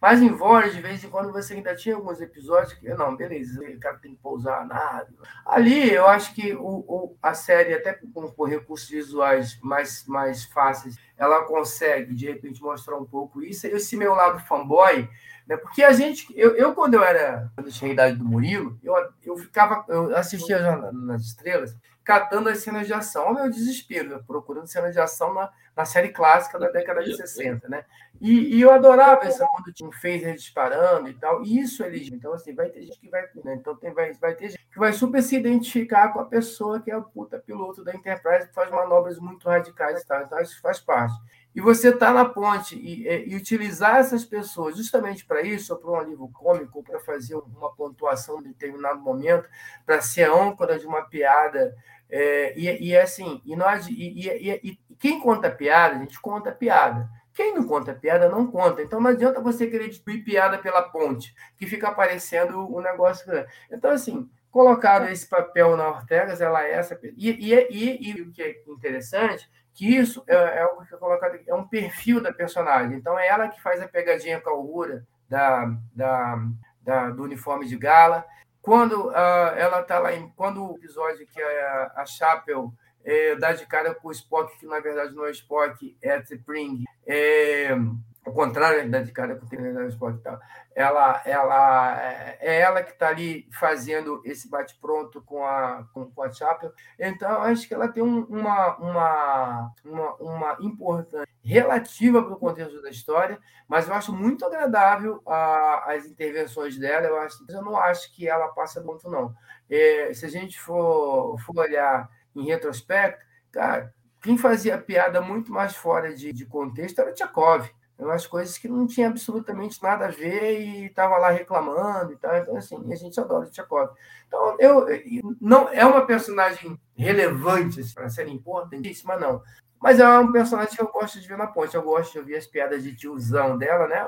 Mas em Voyager, de vez em quando, você ainda tinha alguns episódios que, não, beleza, o cara tem que pousar a nave. Ali, eu acho que o, o a série, até com, com recursos visuais mais, mais fáceis, ela consegue, de repente, mostrar um pouco isso. Esse meu lado fanboy né? Porque a gente, eu, eu quando eu era, quando eu tinha a idade do Murilo, eu, eu ficava, eu assistia nas estrelas, catando as cenas de ação. O meu desespero, né? procurando cenas de ação na, na série clássica da década de 60, né? E, e eu adorava essa quando tinha um phaser disparando e tal. E isso eles. Então, assim, vai ter gente que vai. Né? Então, tem, vai, vai ter gente que vai super se identificar com a pessoa que é o puta piloto da Enterprise, que faz manobras muito radicais e tal. Então, isso faz parte e você está na ponte e, e, utilizar essas pessoas justamente para isso, ou para um alívio cômico, para fazer uma pontuação em determinado momento, para ser âncora de uma piada. É, e, e assim, e, nós, e, e, quem conta piada, a gente conta piada. Quem não conta piada, não conta. Então não adianta você querer destruir piada pela ponte, que fica aparecendo o um negócio. Então, assim, colocaram esse papel na Ortegas, ela é essa. E, e, e, e o que é interessante que isso é, é algo que é colocado aqui, é um perfil da personagem. Então é ela que faz a pegadinha com a Uhura da, da, da, do uniforme de gala. Quando uh, ela está lá, em, quando o episódio que a, a Chapel é, dá de cara com o Spock, que na verdade não é Spock, é T'Pring, é, ao contrário da de cara com o Spock e tal ela, ela é ela que está ali fazendo esse bate-pronto com a, com, com a Chapel. Então, acho que ela tem um, uma, uma, uma, uma importância relativa para o contexto da história, mas eu acho muito agradável a, as intervenções dela. Eu, acho, eu não acho que ela passa muito, não. É, se a gente for, for olhar em retrospecto, cara, quem fazia piada muito mais fora de, de contexto era o umas coisas que não tinha absolutamente nada a ver e estava lá reclamando e tal. Então, assim, a gente adora o Tchekov. Então, eu, não, é uma personagem relevante assim, para ser importantíssima, não. Mas é um personagem que eu gosto de ver na ponte. Eu gosto de ouvir as piadas de tiozão dela, né?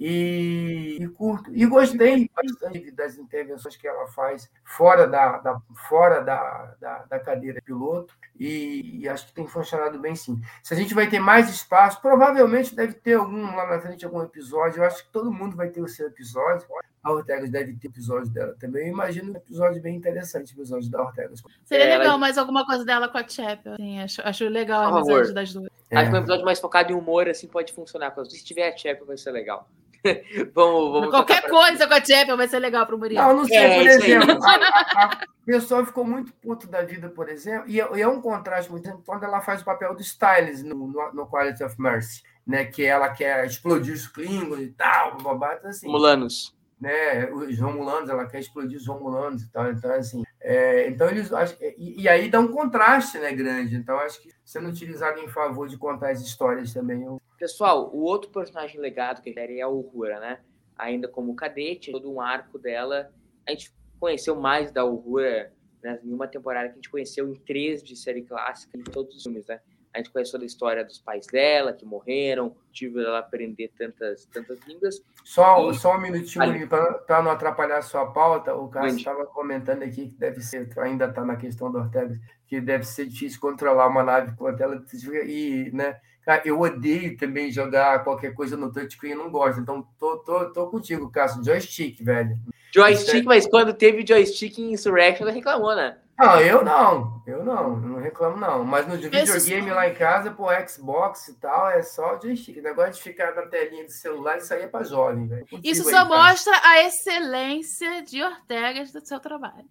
E, e curto. E gostei bastante das intervenções que ela faz fora da, da fora da, da, da cadeira piloto. E, e, acho que tem funcionado bem sim. Se a gente vai ter mais espaço, provavelmente deve ter algum lá na frente, algum episódio. Eu acho que todo mundo vai ter o seu episódio. A Ortega deve ter episódio dela também. Eu imagino um episódio bem interessante, o episódio da Ortega. Seria é, legal ela... mais alguma coisa dela com a Chapel. Assim, acho, acho legal a amizade das duas. É. Acho que um episódio mais focado em humor assim pode funcionar. Se tiver a Chapel, vai ser legal. [laughs] vamos, vamos Qualquer pra... coisa com a Champion vai ser legal pro Murilo. Não, não sei, É, por exemplo, a, a, a pessoa ficou muito puto da vida, por exemplo, e é, e é um contraste muito grande quando ela faz o papel do Styles no, no, no Quality of Mercy, né? Que ela quer explodir os Klingons e tal, babata assim. Mulanos. Né, os romulanos, ela quer explodir os romulanos e tal, então assim, é, então eles e, e aí dá um contraste, né, grande. Então acho que sendo utilizado em favor de contar as histórias também, eu- Pessoal, o outro personagem legado que é a Uhura, né? Ainda como cadete, todo um arco dela. A gente conheceu mais da Uhura né, em uma temporada que a gente conheceu em três de série clássica, em todos os filmes, né? A gente conheceu da história dos pais dela, que morreram, tive ela aprender tantas, tantas línguas. Só, E- só um minutinho, para não atrapalhar a sua pauta, o Cássio Mande. estava comentando aqui que deve ser, ainda está na questão do Ortega, que deve ser difícil controlar uma nave com a tela e, né, cara, eu odeio também jogar qualquer coisa no touchscreen, eu não gosto, então tô, tô, tô contigo, Cássio, joystick, velho. Joystick, mas quando teve joystick em Insurrection, ela reclamou, né? Não, eu não, eu não, eu não reclamo não, mas no videogame lá em casa, pô, Xbox e tal, é só joystick, o negócio de ficar na telinha do celular, isso aí é para jovem, velho. Isso aí, só Cássio. mostra a excelência de Ortegas do seu trabalho.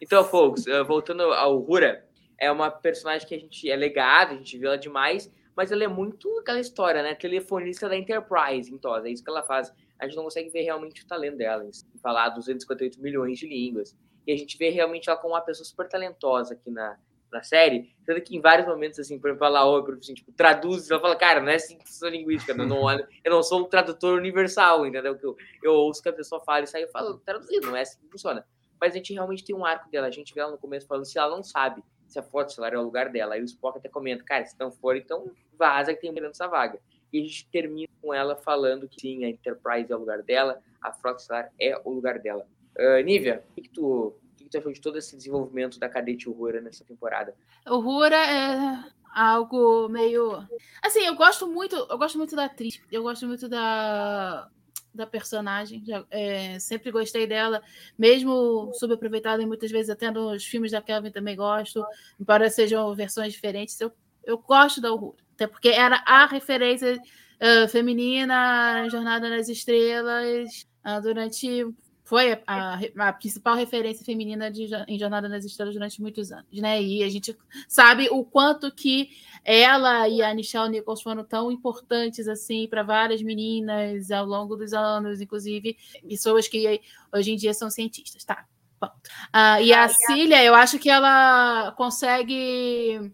Então, folks, eh, voltando ao Uhura, é uma personagem que a gente é legado, a gente vê ela demais, mas ela é muito aquela história, né? Telefonista da Enterprise, em TOS, é isso que ela faz. A gente não consegue ver realmente o talento dela, em falar 258 milhões de línguas. E a gente vê realmente ela como uma pessoa super talentosa aqui na, na série, sendo que em vários momentos, assim, por exemplo, ela ouve, assim, tipo, traduz, ela fala, cara, não é assim que funciona a linguística, eu não, eu não sou um tradutor universal, entendeu? Que eu, eu ouço que a pessoa fala e sai eu falo, traduzido, não é assim que funciona mas a gente realmente tem um arco dela. A gente vê ela no começo falando se ela não sabe se a Forte Solar é o lugar dela. Aí o Spock até comenta, cara, se não for, então vaza que tem mulher nessa vaga. E a gente termina com ela falando que sim, a Enterprise é o lugar dela, a Frota Solar é o lugar dela. Uh, Nívia, o que, que tu, achou de todo esse desenvolvimento da cadete Uhura nessa temporada? O Rura é algo meio. Assim, eu gosto muito, eu gosto muito da atriz, eu gosto muito da, da personagem. é, sempre gostei dela, mesmo subaproveitada e muitas vezes até nos filmes da Kelvin também gosto, embora sejam versões diferentes. Eu, eu gosto da Uhura, até porque era a referência ah, feminina em Jornada nas Estrelas ah, durante foi a, a- a principal referência feminina de, em Jornada nas Estrelas durante muitos anos, né? E a gente sabe o quanto que ela e a Nichelle Nichols foram tão importantes assim para várias meninas ao longo dos anos, inclusive pessoas que hoje em dia são cientistas, tá? Ponto. Ah, e a Cília, eu acho que ela consegue,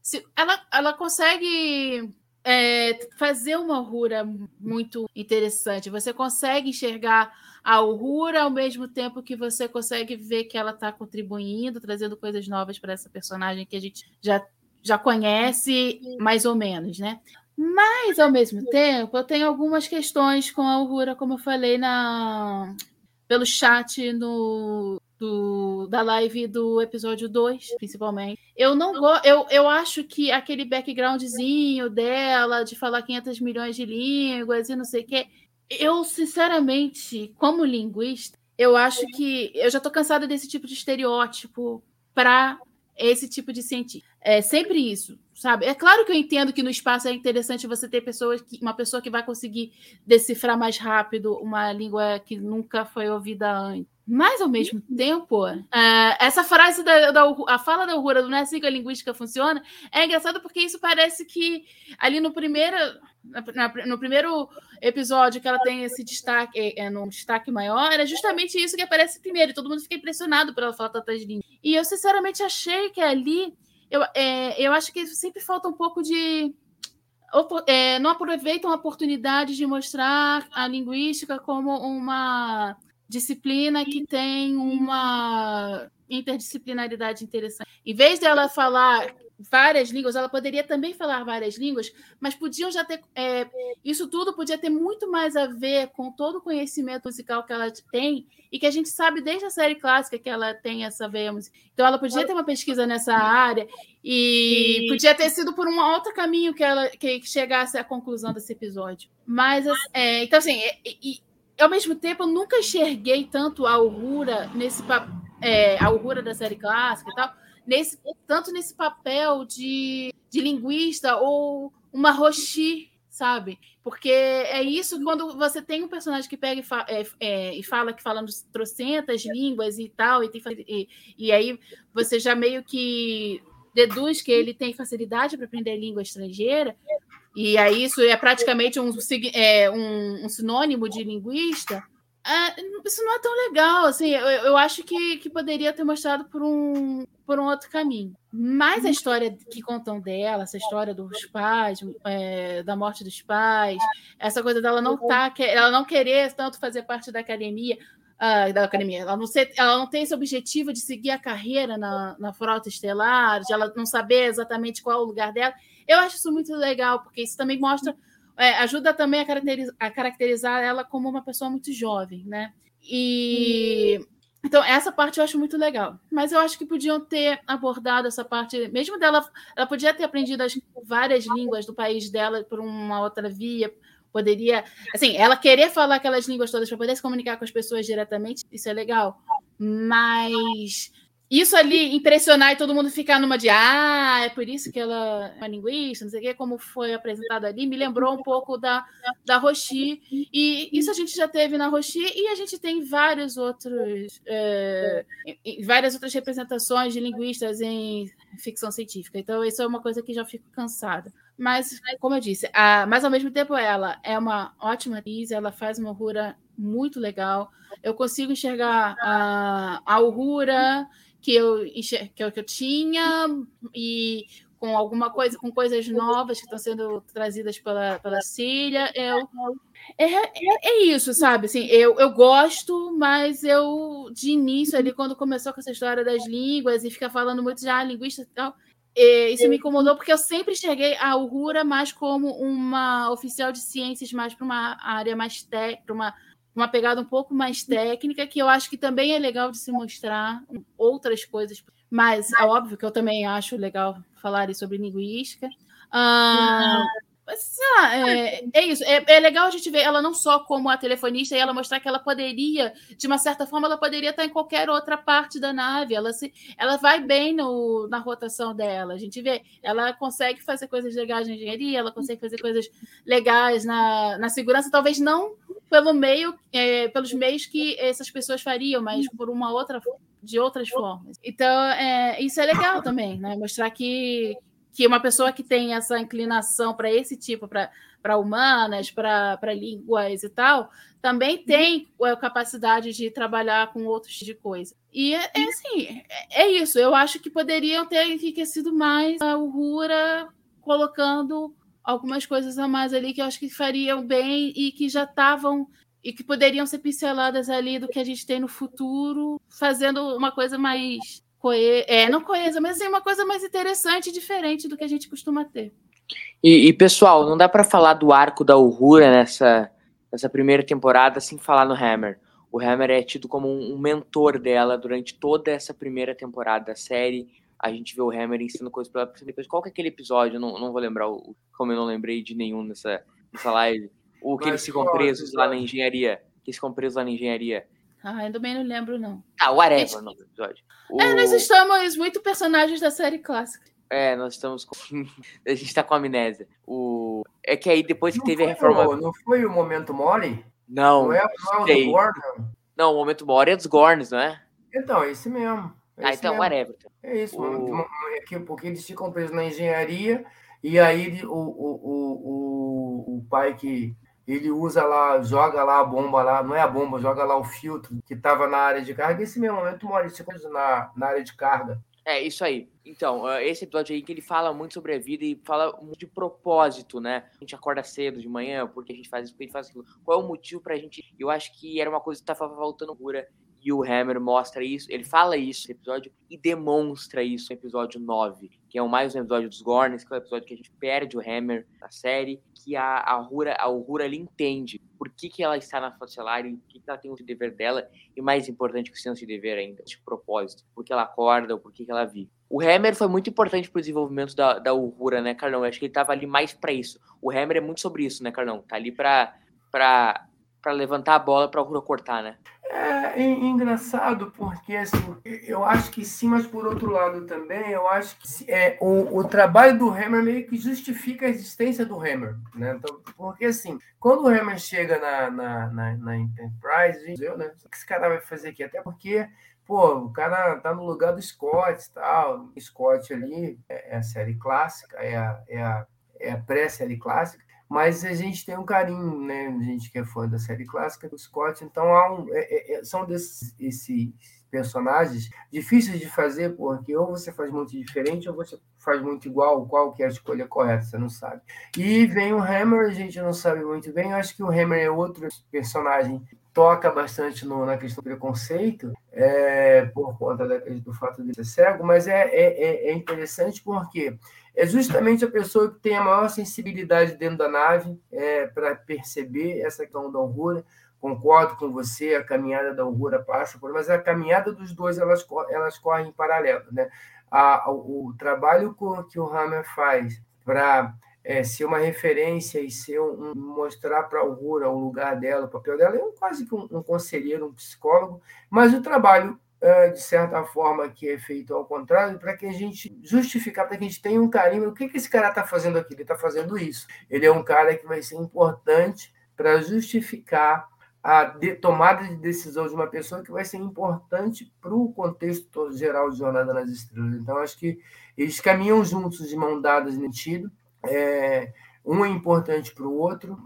se- ela, ela consegue é, fazer uma Uhura muito interessante. Você consegue enxergar a Uhura ao mesmo tempo que você consegue ver que ela está contribuindo, trazendo coisas novas para essa personagem que a gente já, já conhece, mais ou menos, né? Mas, ao mesmo tempo, eu tenho algumas questões com a Uhura, como eu falei na, pelo chat no, do, da live do episódio 2, principalmente. Eu não go eu, eu acho que aquele backgroundzinho dela de falar 500 milhões de línguas e não sei o quê, eu, sinceramente, como linguista, eu acho que eu já tô cansada desse tipo de estereótipo para esse tipo de cientista. É sempre isso, sabe? É claro que eu entendo que no espaço é interessante você ter pessoas que, uma pessoa que vai conseguir decifrar mais rápido uma língua que nunca foi ouvida antes. Mas, ao mesmo tempo, ah, essa frase da, da a fala da Uhura do não é assim que a linguística funciona é engraçado porque isso parece que ali no primeiro, na- na- no primeiro episódio que ela tem esse destaque, é, é, num destaque maior, era justamente isso que aparece primeiro. e Todo mundo fica impressionado por ela falar tantas línguas. E eu, sinceramente, achei que ali. Eu, é, eu acho que sempre falta um pouco de. é, não aproveitam a oportunidade de mostrar a linguística como uma disciplina que tem uma interdisciplinaridade interessante. Em vez dela falar várias línguas, ela poderia também falar várias línguas, mas podiam já ter. é, isso tudo podia ter muito mais a ver com todo o conhecimento musical que ela tem e que a gente sabe desde a série clássica que ela tem essa veia musical. Então, ela podia ter uma pesquisa nessa área e podia ter sido por um outro caminho que ela que chegasse à conclusão desse episódio. Mas, é, então, assim, e- ao mesmo tempo, eu nunca enxerguei tanto a Aurora nesse é, a Aurora da série clássica e tal, nesse, tanto nesse papel de, de linguista ou uma Roshi, sabe? Porque é isso quando você tem um personagem que pega e, fa é, é, e fala que falando trocentas línguas e tal, e, tem, e, e aí você já meio que deduz que ele tem facilidade para aprender língua estrangeira, e aí isso é praticamente um, é, um, um sinônimo de linguista. É, isso não é tão legal, assim, eu, eu acho que, que poderia ter mostrado por um, por um outro caminho. Mas a história que contam dela, essa história dos pais, é, da morte dos pais, essa coisa dela não tá, ela não querer tanto fazer parte da academia, uh, da academia, ela não, ser, ela não tem esse objetivo de seguir a carreira na, na frota estelar, de ela não saber exatamente qual é o lugar dela. Eu acho isso muito legal, porque isso também mostra é, ajuda também a caracterizar, a caracterizar, ela como uma pessoa muito jovem, né? E então essa parte eu acho muito legal. Mas eu acho que podiam ter abordado essa parte, mesmo dela, ela podia ter aprendido as várias línguas do país dela por uma outra via. Poderia, assim, ela querer falar aquelas línguas todas para poder se comunicar com as pessoas diretamente, isso é legal. Mas isso ali impressionar e todo mundo ficar numa de ah, é por isso que ela é uma linguista, não sei o quê, como foi apresentado ali, me lembrou um pouco da, da Roshi. E isso a gente já teve na Roshi e a gente tem vários outros, é, várias outras representações de linguistas em ficção científica. Então, isso é uma coisa que já fico cansada. Mas, como eu disse, a, mas ao mesmo tempo ela é uma ótima atriz, ela faz uma Uhura muito legal. Eu consigo enxergar a, a Uhura que eu, que eu, que eu tinha e com alguma coisa, com coisas novas que estão sendo trazidas pela, pela Cília. Eu, é, é, é, isso, sabe? Assim, eu, eu gosto, mas eu, de início, ali, quando começou com essa história das línguas e fica falando muito já ah, linguista e tal, é, isso me incomodou porque eu sempre enxerguei a Uhura mais como uma oficial de ciências, mais para uma área mais técnica, uma uma pegada um pouco mais técnica, que eu acho que também é legal de se mostrar outras coisas. Mas é óbvio que eu também acho legal falar sobre linguística. Ah, sei lá, é, é isso. É, é, legal a gente ver ela não só como a telefonista e ela mostrar que ela poderia, de uma certa forma, ela poderia estar em qualquer outra parte da nave. Ela, se, ela vai bem no, na rotação dela. A gente vê, ela consegue fazer coisas legais na engenharia, ela consegue fazer coisas legais na, na segurança, talvez não pelo meio, é, pelos meios que essas pessoas fariam, mas por uma outra de outras formas. Então, é, isso é legal também, né? Mostrar que, que uma pessoa que tem essa inclinação para esse tipo, para humanas, para línguas e tal, também tem a capacidade de trabalhar com outros tipos de coisa. E é, é assim, é, é, isso. Eu acho que poderiam ter enriquecido mais a Uhura colocando algumas coisas a mais ali que eu acho que fariam bem e que já estavam e que poderiam ser pinceladas ali do que a gente tem no futuro, fazendo uma coisa mais coe... é, não coesa, mas assim, uma coisa mais interessante e diferente do que a gente costuma ter. E, e pessoal, não dá para falar do arco da Uhura nessa, nessa primeira temporada sem falar no Hammer. O Hammer é tido como um mentor dela durante toda essa primeira temporada da série. A gente vê o Hammer ensinando coisas pra ela. Depois, qual que é aquele episódio? Eu não, não vou lembrar, o, como eu não lembrei de nenhum nessa, nessa live. O que eles ficam presos lá na engenharia. Que eles ficam presos lá na engenharia. Ah, ainda bem não lembro, não. Ah, whatever, gente... no episódio. O... É, nós estamos muito personagens da série clássica. É, nós estamos com... [laughs] a gente tá com amnésia. O... É que aí depois que não teve a reforma. O, não foi o momento Mori? Não. Não é, não é o do Gordon? Não, o momento Mori é dos Gorns, não é? Então, é esse mesmo. É ah, então, mesmo. whatever. É isso, o... é porque eles ficam presos na engenharia e aí o, o, o, o pai que ele usa lá, joga lá a bomba lá, não é a bomba, joga lá o filtro que estava na área de carga. Esse mesmo momento, Maurício, na, na área de carga. É, isso aí. Então, esse episódio aí que ele fala muito sobre a vida e fala muito de propósito, né? A gente acorda cedo de manhã, porque a gente faz isso, porque a gente faz aquilo. Qual é o motivo pra gente. Eu acho que era uma coisa que tava faltando cura. E o Hammer mostra isso, ele fala isso no episódio e demonstra isso no episódio 9, que é o mais um episódio dos Gorns, que é o episódio que a gente perde o Hammer na série, que a, a Hura, a Uhura ele entende por que, que ela está na Focelar e o que, que ela tem o dever dela, e mais importante que o senso de dever ainda, de propósito, por que ela acorda, ou por que, que ela vive. O Hammer foi muito importante para o desenvolvimento da, da Uhura, né, Carlão? Eu acho que ele estava ali mais para isso. O Hammer é muito sobre isso, né, Carlão? Tá ali para para levantar a bola para cortar, né? É, é engraçado porque assim, eu acho que sim, mas por outro lado também, eu acho que é, o, o trabalho do Hammer meio que justifica a existência do Hammer. Né? Então, porque assim, quando o Hammer chega na, na, na, na Enterprise, eu, né? o que esse cara vai fazer aqui? Até porque pô, o cara tá no lugar do Scott e tal. Scott ali é, é a série clássica, é a, é a, é a pré-série clássica mas a gente tem um carinho, né? A gente que é fã da série clássica do Scott, então há um, é, é, é, são desses esses personagens difíceis de fazer, porque ou você faz muito diferente ou você faz muito igual, qual que é a escolha correta, você não sabe. E vem o Hammer, a gente não sabe muito bem, eu acho que o Hammer é outro personagem toca bastante no, na questão do preconceito, é, por conta da, do fato de ser cego, mas é, é, é interessante porque é justamente a pessoa que tem a maior sensibilidade dentro da nave é, para perceber essa questão da Uhura. Concordo com você, a caminhada da Uhura passa por, mas a caminhada dos dois elas, elas correm em paralelo, né? A, o, o trabalho que o Hammer faz para é, ser uma referência e ser um, mostrar para a Uhura o lugar dela, o papel dela, é quase que um, um conselheiro, um psicólogo, mas o trabalho é, de certa forma, que é feito ao contrário, para que a gente justificar, para que a gente tenha um carinho. O que, que esse cara está fazendo aqui? Ele está fazendo isso. Ele é um cara que vai ser importante para justificar a de, tomada de decisão de uma pessoa que vai ser importante para o contexto geral de Jornada nas Estrelas. Então, acho que eles caminham juntos, de mão dadas, sentido. É, um é importante para o outro,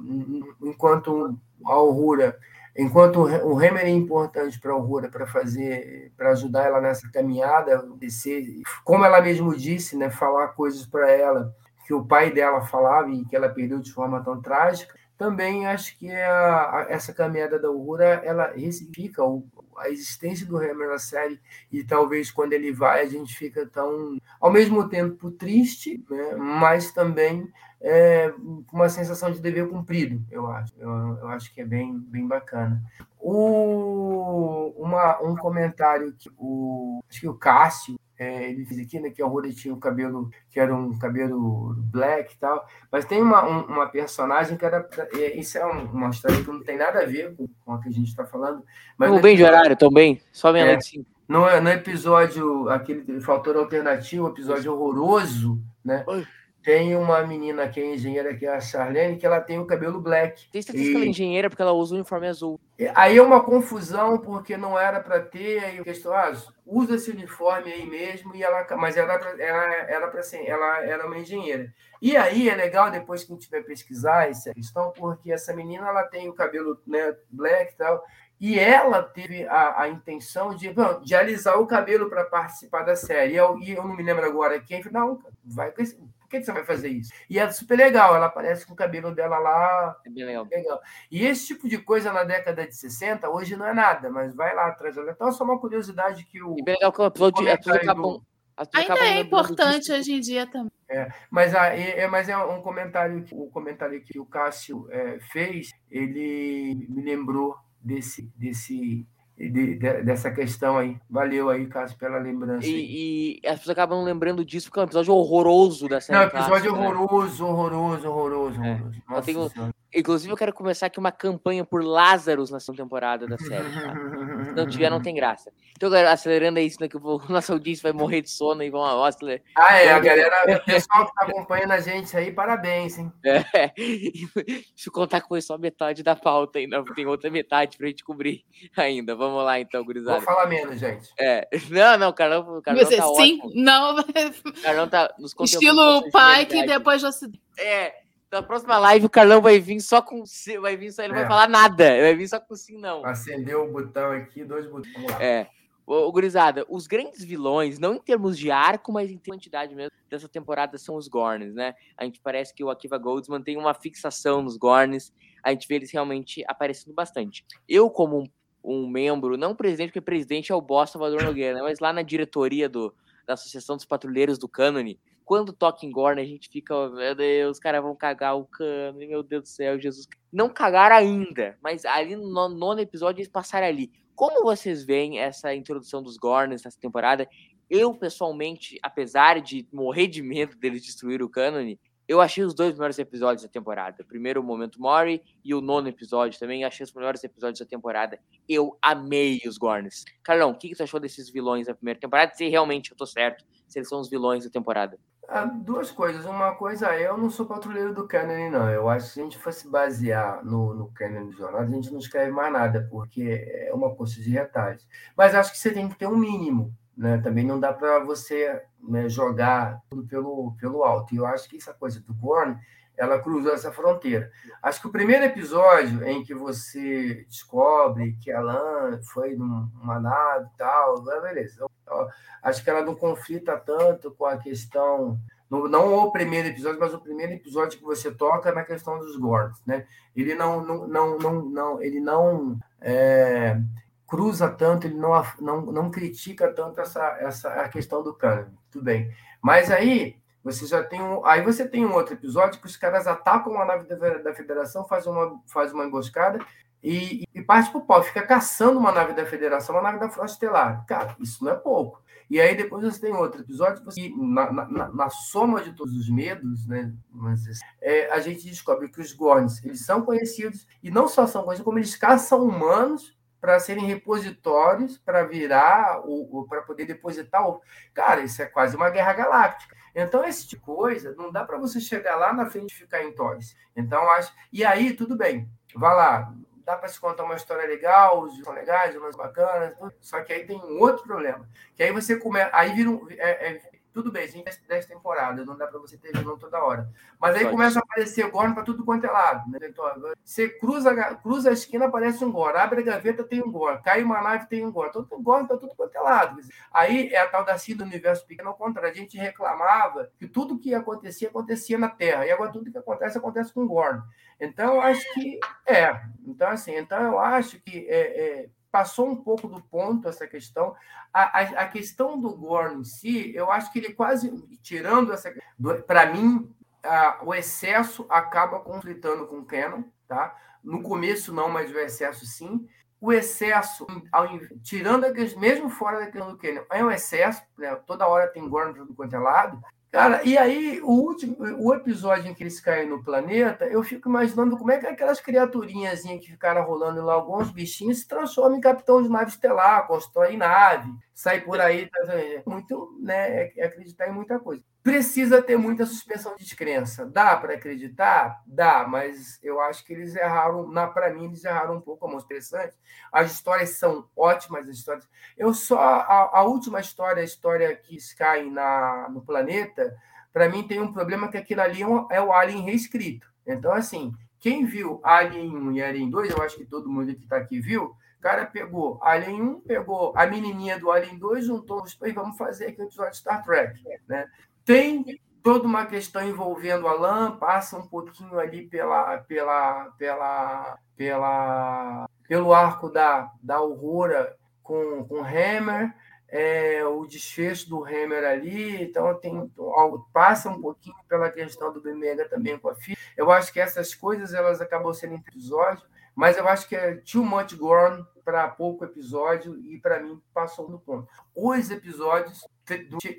enquanto a Aurora Enquanto o Hammer é importante para a Aurora para fazer, para ajudar ela nessa caminhada, descer, como ela mesmo disse, né, falar coisas para ela que o pai dela falava e que ela perdeu de forma tão trágica. Também acho que a, a, essa caminhada da Aurora ela recifica o, a existência do Hammer na série e talvez quando ele vai a gente fica tão ao mesmo tempo triste, né, mas também é, uma sensação de dever cumprido, eu acho. Eu, eu acho que é bem, bem bacana. O, uma, um comentário que o, acho que o Cássio é, ele fez aqui, né, que a Rory tinha um cabelo que era um cabelo black e tal, mas tem uma, um, uma personagem que era. É, isso é uma história que não tem nada a ver com, com a que a gente está falando. Mas bem de horário, tão bem, só meia é, no, no episódio, aquele fator alternativo, episódio horroroso, né? Oi tem uma menina que é engenheira, que é a Charlene, que ela tem o cabelo black. Tem certeza e... que ela é engenheira porque ela usa o uniforme azul. Aí é uma confusão, porque não era para ter, aí o questão, ah, usa esse uniforme aí mesmo, e ela, mas ela, ela era para ser, ela era uma engenheira. E aí é legal depois que a gente vai pesquisar essa questão, porque essa menina ela tem o cabelo né, black e tal, e ela teve a, a intenção de, bom, de alisar o cabelo para participar da série. E eu, e eu não me lembro agora quem, não, vai com esse que você vai fazer isso? E é super legal, ela aparece com o cabelo dela lá. É bem legal. legal. E esse tipo de coisa na década de 60, hoje não é nada, mas vai lá atrás. Então, só uma curiosidade que o. E bem legal que o upload é tudo acabam. Ainda é importante hoje em dia também. É, mas, a, é, mas é um comentário, o comentário que o Cássio é, fez, ele me lembrou desse, desse de, de, dessa questão aí. Valeu aí, Cássio, pela lembrança. E, e, as pessoas acabam lembrando disso porque é um episódio horroroso da série. Não, episódio horroroso, né? horroroso, horroroso, é. horroroso. Eu tenho, inclusive, eu quero começar aqui uma campanha por Lázaros na segunda temporada da série. Tá? Se não tiver, não tem graça. Então, galera, acelerando aí, isso, né, que o [laughs] nosso audiência vai morrer de sono e vão acelerar. Ah, é, a galera, o pessoal que está acompanhando a gente aí, parabéns, hein? É, [laughs] deixa eu contar com só metade da pauta ainda, tem outra metade para a gente cobrir ainda. Vamos lá, então, gurizada. Vou falar menos, gente. É. Não, não, o Carlão, o Carlão Você, tá sim, ótimo. não. O [laughs] Carlão tá nos Estilo pai que depois já se... É, na próxima live o Carlão vai vir só com vai vir só, ele não é. vai falar nada, ele vai vir só com sim, não. Acendeu o botão aqui, dois botões. Vamos lá. É. Ô, gurizada, os grandes vilões, não em termos de arco, mas em quantidade mesmo, dessa temporada são os Gorns, né? A gente parece que o Akiva Goldsman tem uma fixação nos Gorns, a gente vê eles realmente aparecendo bastante. Eu, como um um membro, não presidente, porque presidente é o boss Salvador Nogueira, né? mas lá na diretoria do, da Associação dos Patrulheiros do Cânone, quando toca em Gorn, a gente fica, oh, meu Deus, os caras vão cagar o Cânone, meu Deus do céu, Jesus. Não cagaram ainda, mas ali no nono episódio eles passaram ali. Como vocês veem essa introdução dos Gorns nessa temporada? Eu, pessoalmente, apesar de morrer de medo deles destruir o Cânone, Eu achei os dois melhores episódios da temporada. Primeiro, o Momento Mori e o nono episódio também. Achei os melhores episódios da temporada. Eu amei os Gorns. Carlão, o que, que você achou desses vilões da primeira temporada? Se realmente eu tô certo, se eles são os vilões da temporada. Ah, duas coisas. Uma coisa, eu não sou patrulheiro do Canon, não. Eu acho que se a gente fosse basear no, no Canon de a gente não escreve mais nada, porque é uma coisa de retalhos. Mas acho que você tem que ter um mínimo. Né? Também não dá para você né, jogar tudo pelo, pelo alto. E eu acho que essa coisa do Gorn, ela cruzou essa fronteira. Acho que o primeiro episódio em que você descobre que a Lan foi numa nave e tal, beleza. Acho que ela não conflita tanto com a questão não o primeiro episódio, mas o primeiro episódio que você toca na questão dos Gorns, né? Ele não, não, não, não, não ele não é, cruza tanto, ele não, não, não critica tanto essa, essa a questão do cânone. Tudo bem. Mas aí você já tem um, aí você tem um outro episódio que os caras atacam uma nave da, da Federação, fazem uma, faz uma emboscada e, e parte pro pau, fica caçando uma nave da Federação, uma nave da Frota Estelar. Cara, isso não é pouco. E aí depois você tem outro episódio, você, na, na, na soma de todos os medos, né, mas, é, a gente descobre que os Gorns eles são conhecidos, e não só são conhecidos, como eles caçam humanos para serem repositórios para virar o, para poder depositar o cara isso é quase uma guerra galáctica então esse tipo de coisa não dá para você chegar lá na frente e ficar em toys então acho e aí tudo bem vá lá dá para se contar uma história legal os são legais umas bacanas só que aí tem um outro problema que aí você começa aí vira um, é, é, tudo bem, tem 10 temporadas, não dá para você ter vilão toda hora. Mas aí começa a aparecer Gorn para tudo quanto é lado. Né? Então, você cruza, cruza a esquina, aparece um Gorn. Abre a gaveta, tem um Gorn. Cai uma nave, tem um Gorn. Todo Gorn para tudo quanto é lado. Aí é a tal da do universo pequeno ao contrário. A gente reclamava que tudo que acontecia, acontecia na Terra. E agora tudo que acontece, acontece com Gorn. Então, eu acho que é. Então, assim, então eu acho que é, é passou um pouco do ponto essa questão. A, a, a, questão do Gorn em si, eu acho que ele quase, tirando essa. Para mim, a, o excesso acaba conflitando com o Canon, tá? No começo não, mas o excesso sim. O excesso, ao, tirando aqueles, mesmo fora da questão do Canon, é um excesso, né? toda hora tem Gorn tudo quanto é lado, Cara, e aí o último, o episódio em que eles caem no planeta, eu fico imaginando como é que aquelas criaturinhas que ficaram rolando lá, alguns bichinhos, se transformam em capitão de nave estelar, constroem nave, sai por aí, tá, muito, né, é, é acreditar em muita coisa. Precisa ter muita suspensão de descrença. Dá para acreditar? Dá, mas eu acho que eles erraram, para mim, eles erraram um pouco, é muito interessante. As histórias são ótimas, as histórias. Eu só. A, a última história, a história que caem na, no planeta, para mim tem um problema que aquilo ali é, é o Alien reescrito. Então, assim, quem viu Alien 1 e Alien 2, eu acho que todo mundo que está aqui viu, cara pegou Alien 1, pegou a menininha do Alien 2, juntou os e vamos fazer aqui o episódio de Star Trek. Né? Tem toda uma questão envolvendo a lã, passa um pouquinho ali pela, pela, pela, pela, pelo arco da, da Aurora com, com Hammer, é, o desfecho do Hammer ali, então tem passa um pouquinho pela questão do Bemega também com a filha. Eu acho que essas coisas elas acabam sendo episódios mas eu acho que é too much Gorn para pouco episódio e para mim passou no ponto. Os episódios,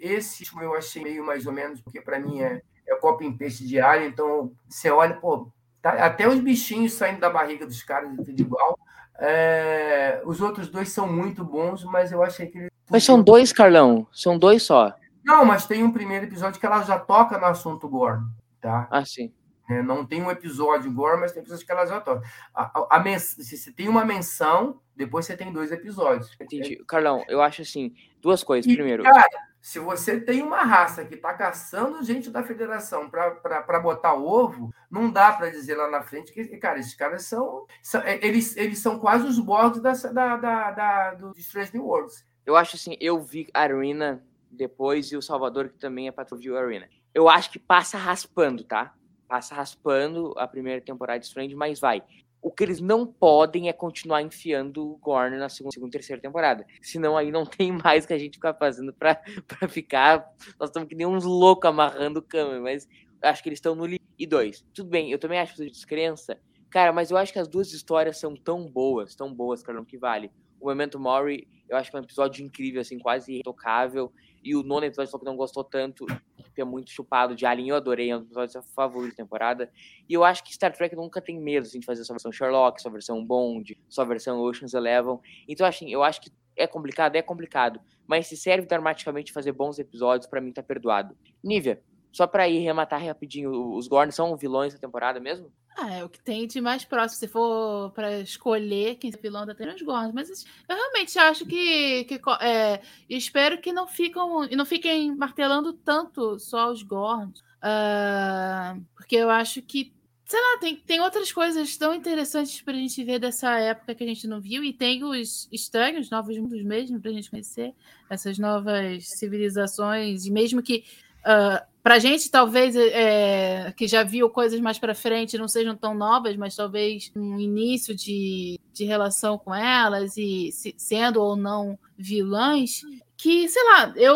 esse eu achei meio mais ou menos, porque para mim é, é copo em peixe diário, então você olha, pô, tá, até os bichinhos saindo da barriga dos caras tudo igual. É, os outros dois são muito bons, mas eu achei que. Mas são dois, Carlão? São dois só? Não, mas tem um primeiro episódio que ela já toca no assunto Gorn, tá? Ah, sim. É, não tem um episódio gore, mas tem episódios que elas já tocam. A, a, a se você tem uma menção, depois você tem dois episódios. Entendi. É... Carlão, eu acho assim, duas coisas. E, Primeiro. Cara, se você tem uma raça que está caçando gente da federação para botar ovo, não dá para dizer lá na frente que, cara, esses caras são. são é, eles, eles são quase os bordos da, da, da, da, do Strange New Worlds. Eu acho assim, eu vi a Arena depois e o Salvador, que também é patrulha Arena. Eu acho que passa raspando, tá? Passa raspando a primeira temporada de Strange, mas vai. O que eles não podem é continuar enfiando o Gorn na segunda, segunda terceira temporada. Senão aí não [laughs] tem mais que a gente ficar fazendo pra, pra ficar. Nós estamos que nem uns loucos amarrando o câmera, mas acho que eles estão no limite. E dois, tudo bem, eu também acho que descrença. Cara, mas eu acho que as duas histórias são tão boas, tão boas, cara, que vale. O Memento Mori, eu acho que é um episódio incrível, assim, quase irretocável. E o nono episódio falou que não gostou tanto é muito chupado de Alien. Eu adorei, é um dos episódios favoritos da temporada. E eu acho que Star Trek nunca tem medo assim, de fazer sua versão Sherlock, sua versão Bond, sua versão Ocean's Eleven. Então, assim, eu acho que é complicado, é complicado. Mas se serve dramaticamente fazer bons episódios, para mim tá perdoado. Nívia, só pra ir rematar rapidinho, os Gorn são vilões da temporada mesmo? Ah, é o que tem de mais próximo. Se for para escolher quem é vilão da tem os Gorns. Mas eu realmente acho que. que é, espero que não, ficam, não fiquem martelando tanto só os Gorns. Uh, porque eu acho que. Sei lá, tem, tem outras coisas tão interessantes pra gente ver dessa época que a gente não viu. E tem os estranhos, novos mundos mesmo, pra gente conhecer. Essas novas civilizações. E mesmo que. Uh, para gente, talvez, é, que já viu coisas mais para frente, não sejam tão novas, mas talvez um início de, de relação com elas e se, sendo ou não vilãs, que, sei lá, eu,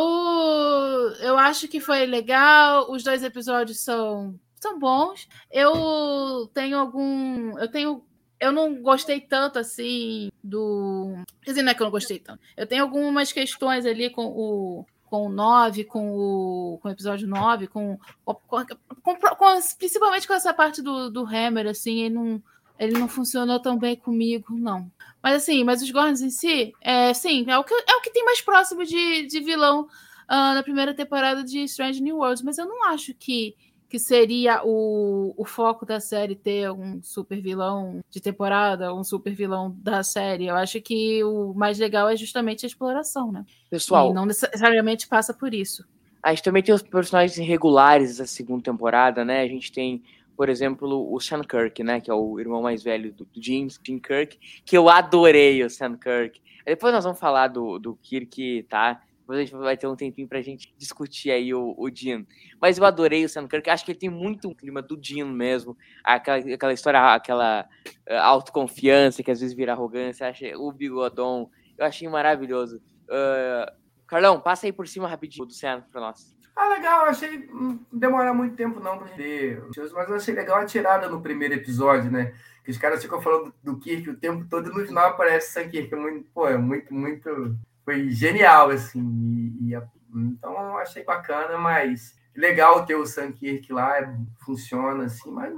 eu acho que foi legal. Os dois episódios são, são bons. Eu tenho algum. Eu tenho eu não gostei tanto assim do. Quer dizer, não é que eu não gostei tanto. Eu tenho algumas questões ali com o, com o 9, com o, com o episódio 9, com, com, com, com, principalmente com essa parte do, do Hammer, assim, ele não, ele não funcionou tão bem comigo, não. Mas assim, mas os Gorns em si, é, sim, é o que, é o que tem mais próximo de, de vilão uh, na primeira temporada de Strange New Worlds, mas eu não acho que que seria o, o foco da série ter um super vilão de temporada, um super vilão da série. Eu acho que o mais legal é justamente a exploração, né? Pessoal. E não necessariamente passa por isso. A gente também tem os personagens regulares da segunda temporada, né? A gente tem, por exemplo, o Sam Kirk, né? Que é o irmão mais velho do, do Jim, Jim Kirk, que eu adorei o Sam Kirk. Depois nós vamos falar do, do Kirk, tá? Depois a gente vai ter um tempinho pra gente discutir aí o, o Dean. Mas eu adorei o Sam Kirk, acho que ele tem muito um clima do Dean mesmo. Aquela, aquela história, aquela uh, autoconfiança que às vezes vira arrogância. O bigodon, eu achei maravilhoso. Uh, Carlão, passa aí por cima rapidinho do Sam pra nós. Ah, legal, achei. Não demora muito tempo não pra ver. Mas eu achei legal a tirada no primeiro episódio, né? Que os caras ficam falando do Kirk o tempo todo e no final aparece o Sam Kirk. É muito, pô, é muito, muito foi genial, assim. E, e, então eu achei bacana, mas legal ter o Sankirk lá, é, funciona assim, mas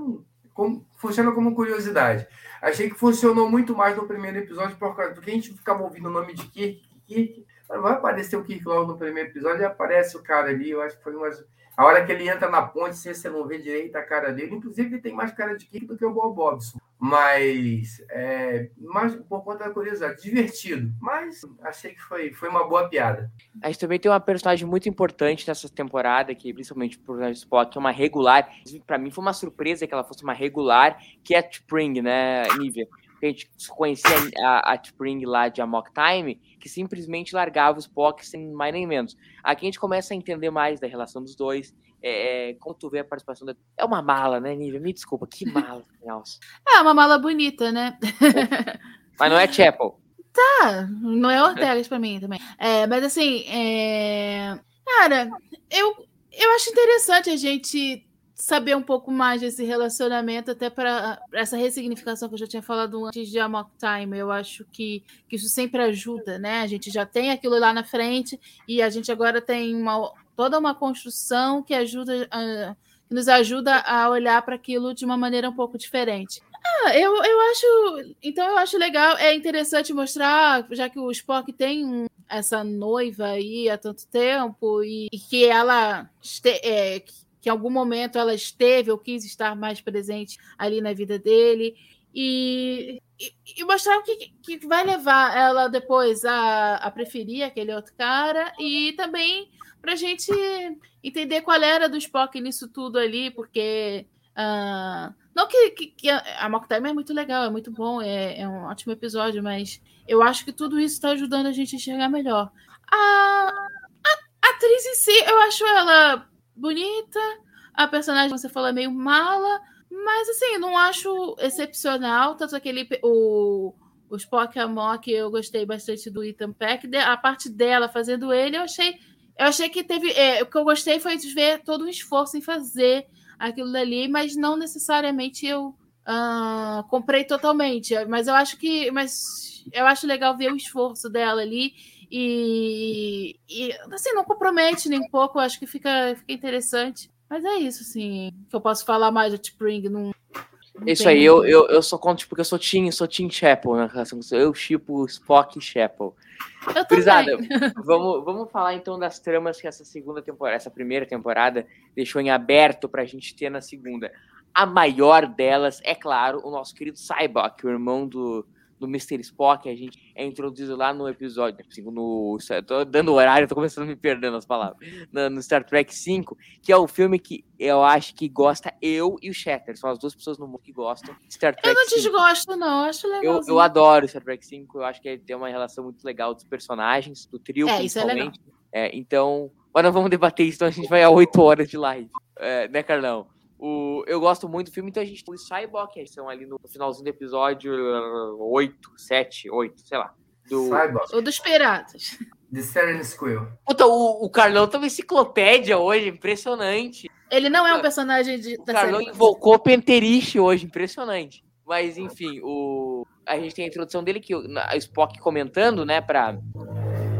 como, funciona como curiosidade. Achei que funcionou muito mais no primeiro episódio, por causa do que a gente ficava ouvindo o nome de Kirk, Kirk. Vai aparecer o Kirk logo no primeiro episódio e aparece o cara ali. Eu acho que foi umas. A hora que ele entra na ponte, você não vê direito a cara dele. Inclusive, ele tem mais cara de Kirk do que o Bob Bobson mas, é, mas por conta da curiosidade, divertido, mas achei que foi, foi uma boa piada. A gente também tem uma personagem muito importante nessa temporada, que principalmente personagem Spock, que é uma regular. Para mim foi uma surpresa que ela fosse uma regular, que é a Spring, né, Nívia? a gente conhecia a, a Spring lá de Amok Time, que simplesmente largava os Spock sem mais nem menos. Aqui a gente começa a entender mais da relação dos dois é, como tu vê a participação da... É uma mala, né, Nívia? Me desculpa, que [laughs] mala, Nelson. É uma mala bonita, né? [laughs] Mas não é Chapel. Tá, não é Ortegas pra mim também. É, mas assim, é... cara, eu, eu acho interessante a gente saber um pouco mais desse relacionamento, até para essa ressignificação que eu já tinha falado antes de Amok Time. Eu acho que, que isso sempre ajuda, né? A gente já tem aquilo lá na frente e a gente agora tem uma, toda uma construção que ajuda a, que nos ajuda a olhar para aquilo de uma maneira um pouco diferente. Ah, eu, eu acho. Então eu acho legal, é interessante mostrar, já que o Spock tem um, essa noiva aí há tanto tempo, e, e que ela este, é, que em algum momento ela esteve ou quis estar mais presente ali na vida dele. E, e, e mostrar o que, que vai levar ela depois a, a preferir aquele outro cara e também para a gente entender qual era do Spock nisso tudo ali, porque. Uh, não que, que, que a Mock Time é muito legal, é muito bom, é, é, um ótimo episódio, mas eu acho que tudo isso está ajudando a gente a enxergar melhor. A, a, a atriz em si, eu acho ela bonita, a personagem, você falou, é meio mala, mas assim, não acho excepcional, tanto aquele. O, o Spock Amok, eu gostei bastante do Ethan Peck. A parte dela fazendo ele, eu achei eu achei que teve. É, o que eu gostei foi de ver todo o esforço em fazer aquilo dali, mas não necessariamente eu uh, comprei totalmente. Mas eu acho que. Mas eu acho legal ver o esforço dela ali E, e assim, não compromete nem um pouco, acho que fica, fica interessante. Mas é isso, assim, que eu posso falar mais do Spring. Não, não Isso aí, eu, eu, eu sou contra, porque eu sou Team, sou Team Chapel na relação com. Eu chipo Spock e Chapel. Também. [laughs] vamos, vamos falar então das tramas que essa segunda temporada, essa primeira temporada deixou em aberto pra gente ter na segunda. A maior delas, é claro, o nosso querido Cybok, o irmão do, do Mr. Spock, a gente é introduzido lá no episódio, assim, no, tô dando horário, tô começando a me perder nas palavras, no, no Star Trek V, que é o filme que eu acho que gosta eu e o Shatter, são as duas pessoas no mundo que gostam de Star Trek Eu não desgosto, não. Acho legal. Eu, eu adoro Star Trek V, eu acho que ele tem uma relação muito legal dos personagens, do trio, É, isso é legal. principalmente. É, então, mas não vamos debater isso, então a gente vai a 8 horas de live. É, né, Carlão? O, eu gosto muito do filme, então a gente tem o Cyborg, eles são ali no finalzinho do episódio 8, 7, 8, sei lá. Do... Cyborg, O dos piratas. The Seren Squill. Puta, o, o Carlão tá uma enciclopédia hoje, impressionante. Ele não é um personagem de, O da Carlão série. invocou Penteriche hoje, impressionante. Mas, enfim, o... a gente tem a introdução dele, que a Spock comentando, né, pra,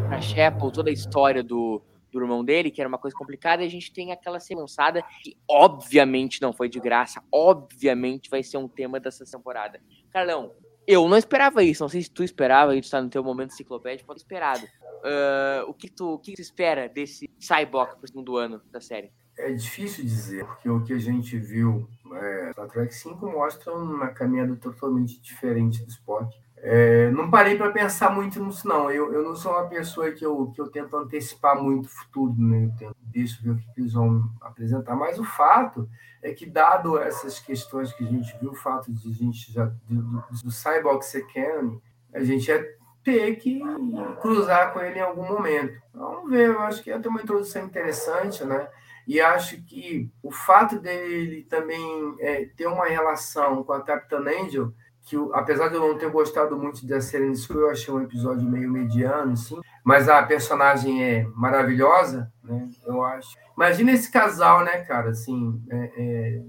pra Shepard, toda a história do, do irmão dele, que era uma coisa complicada, e a gente tem aquela ser lançada, que obviamente não foi de graça, obviamente vai ser um tema dessa temporada. Carlão, eu não esperava isso, não sei se tu esperava, isso tá no teu momento enciclopédico, pode esperado. Ah, o que tu, o que tu espera desse Cyborg pro segundo ano da série? É difícil dizer, porque o que a gente viu é, Star Trek 5 mostra uma caminhada totalmente diferente do Spock. É, não parei para pensar muito nisso, não. Eu, eu não sou uma pessoa que eu, que eu tento antecipar muito o futuro, né? Eu tento, deixo ver o que eles vão apresentar. Mas o fato é que, dado essas questões que a gente viu, o fato de a gente já do, do, do Cyborg ser canon, a gente ia ter que cruzar com ele em algum momento. Vamos ver, eu acho que ter uma introdução interessante, né? E acho que o fato dele também é, ter uma relação com a Capitã Angel, que apesar de eu não ter gostado muito da Serena School, eu achei um episódio meio mediano, assim, mas a personagem é maravilhosa, né? Eu acho. Imagina esse casal, né, cara, assim, é, é,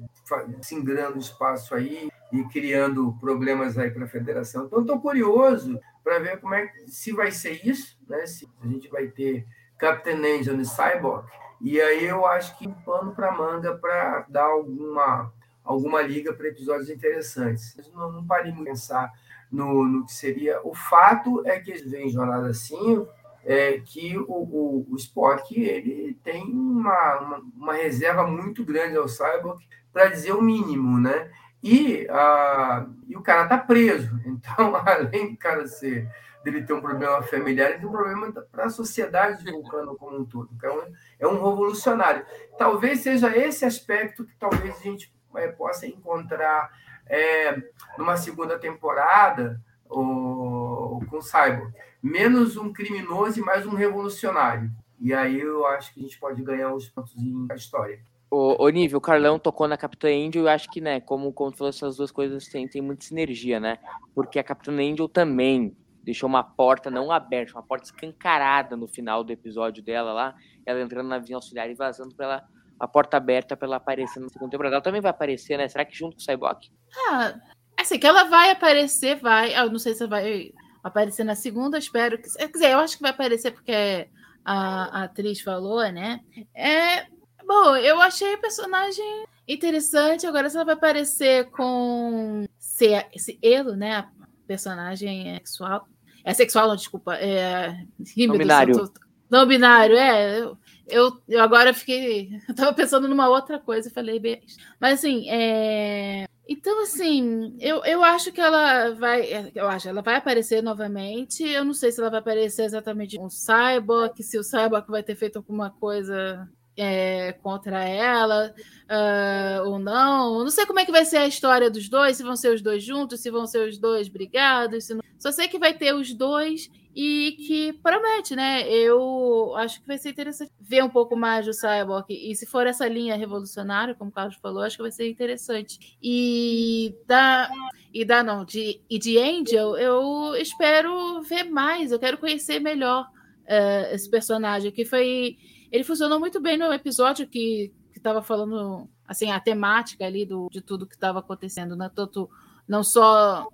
singrando espaço aí e criando problemas aí para a federação. Então, estou curioso para ver como é se vai ser isso, né? Se a gente vai ter Captain Angel e Cyborg. E aí eu acho que um pano para manga para dar alguma, alguma liga para episódios interessantes. Não, não parei de pensar no, no que seria. O fato é que eles veem Jornada 5 é que o, o, o Spock ele tem uma, uma, uma reserva muito grande ao Cyborg para dizer o mínimo, né? E, ah, e o cara tá preso. [laughs] Então, além do cara ser dele ter um problema familiar, ele tem um problema para a sociedade de Vulcano como um todo. Então, é um revolucionário. Talvez seja esse aspecto que talvez a gente possa encontrar eh, numa segunda temporada o, com o Cyborg. Menos um criminoso e mais um revolucionário. E aí eu acho que a gente pode ganhar os pontos da história. O, o nível, o Carlão tocou na Capitã Angel, eu acho que, né, como, como falou, essas duas coisas têm, têm muita sinergia, né? Porque a Capitã Angel também deixou uma porta não aberta, uma porta escancarada no final do episódio dela lá, ela entrando na vinha auxiliar e vazando pela a porta aberta pra ela aparecer na segunda temporada. Ela também vai aparecer, né? Será que junto com o Cyborg? Ah, assim, que ela vai aparecer, vai. Eu não sei se vai aparecer na segunda, espero que. Quer dizer, eu acho que vai aparecer porque a, a atriz falou, né? É. Bom, eu achei a personagem interessante. Agora, se ela vai aparecer com esse, esse elo, né? A personagem é sexual. É sexual, não, desculpa. É. [laughs] Deus, binário. Não binário, é. Eu, eu, eu agora fiquei. Eu tava pensando numa outra coisa e falei bem. Mas assim, é. Então, assim, eu, eu acho que ela vai. Eu acho, ela vai aparecer novamente. Eu não sei se ela vai aparecer exatamente o Cyborg, se o Cyborg vai ter feito alguma coisa é, contra ela ah, ou não. Não sei como é que vai ser a história dos dois, se vão ser os dois juntos, se vão ser os dois brigados. não- Só sei que vai ter os dois e que promete, né? Eu acho que vai ser interessante ver um pouco mais do Cyborg. E se for essa linha revolucionária, como o Carlos falou, acho que vai ser interessante. E da. E da não, de, e de Angel, eu espero ver mais, eu quero conhecer melhor eh, esse personagem, que foi. Ele funcionou muito bem no episódio que estava falando assim, a temática ali do, de tudo que estava acontecendo, né? Tanto não só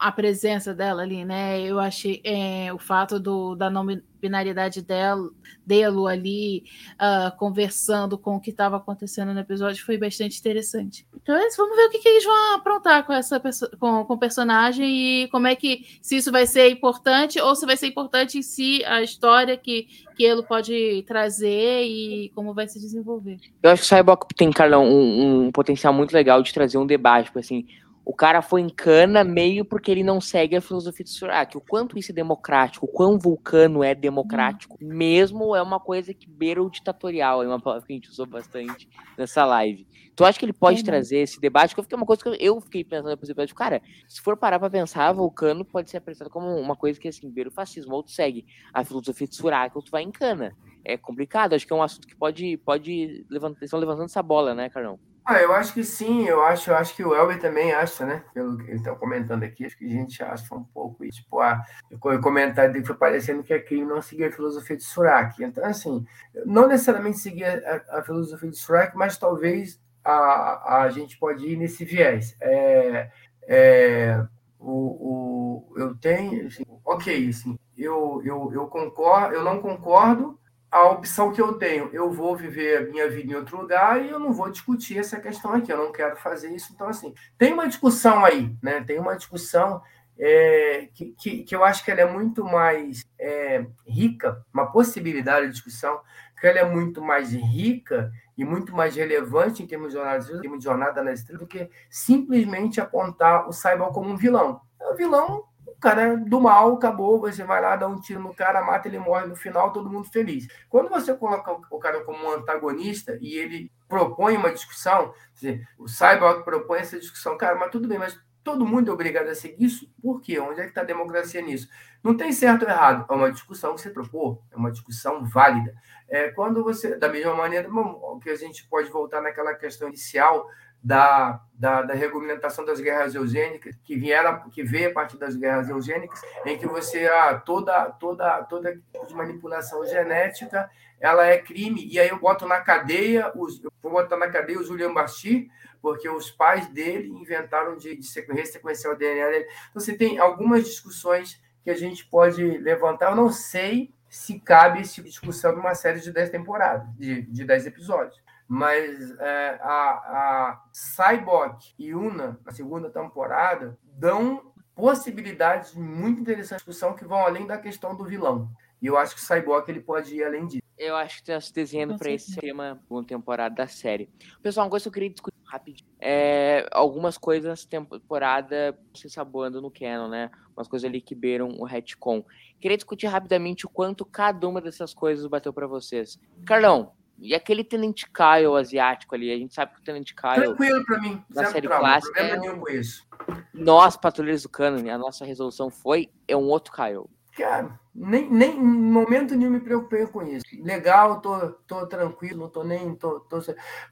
a presença dela ali, né? Eu achei é, o fato do, da não binariedade dela, dele ali uh, conversando com o que estava acontecendo no episódio foi bastante interessante. Então é isso, vamos ver o que, que eles vão aprontar com essa com, com o personagem e como é que se isso vai ser importante ou se vai ser importante em si a história que, que ele pode trazer e como vai se desenvolver. Eu acho que o Cyborg tem, Carlão, um, um potencial muito legal de trazer um debate, tipo assim, o cara foi em cana meio porque ele não segue a filosofia de Surak. O quanto isso é democrático, o quão vulcano é democrático, hum. mesmo é uma coisa que beira o ditatorial, é uma palavra que a gente usou bastante nessa live. Tu acha que ele pode é, trazer esse debate? Que fiquei uma coisa que eu fiquei pensando depois do cara, se for parar para pensar, vulcano pode ser apresentado como uma coisa que assim, beira o fascismo, ou tu segue a filosofia de Surak, ou tu vai em cana. É complicado, acho que é um assunto que pode, pode levantar, estão levantando essa bola, né, Carlão? Ah, eu acho que sim, eu acho, eu acho que o Elber também acha, né? Pelo que ele está comentando aqui, acho que a gente acha um pouco isso. Tipo, a, o comentário dele foi parecendo que aqui não seguia a filosofia de Surak. Então, assim, não necessariamente seguir a, a, filosofia de Surak, mas talvez a, a gente pode ir nesse viés. É, é, o, o, eu tenho, assim, ok, assim, eu, eu, eu concordo, eu não concordo a opção que eu tenho, eu vou viver a minha vida em outro lugar e eu não vou discutir essa questão aqui, eu não quero fazer isso. Então, assim, tem uma discussão aí, né? Tem uma discussão é, que, que, que, eu acho que ela é muito mais é, rica, uma possibilidade de discussão, que ela é muito mais rica e muito mais relevante em termos de jornada, em termos de jornada na estrela do que simplesmente apontar o Cyborg como um vilão. O vilão cara do mal, acabou, você vai lá, dá um tiro no cara, mata, ele morre no final, todo mundo feliz. Quando você coloca o cara como um antagonista e ele propõe uma discussão, o Cyborg propõe essa discussão, cara, mas tudo bem, mas todo mundo é obrigado a seguir isso? Por quê? Onde é que está a democracia nisso? Não tem certo ou errado, é uma discussão que você propôs, é uma discussão válida. É, quando você, da mesma maneira, que a gente pode voltar naquela questão inicial da, da, da, regulamentação das guerras eugênicas, que, vieram, que veio a partir das guerras eugênicas, em que você ah, toda toda toda tipo manipulação genética ela é crime e aí eu boto na cadeia os, vou botar na cadeia o Julian Bashir porque os pais dele inventaram de, de resequenciar o DNA dele. Então você tem algumas discussões que a gente pode levantar. Eu não sei se cabe esse tipo de discussão numa série de 10 temporadas, de, de 10 episódios mas é, a, a Cyborg e Una, na segunda temporada, dão possibilidades muito interessantes de discussão que vão além da questão do vilão. E eu acho que o Cyborg ele pode ir além disso. Eu acho que está se desenhando para esse tema, segunda temporada da série. Pessoal, uma coisa que eu queria discutir rapidinho. É, algumas coisas temporada se saboando no canon, né? Umas coisas ali que beiram o retcon. Queria discutir rapidamente o quanto cada uma dessas coisas bateu para vocês. Carlão, e aquele Tenente Kyle asiático ali, a gente sabe que o Tenente Kyle. Tranquilo pra mim. Da série clássica. Não problema é... nenhum com isso. Nós, Patrulheiros do Canon, a nossa resolução foi: é um outro Kyle. Cara, nem, nem em momento nenhum me preocupei com isso. Legal, tô, tô tranquilo, não tô nem. Tô, tô,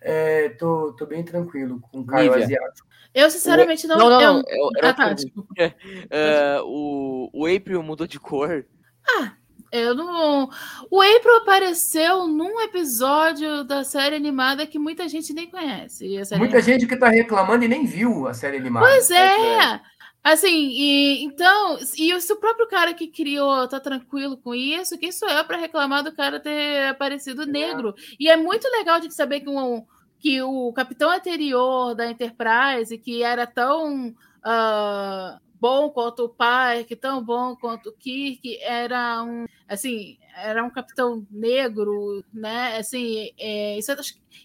é, tô, tô bem tranquilo com o Kyle asiático. Eu, sinceramente, não. Não, não, não. Eu, eu, ah, tá, uh, [laughs] o, o April mudou de cor. Ah, eu não. O April apareceu num episódio da série animada que muita gente nem conhece. muita animada. gente que está reclamando e nem viu a série animada. Pois é. é. Assim, e, então, e se o próprio cara que criou tá tranquilo com isso, quem sou eu para reclamar do cara ter aparecido negro? E é muito legal de saber que, um, que o capitão anterior da Enterprise, que era tão. Uh, bom quanto o Pike, tão bom quanto o Kirk, era um, assim, era um capitão negro, né? Assim, é, isso, é,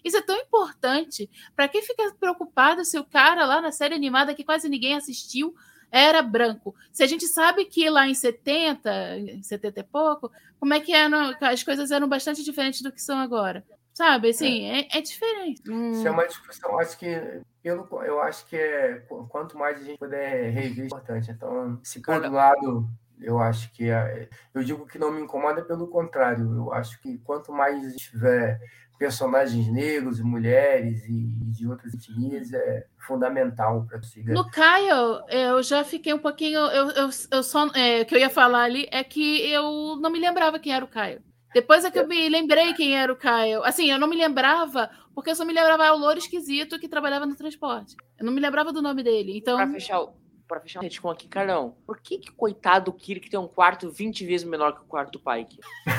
isso é tão importante. Para quem fica preocupado se o cara lá na série animada que quase ninguém assistiu era branco? Se a gente sabe que lá em 70, em 70 e pouco, como é que eram, as coisas eram bastante diferentes do que são agora. Sabe, assim, é, é, é diferente. Isso é uma discussão, acho que pelo, eu acho que é quanto mais a gente puder rever, é importante. Então, se por um lado, eu acho que é, eu digo que não me incomoda, pelo contrário, eu acho que quanto mais tiver personagens negros e mulheres e, de outras etnias é fundamental para conseguir. No Kyle, eu já fiquei um pouquinho. Eu, eu, eu só. É, o que eu ia falar ali é que eu não me lembrava quem era o Kyle. Depois é que eu me lembrei quem era o Kyle. Assim, eu não me lembrava, porque eu só me lembrava o louro esquisito que trabalhava no transporte. Eu não me lembrava do nome dele. Então. Pra fechar, pra fechar a retcon aqui, Carlão, por que que coitado do Kirk tem um quarto 20 vezes menor que o quarto do Pike? [laughs]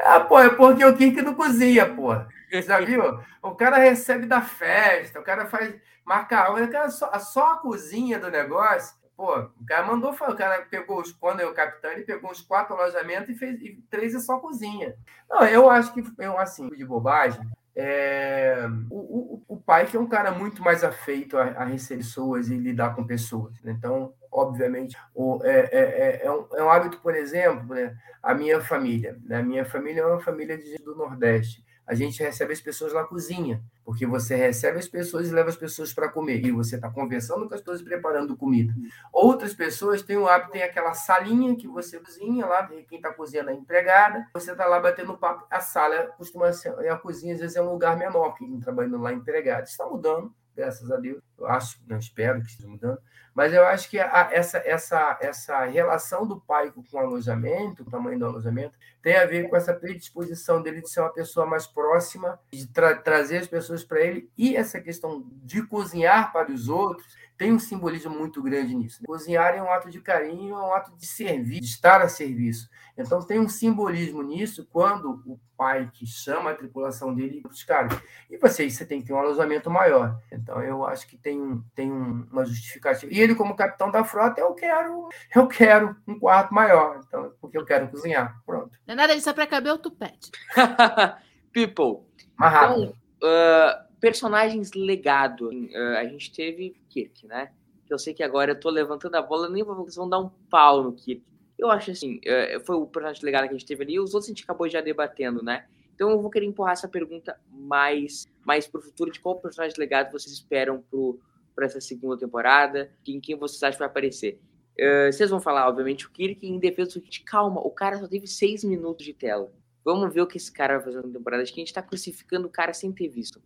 ah, pô, é porque o Kirk não cozinha, pô. Já viu? O cara recebe da festa, o cara faz marca o cara só, só a cozinha do negócio. Pô, o cara mandou, o cara pegou os, quando é o capitão, ele pegou os quatro alojamentos e fez e três é só cozinha. Não, eu acho que eu assim, de bobagem. É, o, o, o pai que é um cara muito mais afeito a, a receber pessoas e lidar com pessoas. Né? Então, obviamente, o, é, é, é, é, um, é um hábito, por exemplo, né? a minha família. Né? A minha família é uma família de, do Nordeste a gente recebe as pessoas na cozinha, porque você recebe as pessoas e leva as pessoas para comer, e você está conversando com as pessoas preparando comida. Outras pessoas têm o hábito, tem aquela salinha que você cozinha lá, quem está cozinhando é empregada, você está lá batendo papo, a sala costuma ser, a cozinha às vezes é um lugar menor, que quem trabalhando lá é empregado. Está mudando, graças a Deus, eu acho, não espero que esteja mudando, mas eu acho que a, essa, essa, essa relação do pai com o alojamento, o tamanho do alojamento, tem a ver com essa predisposição dele de ser uma pessoa mais próxima, de tra trazer as pessoas para ele, e essa questão de cozinhar para os outros tem um simbolismo muito grande nisso. Cozinhar é um ato de carinho, é um ato de servir, de estar a serviço. Então tem um simbolismo nisso quando o pai que chama a tripulação dele para os caras. E você, você tem que ter um alojamento maior. Então eu acho que tem, um, tem um, uma justificativa. E ele, como capitão da frota, eu quero, eu quero um quarto maior. Então, porque eu quero cozinhar. Pronto. Não é nada disso, é para caber o tupete. [laughs] People. Mais rápido. Então, uh, personagens legado. Uh, a gente teve Kirk, né? Que eu sei que agora eu tô levantando a bola, nem vocês vão dar um pau no Kirk. Eu acho assim, uh, foi o personagem legado que a gente teve ali, e os outros a gente acabou já debatendo, né? Então eu vou querer empurrar essa pergunta mais, mais pro futuro, de qual personagem legado vocês esperam pro, pra essa segunda temporada, em quem vocês acham que vai aparecer. Uh, vocês vão falar, obviamente, o Kirk em defesa do Kirk. Calma, o cara só teve seis minutos de tela. Vamos ver o que esse cara vai fazer na temporada. Acho que a gente tá crucificando o cara sem ter visto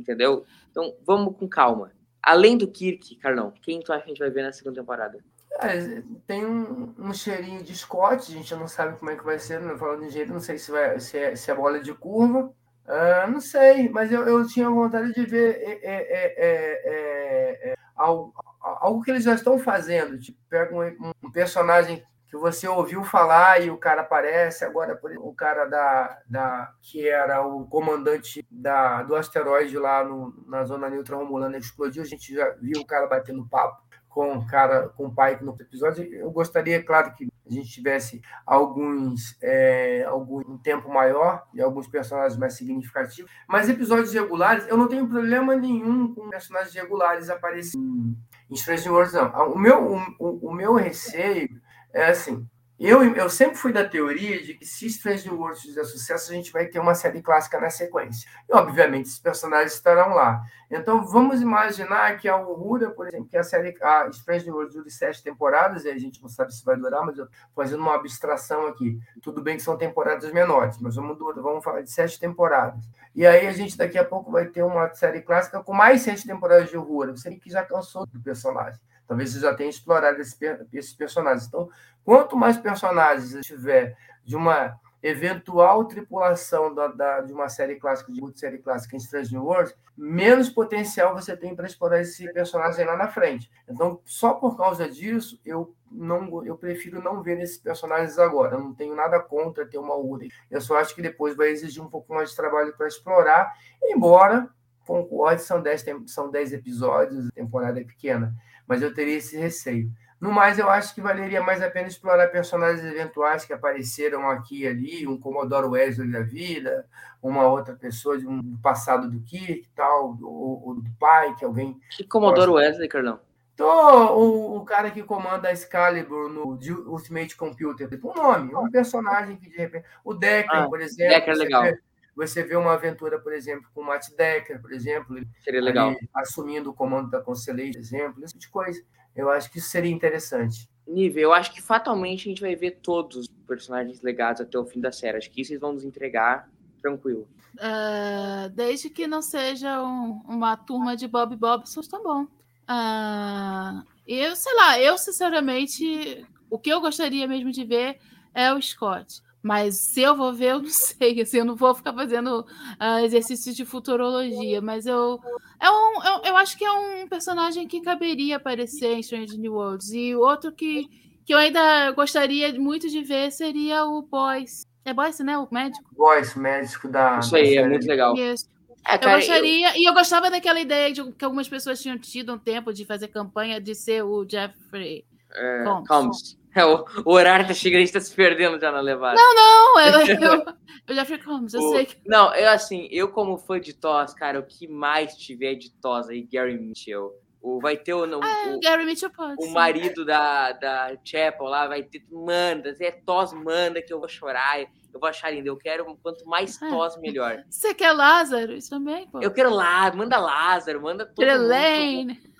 entendeu? Então, vamos com calma. Além do Kirk, Carlão, quem tu acha que a gente vai ver na segunda temporada? É, tem um, um, cheirinho de Scott, a gente não sabe como é que vai ser, não falando de jeito, não sei se, vai, se, é, se é bola de curva. Uh, não sei, mas eu, eu tinha vontade de ver é, é, é, algo, algo, que eles já estão fazendo. Tipo, pega um, um personagem que você ouviu falar e o cara aparece agora o cara da, da que era o comandante da, do asteroide lá no, na zona neutra romulana explodiu a gente já viu o cara batendo papo com o cara com o pai no episódio eu gostaria claro que a gente tivesse alguns é, algum tempo maior e alguns personagens mais significativos mas episódios regulares eu não tenho problema nenhum com personagens regulares aparecendo em Strange Worlds não. O meu o, o meu receio é assim, eu, eu sempre fui da teoria de que se Strange New Worlds fizer sucesso, a gente vai ter uma série clássica na sequência. E, obviamente, esses personagens estarão lá. Então, vamos imaginar que a Uhura, por exemplo, que a série a Strange New Worlds dure sete temporadas, e a gente não sabe se vai durar, mas eu fazendo uma abstração aqui. Tudo bem que são temporadas menores, mas vamos, vamos falar de sete temporadas. E aí a gente daqui a pouco vai ter uma série clássica com mais sete temporadas de Uhura. Você que já cansou do personagem. Talvez você já tenha explorado esse, esses personagens. Então, quanto mais personagens tiver de uma eventual tripulação da, da, de uma série clássica, de série clássica em Strange New Worlds, menos potencial você tem para explorar esse personagem lá na frente. Então, só por causa disso, eu não eu prefiro não ver esses personagens agora. Eu não tenho nada contra ter uma Uri. Eu só acho que depois vai exigir um pouco mais de trabalho para explorar, embora concorde, são 10 são dez episódios, temporada é pequena mas eu teria esse receio. No mais, eu acho que valeria mais a pena explorar personagens eventuais que apareceram aqui e ali, um Comodoro Wesley da vida, uma outra pessoa de um passado do Kirk tal, ou, ou do pai, que alguém. Que Comodoro Wesley, Carlão? Então, o, o, cara que comanda a Excalibur no Ultimate Computer, um nome, um personagem que de repente. O Decker, ah, por exemplo. Decker é legal. Vê, você vê uma aventura, por exemplo, com o Matt Decker, por exemplo, seria legal. assumindo o comando da Constellation, por exemplo, esse tipo de coisa. Eu acho que isso seria interessante. Nível, eu acho que fatalmente a gente vai ver todos os personagens legados até o fim da série. Acho que isso eles vão nos entregar tranquilo. Uh, desde que não seja um, uma turma de Bob Bobson, tá bom. Uh, eu, sei lá, eu sinceramente, o que eu gostaria mesmo de ver é o Scott. Mas se eu vou ver, eu não [laughs] sei. Assim, eu não vou ficar fazendo uh, exercícios de futurologia. Mas eu, é um, eu, eu acho que é um personagem que caberia aparecer em Strange New Worlds. E outro que, que eu ainda gostaria muito de ver seria o Boyce. É Boyce, né? O médico? Boyce, médico da. Isso aí, da é muito legal. Isso. É, Eu cara, gostaria, e eu gostava daquela ideia de que algumas pessoas tinham tido um tempo de fazer campanha de ser o Jeffrey. É, Combs. Combs. É, o, o horário tá chegando, a gente tá se perdendo já na levada. Não, eu, eu, o Jeffrey Combs, eu O- sei que. Não, eu assim, eu como fã de Toss, cara, o que mais tiver de Toss aí, Gary Mitchell. O, vai ter o, o, Ah, o- Gary Mitchell pode. o sim. marido da, da Chapel lá, vai ter. Manda, é Toss, manda que eu vou chorar. Eu vou achar lindo. Eu quero quanto mais Ah. Toss, melhor. Você quer Lázaro? Isso também, pô. Eu quero lá, manda Lázaro, manda todo mundo.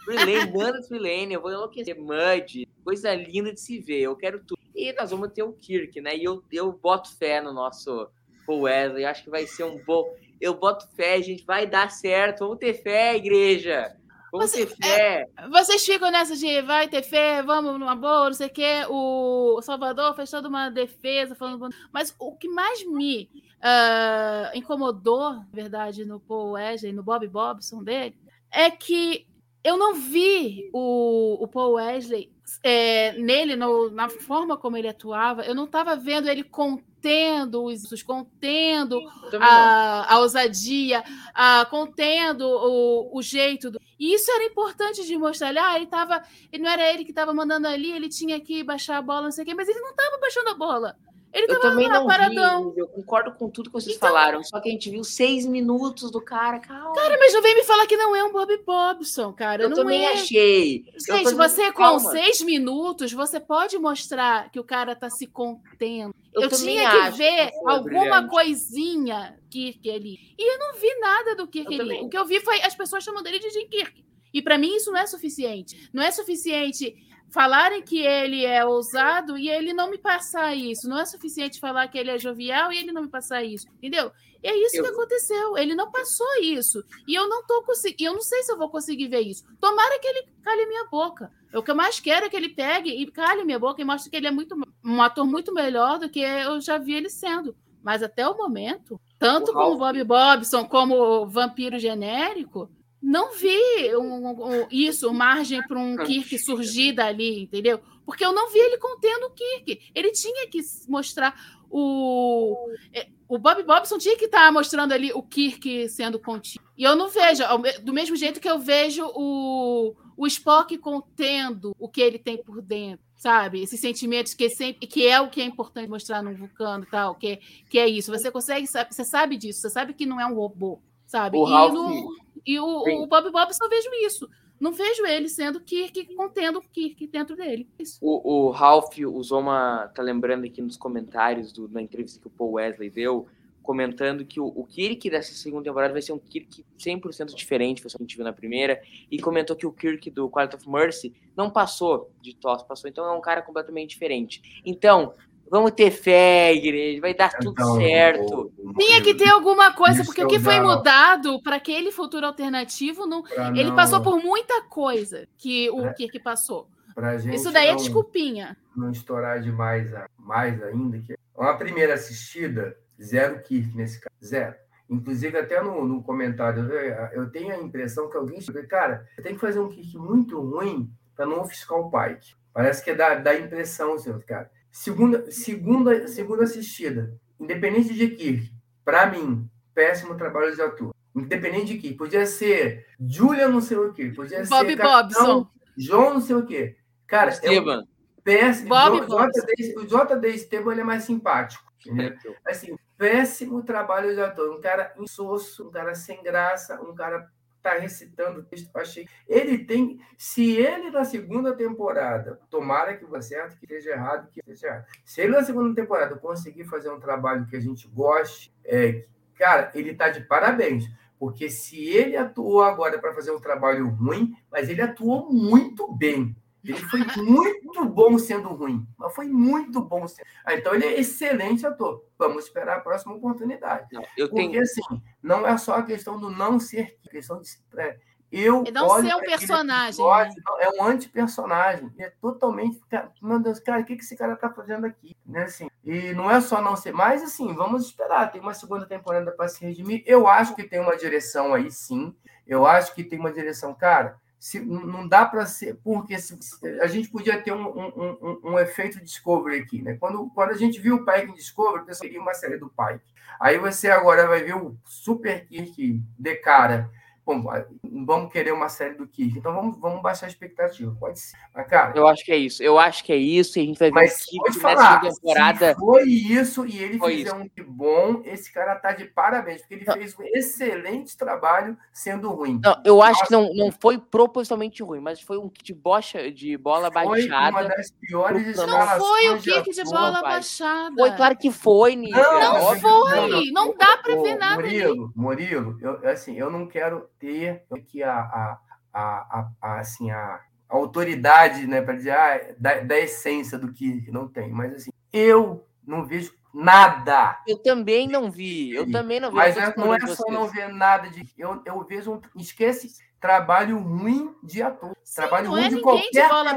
Trelane. Trilane, manda Trilane, eu vou enlouquecer. Mud, coisa linda de se ver, eu quero tudo. E nós vamos ter o Kirk, né? E eu, eu boto fé no nosso Paul Wesley, acho que vai ser um bom. Eu boto fé, gente, vai dar certo. Vamos ter fé, igreja. Vamos Você- ter fé. Vocês ficam nessa de vai ter fé, vamos numa boa, não sei o quê. O Salvador fez toda uma defesa falando. Mas o que mais me ah, incomodou, na verdade, no Paul Wesley, no Bob Bobson dele, é que eu não vi o, o Paul Wesley é, nele, no- na forma como ele atuava, eu não estava vendo ele contendo os contendo a, a ousadia, a, contendo o, o jeito. Do... E isso era importante de mostrar. Ah, ele tava. Ele não era ele que estava mandando ali, ele tinha que baixar a bola, não sei o quê, mas ele não estava baixando a bola. Ele Eu também não paradão. vi, eu concordo com tudo que vocês Então- falaram, só que a gente viu seis minutos do cara, calma. Cara, mas não vem me falar que não é um Bob Bobson, cara. eu não também é. achei. Gente, você com seis minutos, você pode mostrar que o cara tá se contendo. Eu Eu, tinha que ver que alguma brilhante. coisinha Kirk ali. E eu não vi nada do Kirk Eu ali. também. O que eu vi foi as pessoas chamando ele de Jim Kirk. E pra mim isso não é suficiente. Não é suficiente falarem que ele é ousado e ele não me passar isso. Não é suficiente falar que ele é jovial e ele não me passar isso. Entendeu? E é isso Eu- que aconteceu. Ele não passou isso. E eu não tô conseguindo. Eu não sei se eu vou conseguir ver isso. Tomara que ele cale minha boca. O que eu mais quero é que ele pegue e cale minha boca e mostre que ele é muito um ator muito melhor do que eu já vi ele sendo. Mas até o momento, tanto O como Bob Bobson como o vampiro genérico, não vi um- um- isso, margem para um Kirk surgir dali, entendeu? Porque eu não vi ele contendo o Kirk. Ele tinha que mostrar o. é, O Bob Bobson tinha que estar mostrando ali o Kirk sendo contido. E eu não vejo, do mesmo jeito que eu vejo o, o Spock contendo o que ele tem por dentro, sabe? Esses sentimentos que, sempre, que é o que é importante mostrar num vulcano e tal, que, que é isso. Você consegue, você sabe disso, você sabe que não é um robô, sabe? O e Ralph- no- e o, Sim. o Bob Bobson eu vejo isso. Não vejo ele sendo Kirk, contendo o Kirk dentro dele. Isso. O, o Ralph, o Zoma tá lembrando aqui nos comentários do, na entrevista que o Paul Wesley deu, comentando que o, o Kirk dessa segunda temporada vai ser um Kirk 100% diferente, foi o que a gente viu na primeira, e comentou que o Kirk do Quality of Mercy não passou de tosse, passou, então é um cara completamente diferente. Então, vamos ter fé, igreja, vai dar tudo Então, certo. Tinha que ter alguma coisa, porque o que foi da- mudado para aquele futuro alternativo, não, ele não- passou por muita coisa que o É. Kirk passou. pra gente Isso daí é desculpinha. não estourar demais a- mais ainda. Que uma primeira assistida, zero Kirk nesse caso. Zero. Inclusive, até no, no comentário, eu, eu tenho a impressão que alguém chegou, cara, você tem que fazer um Kirk muito ruim para não ofuscar o Pike. Parece que dá, dá impressão, senhor, cara. Segunda, segunda, segunda assistida, independente de Kirk, para mim, péssimo trabalho de ator. Independente de Kirk, podia ser Julia não sei o quê, podia Bob ser Bobson. João não sei o quê. Cara, é um Esteban, péssimo. Bob o Bobson. JD, o JD Esteban ele é mais simpático. entendeu? Assim, péssimo trabalho de ator. Um cara insosso, um cara sem graça, um cara tá recitando o texto. Achei. Ele tem. Se ele na segunda temporada, tomara que vá certo, que esteja errado, que esteja errado. Se ele na segunda temporada conseguir fazer um trabalho que a gente goste, é, cara, ele tá de parabéns. Porque se ele atuou agora para fazer um trabalho ruim, mas ele atuou muito bem. Ele foi muito bom sendo ruim, mas foi muito bom sendo. Ah, então ele é excelente ator. Vamos esperar a próxima oportunidade. não, eu Porque tenho. assim, não é só a questão do não ser, a questão de é, Eu E não ser um personagem, episódio, né? não, É um anti-personagem. É totalmente. cara, Meu Deus, cara, o que que esse cara tá fazendo aqui? Né, assim, e não é só não ser. Mas, assim, vamos esperar. Tem uma segunda temporada para se redimir. Eu acho que tem uma direção aí, sim. Eu acho que tem uma direção. Cara, se, não dá para ser. Porque se- a gente podia ter um, um, um, um efeito Discovery aqui, né? Quando, quando a gente viu o Pike Discovery, pensou que seria uma série do Pike. Aí você agora vai ver o Super Kirk de cara. Bom, vamos querer uma série do Kirk. Então vamos, vamos baixar a expectativa. Pode ser. Mas, cara, Eu acho que é isso. Eu acho que é isso. E a gente vai ver mas o nessa falar, temporada. se foi isso e ele Foi fizer um que bom, esse cara tá de parabéns, porque ele Não. fez um excelente trabalho sendo ruim. Não, eu acho que não, não foi propositalmente ruim, mas foi um de bocha de bola Foi uma baixada. das piores Não Não foi o kick de bola baixada. Foi claro que foi, Nívia. Não, Não óbvio. foi. Não dá pra Ô, ver nada ali. Murilo, Murilo, eu, assim, eu não quero ter aqui a, a, a, a, a, assim, a, a autoridade né, para dizer ah, da, da essência do que não tem, mas assim, eu não vejo nada. Eu também não vi. Eu também não vi. Mas é- não é só vocês. não ver nada de. Eu, eu vejo um. Esquece trabalho ruim de ator. Sim, trabalho não ruim é de ninguém de qualquer bola personagem.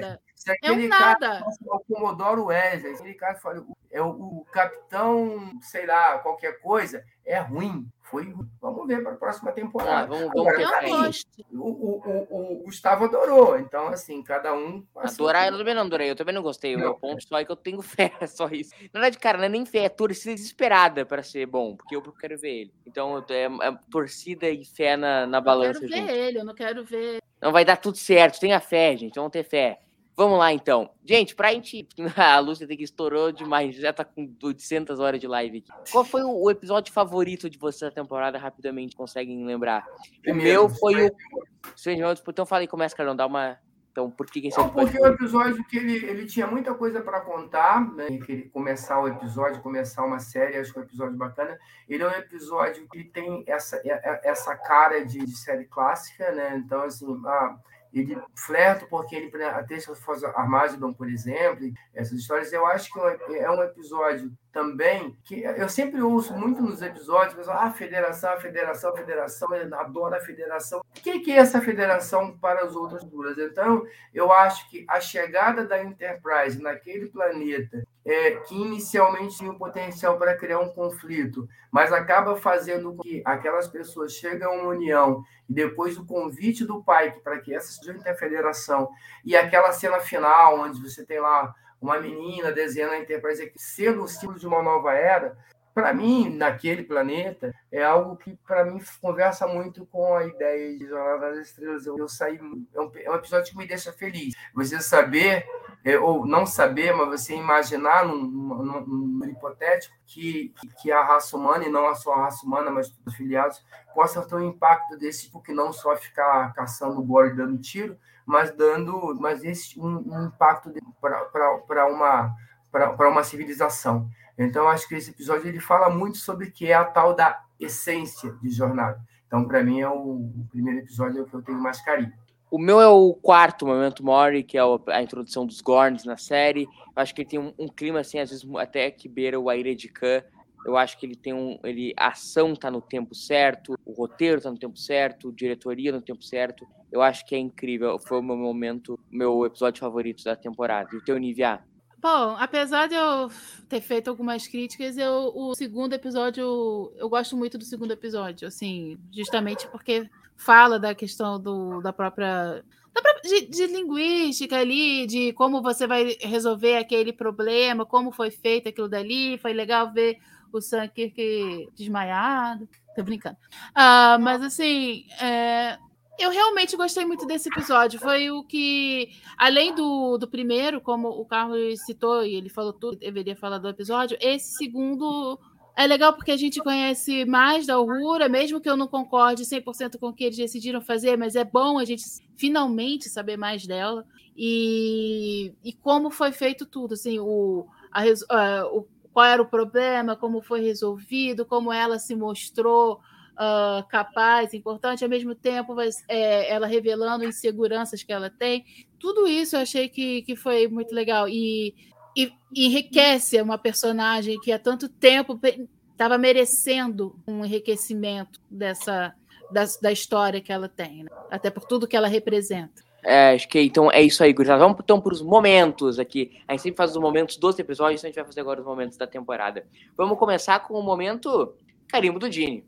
baixada. Se É um aquele cara nada. o Comodoro Wesley, aquele cara fala, é o, o capitão, sei lá, qualquer coisa, é ruim. Foi ruim. Vamos ver para a próxima Ah, temporada. vamos, vamos Agora, Eu gosto. o, o, o, o Gustavo adorou. Então, assim, cada um. assim, Adorar, eu também não adorei, eu também não gostei. O Não. meu ponto só é que eu tenho [laughs] fé, é só isso. Na verdade, cara, não é nem fé, é torcida desesperada pra ser bom, porque eu quero ver ele. Então, eu é, é torcida e fé na, na Eu balança quero junto. ver ele, eu não quero ver. Não vai dar tudo certo, tenha fé, gente, vamos ter fé. Vamos lá, então. Gente, pra gente... [laughs] A Lúcia tem que estourou demais, já tá com 800 horas de live aqui. Qual foi o, o episódio favorito de você da temporada, rapidamente, conseguem lembrar? O meu foi o... Stranger Worlds, Então fala aí, começa, Carlão, dá uma... Então, por que que esse Não, porque é um episódio que ele, ele tinha muita coisa para contar, né? Que ele começar o episódio, começar uma série, acho que é um episódio bacana. Ele é um episódio que tem essa, é- é- essa cara de, de série clássica, né? Então, assim, ah, ele flerta porque ele até se fosse Armageddon, por exemplo, essas histórias. Eu acho que é um- é um episódio também que eu sempre ouço muito nos episódios, pessoal, ah, federação, federação, federação, eu adoro a federação. O que é essa federação para as outras culturas? Então, eu acho que a chegada da Enterprise naquele planeta, é, que inicialmente tinha o potencial para criar um conflito, mas acaba fazendo com que aquelas pessoas cheguem a uma união, e depois o convite do Pike para que essa seja a federação, e aquela cena final, onde você tem lá uma menina desenhando a Enterprise sendo o símbolo de uma nova era, para mim, naquele planeta, é algo que, para mim, conversa muito com a ideia de Jornada das Estrelas. Eu, eu saí. É um, é um episódio que me deixa feliz. Você saber, é, ou não saber, mas você imaginar num, num, num hipotético que, que a raça humana, e não a raça humana, mas os filiados, possam ter um impacto desse, porque não só ficar caçando o bode dando tiro, mas dando mas esse, um, um impacto para uma, para uma civilização. Então, acho que esse episódio ele fala muito sobre o que é a tal da essência de jornada. Então, para mim, é o, o, primeiro episódio é que eu tenho mais carinho. O meu é o quarto Momento Mori, que é a introdução dos Gorns na série. Eu acho que ele tem um, um, clima, assim, às vezes até que beira o Aire de Khan. Eu acho que ele tem um. Ele, a ação tá no tempo certo, o roteiro tá no tempo certo, a diretoria no tempo certo. Eu acho que é incrível. Foi o meu momento, meu episódio favorito da temporada. E o teu Nivea? Bom, apesar de eu ter feito algumas críticas, eu, o segundo episódio, eu gosto muito do segundo episódio, assim, justamente porque fala da questão do, da própria. De, de, linguística ali, de como você vai resolver aquele problema, como foi feito aquilo dali. Foi legal ver o Sankirk desmaiado. Tô brincando. Uh, mas, assim, é, eu realmente gostei muito desse episódio. Foi o que, além do, do primeiro, como o Carlos citou, e ele falou tudo, deveria falar do episódio, esse segundo é legal porque a gente conhece mais da Aurora, mesmo que eu não concorde 100% com o que eles decidiram fazer, mas é bom a gente finalmente saber mais dela. E, e como foi feito tudo, assim, o, a, a, o, qual era o problema, como foi resolvido, como ela se mostrou Uh, capaz, importante, ao mesmo tempo é, ela revelando inseguranças que ela tem. Tudo isso eu achei que, que foi muito legal e, e, enriquece uma personagem que há tanto tempo estava merecendo um enriquecimento dessa da, da história que ela tem, né? até por tudo que ela representa. É, acho que então é isso aí, gurizada. Vamos então para os momentos aqui. A gente sempre faz os momentos dos episódios, então a gente vai fazer agora os momentos da temporada. Vamos começar com o momento carimbo do Dini.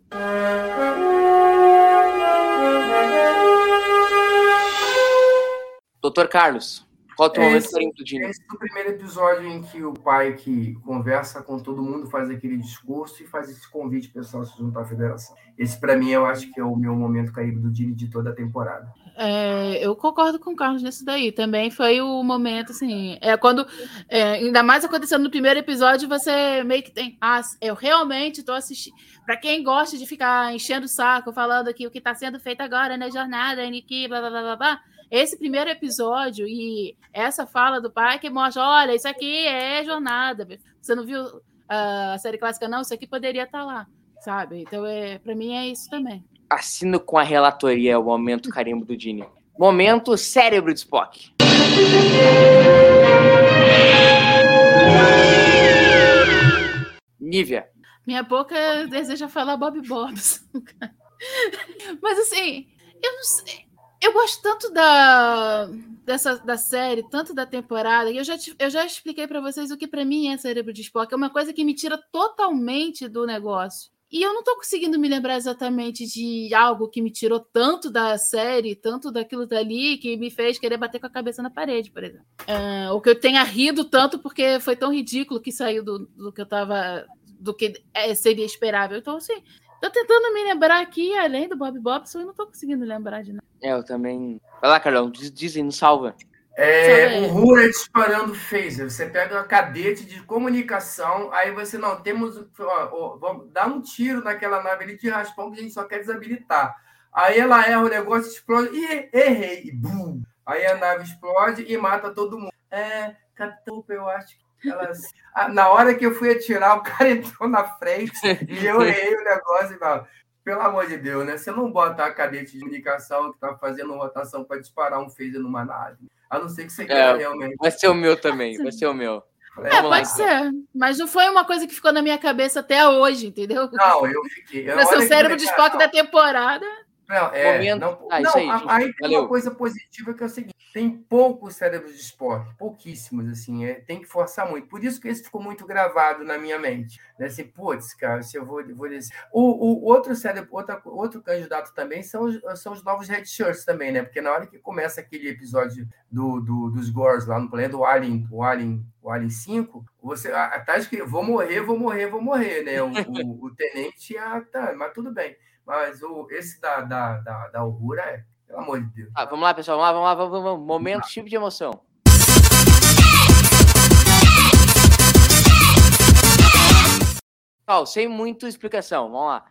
Doutor Carlos, qual é o teu momento Esse- carimbo do Dini? Esse é o primeiro episódio em que o pai que conversa com todo mundo faz aquele discurso e faz esse convite pessoal se juntar à federação. Esse, para mim, eu acho que é o meu momento caído do Dini de toda a temporada. É, eu concordo com o Carlos nisso daí. Também foi o momento, assim. É quando. é, ainda mais acontecendo no primeiro episódio, você meio que tem. Ah, eu realmente tô assistindo. Pra quem gosta de ficar enchendo o saco, falando aqui o que tá sendo feito agora na jornada, Niki, blá blá blá blá blá. Esse primeiro episódio e essa fala do pai que mostra: olha, isso aqui é jornada. Você não viu ah, a série clássica, não? Isso aqui poderia estar lá, sabe? Então, é, pra mim, é isso também. Assino com a relatoria é o momento carimbo do Dini. Momento cérebro de Spock. Nívia. Minha boca deseja falar Bob Bobson. [laughs] Mas assim, eu não sei. Eu gosto tanto da, dessa, da série, tanto da temporada, que eu já, eu já expliquei pra vocês o que pra mim é cérebro de Spock. É uma coisa que me tira totalmente do negócio. E eu não tô conseguindo me lembrar exatamente de algo que me tirou tanto da série, tanto daquilo dali, que me fez querer bater com a cabeça na parede, por exemplo. Ah, ou que eu tenha rido tanto porque foi tão ridículo que saiu do, do que eu tava. do que é, seria esperável. Então, assim, tô tentando me lembrar aqui, além do Bob Bobson, eu não tô conseguindo lembrar de nada. É, eu também. Vai lá, Carlão. Diz, diz nos salva. É, o Rura disparando phaser. Você pega uma cadete de comunicação, aí você não temos. ó, ó, vamos dar um tiro naquela nave ali de raspão que a gente só quer desabilitar. Aí ela erra, o negócio explode. Ih, errei! E bum! Aí a nave explode e mata todo mundo. É, Catupa, eu acho que ela. Ah, Na hora que eu fui atirar, o cara [laughs] entrou na frente [laughs] e eu errei o negócio e falo. Pelo amor de Deus, né? Você não bota a cadete de comunicação que tá fazendo rotação para disparar um phaser numa nave. A não ser que você queira realmente. Vai ser o meu também. Vai ser o meu. É, Vamos lá, pode ser. Mas não foi uma coisa que ficou na minha cabeça até hoje, entendeu? Não, eu fiquei. O que cérebro de. Spock da temporada. Não, é, Momento- não, Ah, não, isso aí, aí tem Valeu. uma coisa positiva que é o seguinte: tem poucos cérebros de Spock, pouquíssimos, assim, é, tem que forçar muito. Por isso que esse ficou muito gravado na minha mente. Né? Assim, putz, cara, se eu vou, vou descer. O, o outro cérebro, outra, outro candidato também são os, são os novos Red também, né? Porque na hora que começa aquele episódio do, do- dos Gores lá no planeta, o Alien, o Alien, o Alien 5, você ah, tá escrito, vou morrer, vou morrer, vou morrer, né? O, o, o tenente, ah, tá, mas tudo bem. Mas o, esse da, da, da, da é, pelo amor de Deus. Ah, vamos lá, pessoal. Vamos lá, vamos lá, vamos, vamos, vamos. Momento tipo de emoção. Pessoal, sem muita explicação. Vamos lá.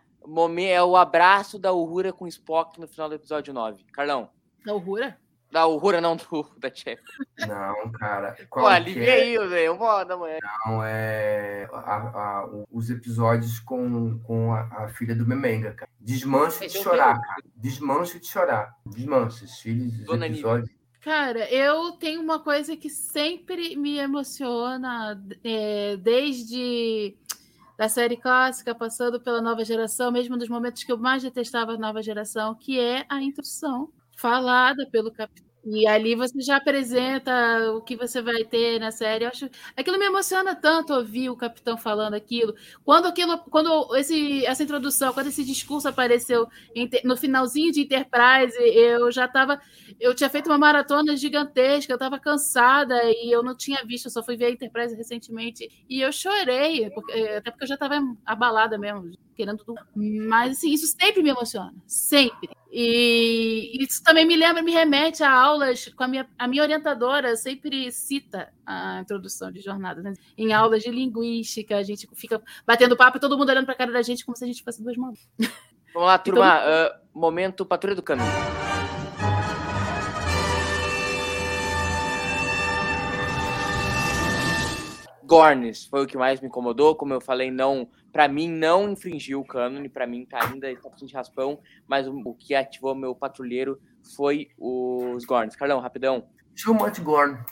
É o abraço da Uhura com Spock no final do episódio 9. Carlão. Da Uhura? Da Uhura, não [laughs] do, da Chef. Não, cara. Pô, Qual alivia que é? aí, velho. Uma da manhã. Não, é a- a- os episódios com, com a, a filha do Memenga, cara. Desmancho de é chorar, cara. Desmancho de chorar. Desmancho. Os filhos, os Dona episódios. Cara, eu tenho uma coisa que sempre me emociona, é, desde da série clássica, passando pela nova geração, mesmo nos momentos que eu mais detestava a nova geração, que é a introdução falada pelo capitão. E ali você já apresenta o que você vai ter na série. Eu acho aquilo me emociona tanto ouvir o capitão falando aquilo. Quando aquilo, quando esse, essa introdução, quando esse discurso apareceu no finalzinho de Enterprise, eu já estava eu tinha feito uma maratona gigantesca, eu estava cansada e eu não tinha visto, eu só fui ver a Enterprise recentemente e eu chorei, porque- até porque eu já estava abalada mesmo, querendo tudo. Mas assim, isso sempre me emociona, sempre. E isso também me lembra, me remete a aulas com a minha, a minha orientadora, sempre cita a introdução de jornada. né? Em aulas de linguística, a gente fica batendo papo e todo mundo olhando para a cara da gente como se a gente fosse duas mãos. Vamos lá, [laughs] turma. ah, momento Patrulha do Caminho. Gornes foi o que mais me incomodou. Como eu falei, não, para mim não infringiu o cânone, para mim tá ainda está de raspão, mas o, o que ativou meu patrulheiro foi os Gornes. Carlão, rapidão. Too much Gorn.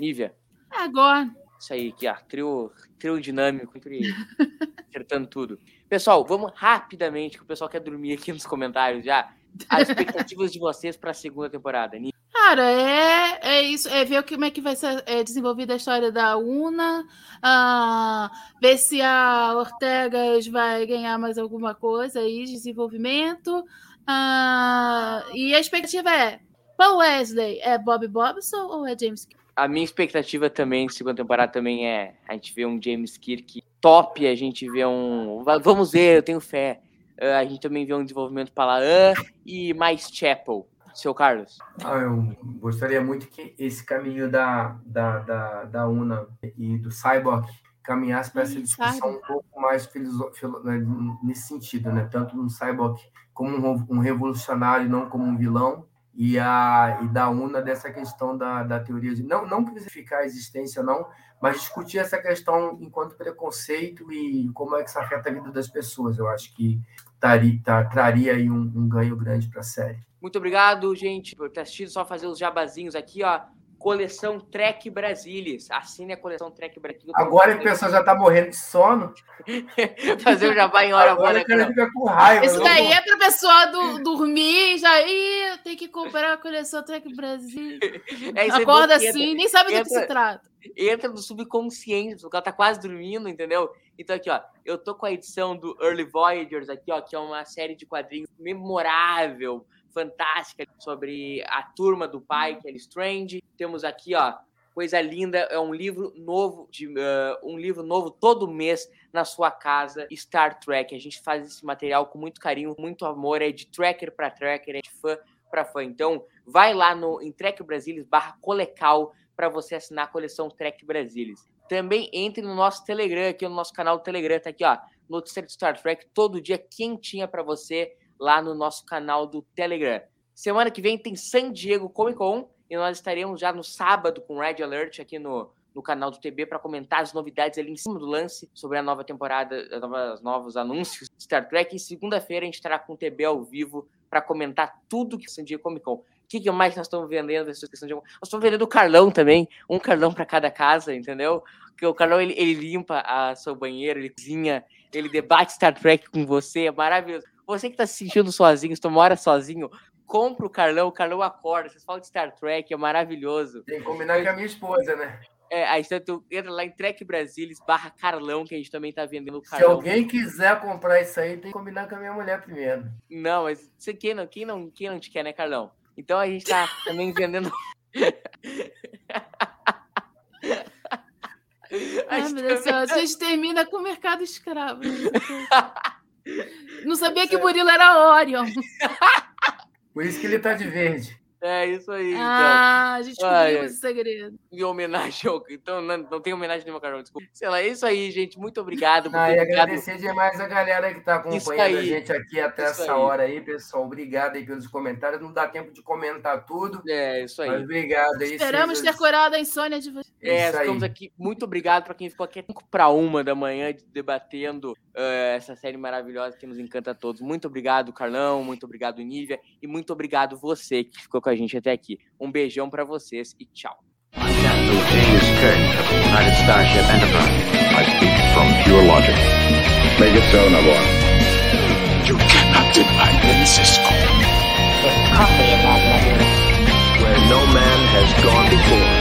Nívia, Agora, isso aí aqui, ó, trio, trio dinâmico entre [laughs] acertando tudo. Pessoal, vamos rapidamente, que o pessoal quer dormir aqui nos comentários já. As [laughs] expectativas de vocês para a segunda temporada. Ni- Cara, é, é isso, é ver como é que vai ser é, desenvolvida a história da Una, ah, ver se a Ortegas vai ganhar mais alguma coisa aí de desenvolvimento. ah, e a expectativa é: Paul Wesley é Bob Bobson ou é James Kirk? A minha expectativa também, segunda temporada, também é a gente ver um James Kirk top, a gente vê um. va- Vamos ver, eu tenho fé. Ah, a gente também vê um desenvolvimento para Laan e mais Chapel. Seu Carlos. Ah, eu gostaria muito que esse caminho da, da, da, da UNA e do Cyborg caminhasse para essa discussão um pouco mais filo- né, nesse sentido, né? Tanto no Cyborg como um, um revolucionário, não como um vilão, e, a, e da UNA dessa questão da, da teoria de. Não, não crucificar a existência, não, mas discutir essa questão enquanto preconceito e como é que isso afeta a vida das pessoas. Eu acho que tari, tá- traria aí um, um ganho grande para a série. Muito obrigado, gente, por ter assistido. Só fazer os jabazinhos aqui, ó. Coleção Trek Brasilis. Assine a coleção Trek Brasilis. Agora que o pessoal já está morrendo de sono, [laughs] Fazer o jabá em hora agora né, o cara Carol? fica com raiva. Isso não- daí é pra pessoa do, dormir, já ir, tem que comprar a coleção Trek Brasil. [laughs] É Acorda entra- assim, nem sabe do que entra- se trata. entra no subconsciente, porque ela tá quase dormindo, entendeu? Então aqui, ó, eu tô com a edição do Early Voyagers aqui, ó, que é uma série de quadrinhos memorável, fantástica, sobre a turma do pai, que é Strange. Temos aqui, ó, coisa linda, é um livro novo, de, uh, um livro novo todo mês na sua casa, Star Trek. A gente faz esse material com muito carinho, muito amor, é de tracker para tracker, é de fã para fã. Então, vai lá no em Trek Brasilis barra Colecal para você assinar a coleção Trek Brasilis. Também entre no nosso Telegram, aqui no nosso canal do Telegram, tá aqui, ó, notícia de Star Trek, todo dia quentinha para você lá no nosso canal do Telegram. Semana que vem tem San Diego Comic Con e nós estaremos já no sábado com Red Alert aqui no, no canal do TB para comentar as novidades ali em cima do lance sobre a nova temporada, as novas, novos anúncios de Star Trek. E segunda-feira a gente estará com o TB ao vivo para comentar tudo que San Diego Comic Con. O que, que mais nós estamos vendendo. Nós estamos vendendo o Carlão também, um Carlão para cada casa, entendeu? Porque o Carlão ele, ele limpa a seu banheiro, ele cozinha, ele debate Star Trek com você, é maravilhoso. Você que está se sentindo sozinho, se tu mora sozinho, compra o Carlão, o Carlão acorda, vocês falam de Star Trek, é maravilhoso. Tem que combinar com a minha esposa, né? É, aí tu entra lá em Trek Brasilis barra Carlão, que a gente também tá vendendo o Se Carlão. alguém quiser comprar isso aí, tem que combinar com a minha mulher primeiro. Não, mas você, quem, não, quem, não, quem não te quer, né, Carlão? Então a gente tá [laughs] também vendendo. [laughs] A Deus do céu, a gente termina com o mercado escravo. [laughs] Não sabia que o Murilo era Orion. [laughs] Por isso que ele tá de verde. É isso aí. Então, Ah, a gente descobriu esse segredo. em homenagem ao. Então, não, não tem homenagem nenhuma, Carlão, desculpa. Sei lá, é isso aí, gente. Muito obrigado por Ah, e ficado. agradecer demais a galera que tá Isso acompanhando a gente aqui até Isso essa aí. hora aí, pessoal. Obrigado aí pelos comentários. Não dá tempo de comentar tudo, É, isso aí. mas obrigado aí. Esperamos seja- ter curado a insônia de vocês. É, ficamos aqui. Muito obrigado para quem ficou aqui 5 para uma da manhã debatendo eh, essa série maravilhosa que nos encanta a todos. Muito obrigado, Carlão. Muito obrigado, Nívia. E muito obrigado você que ficou com a gente até aqui. Um beijão para vocês e tchau. Captain James Kirk of the United Starship Enterprise. I speak from pure logic. Make it so, Nabor. You cannot deny me, Cisco. There's coffee in that letter. Where no man has gone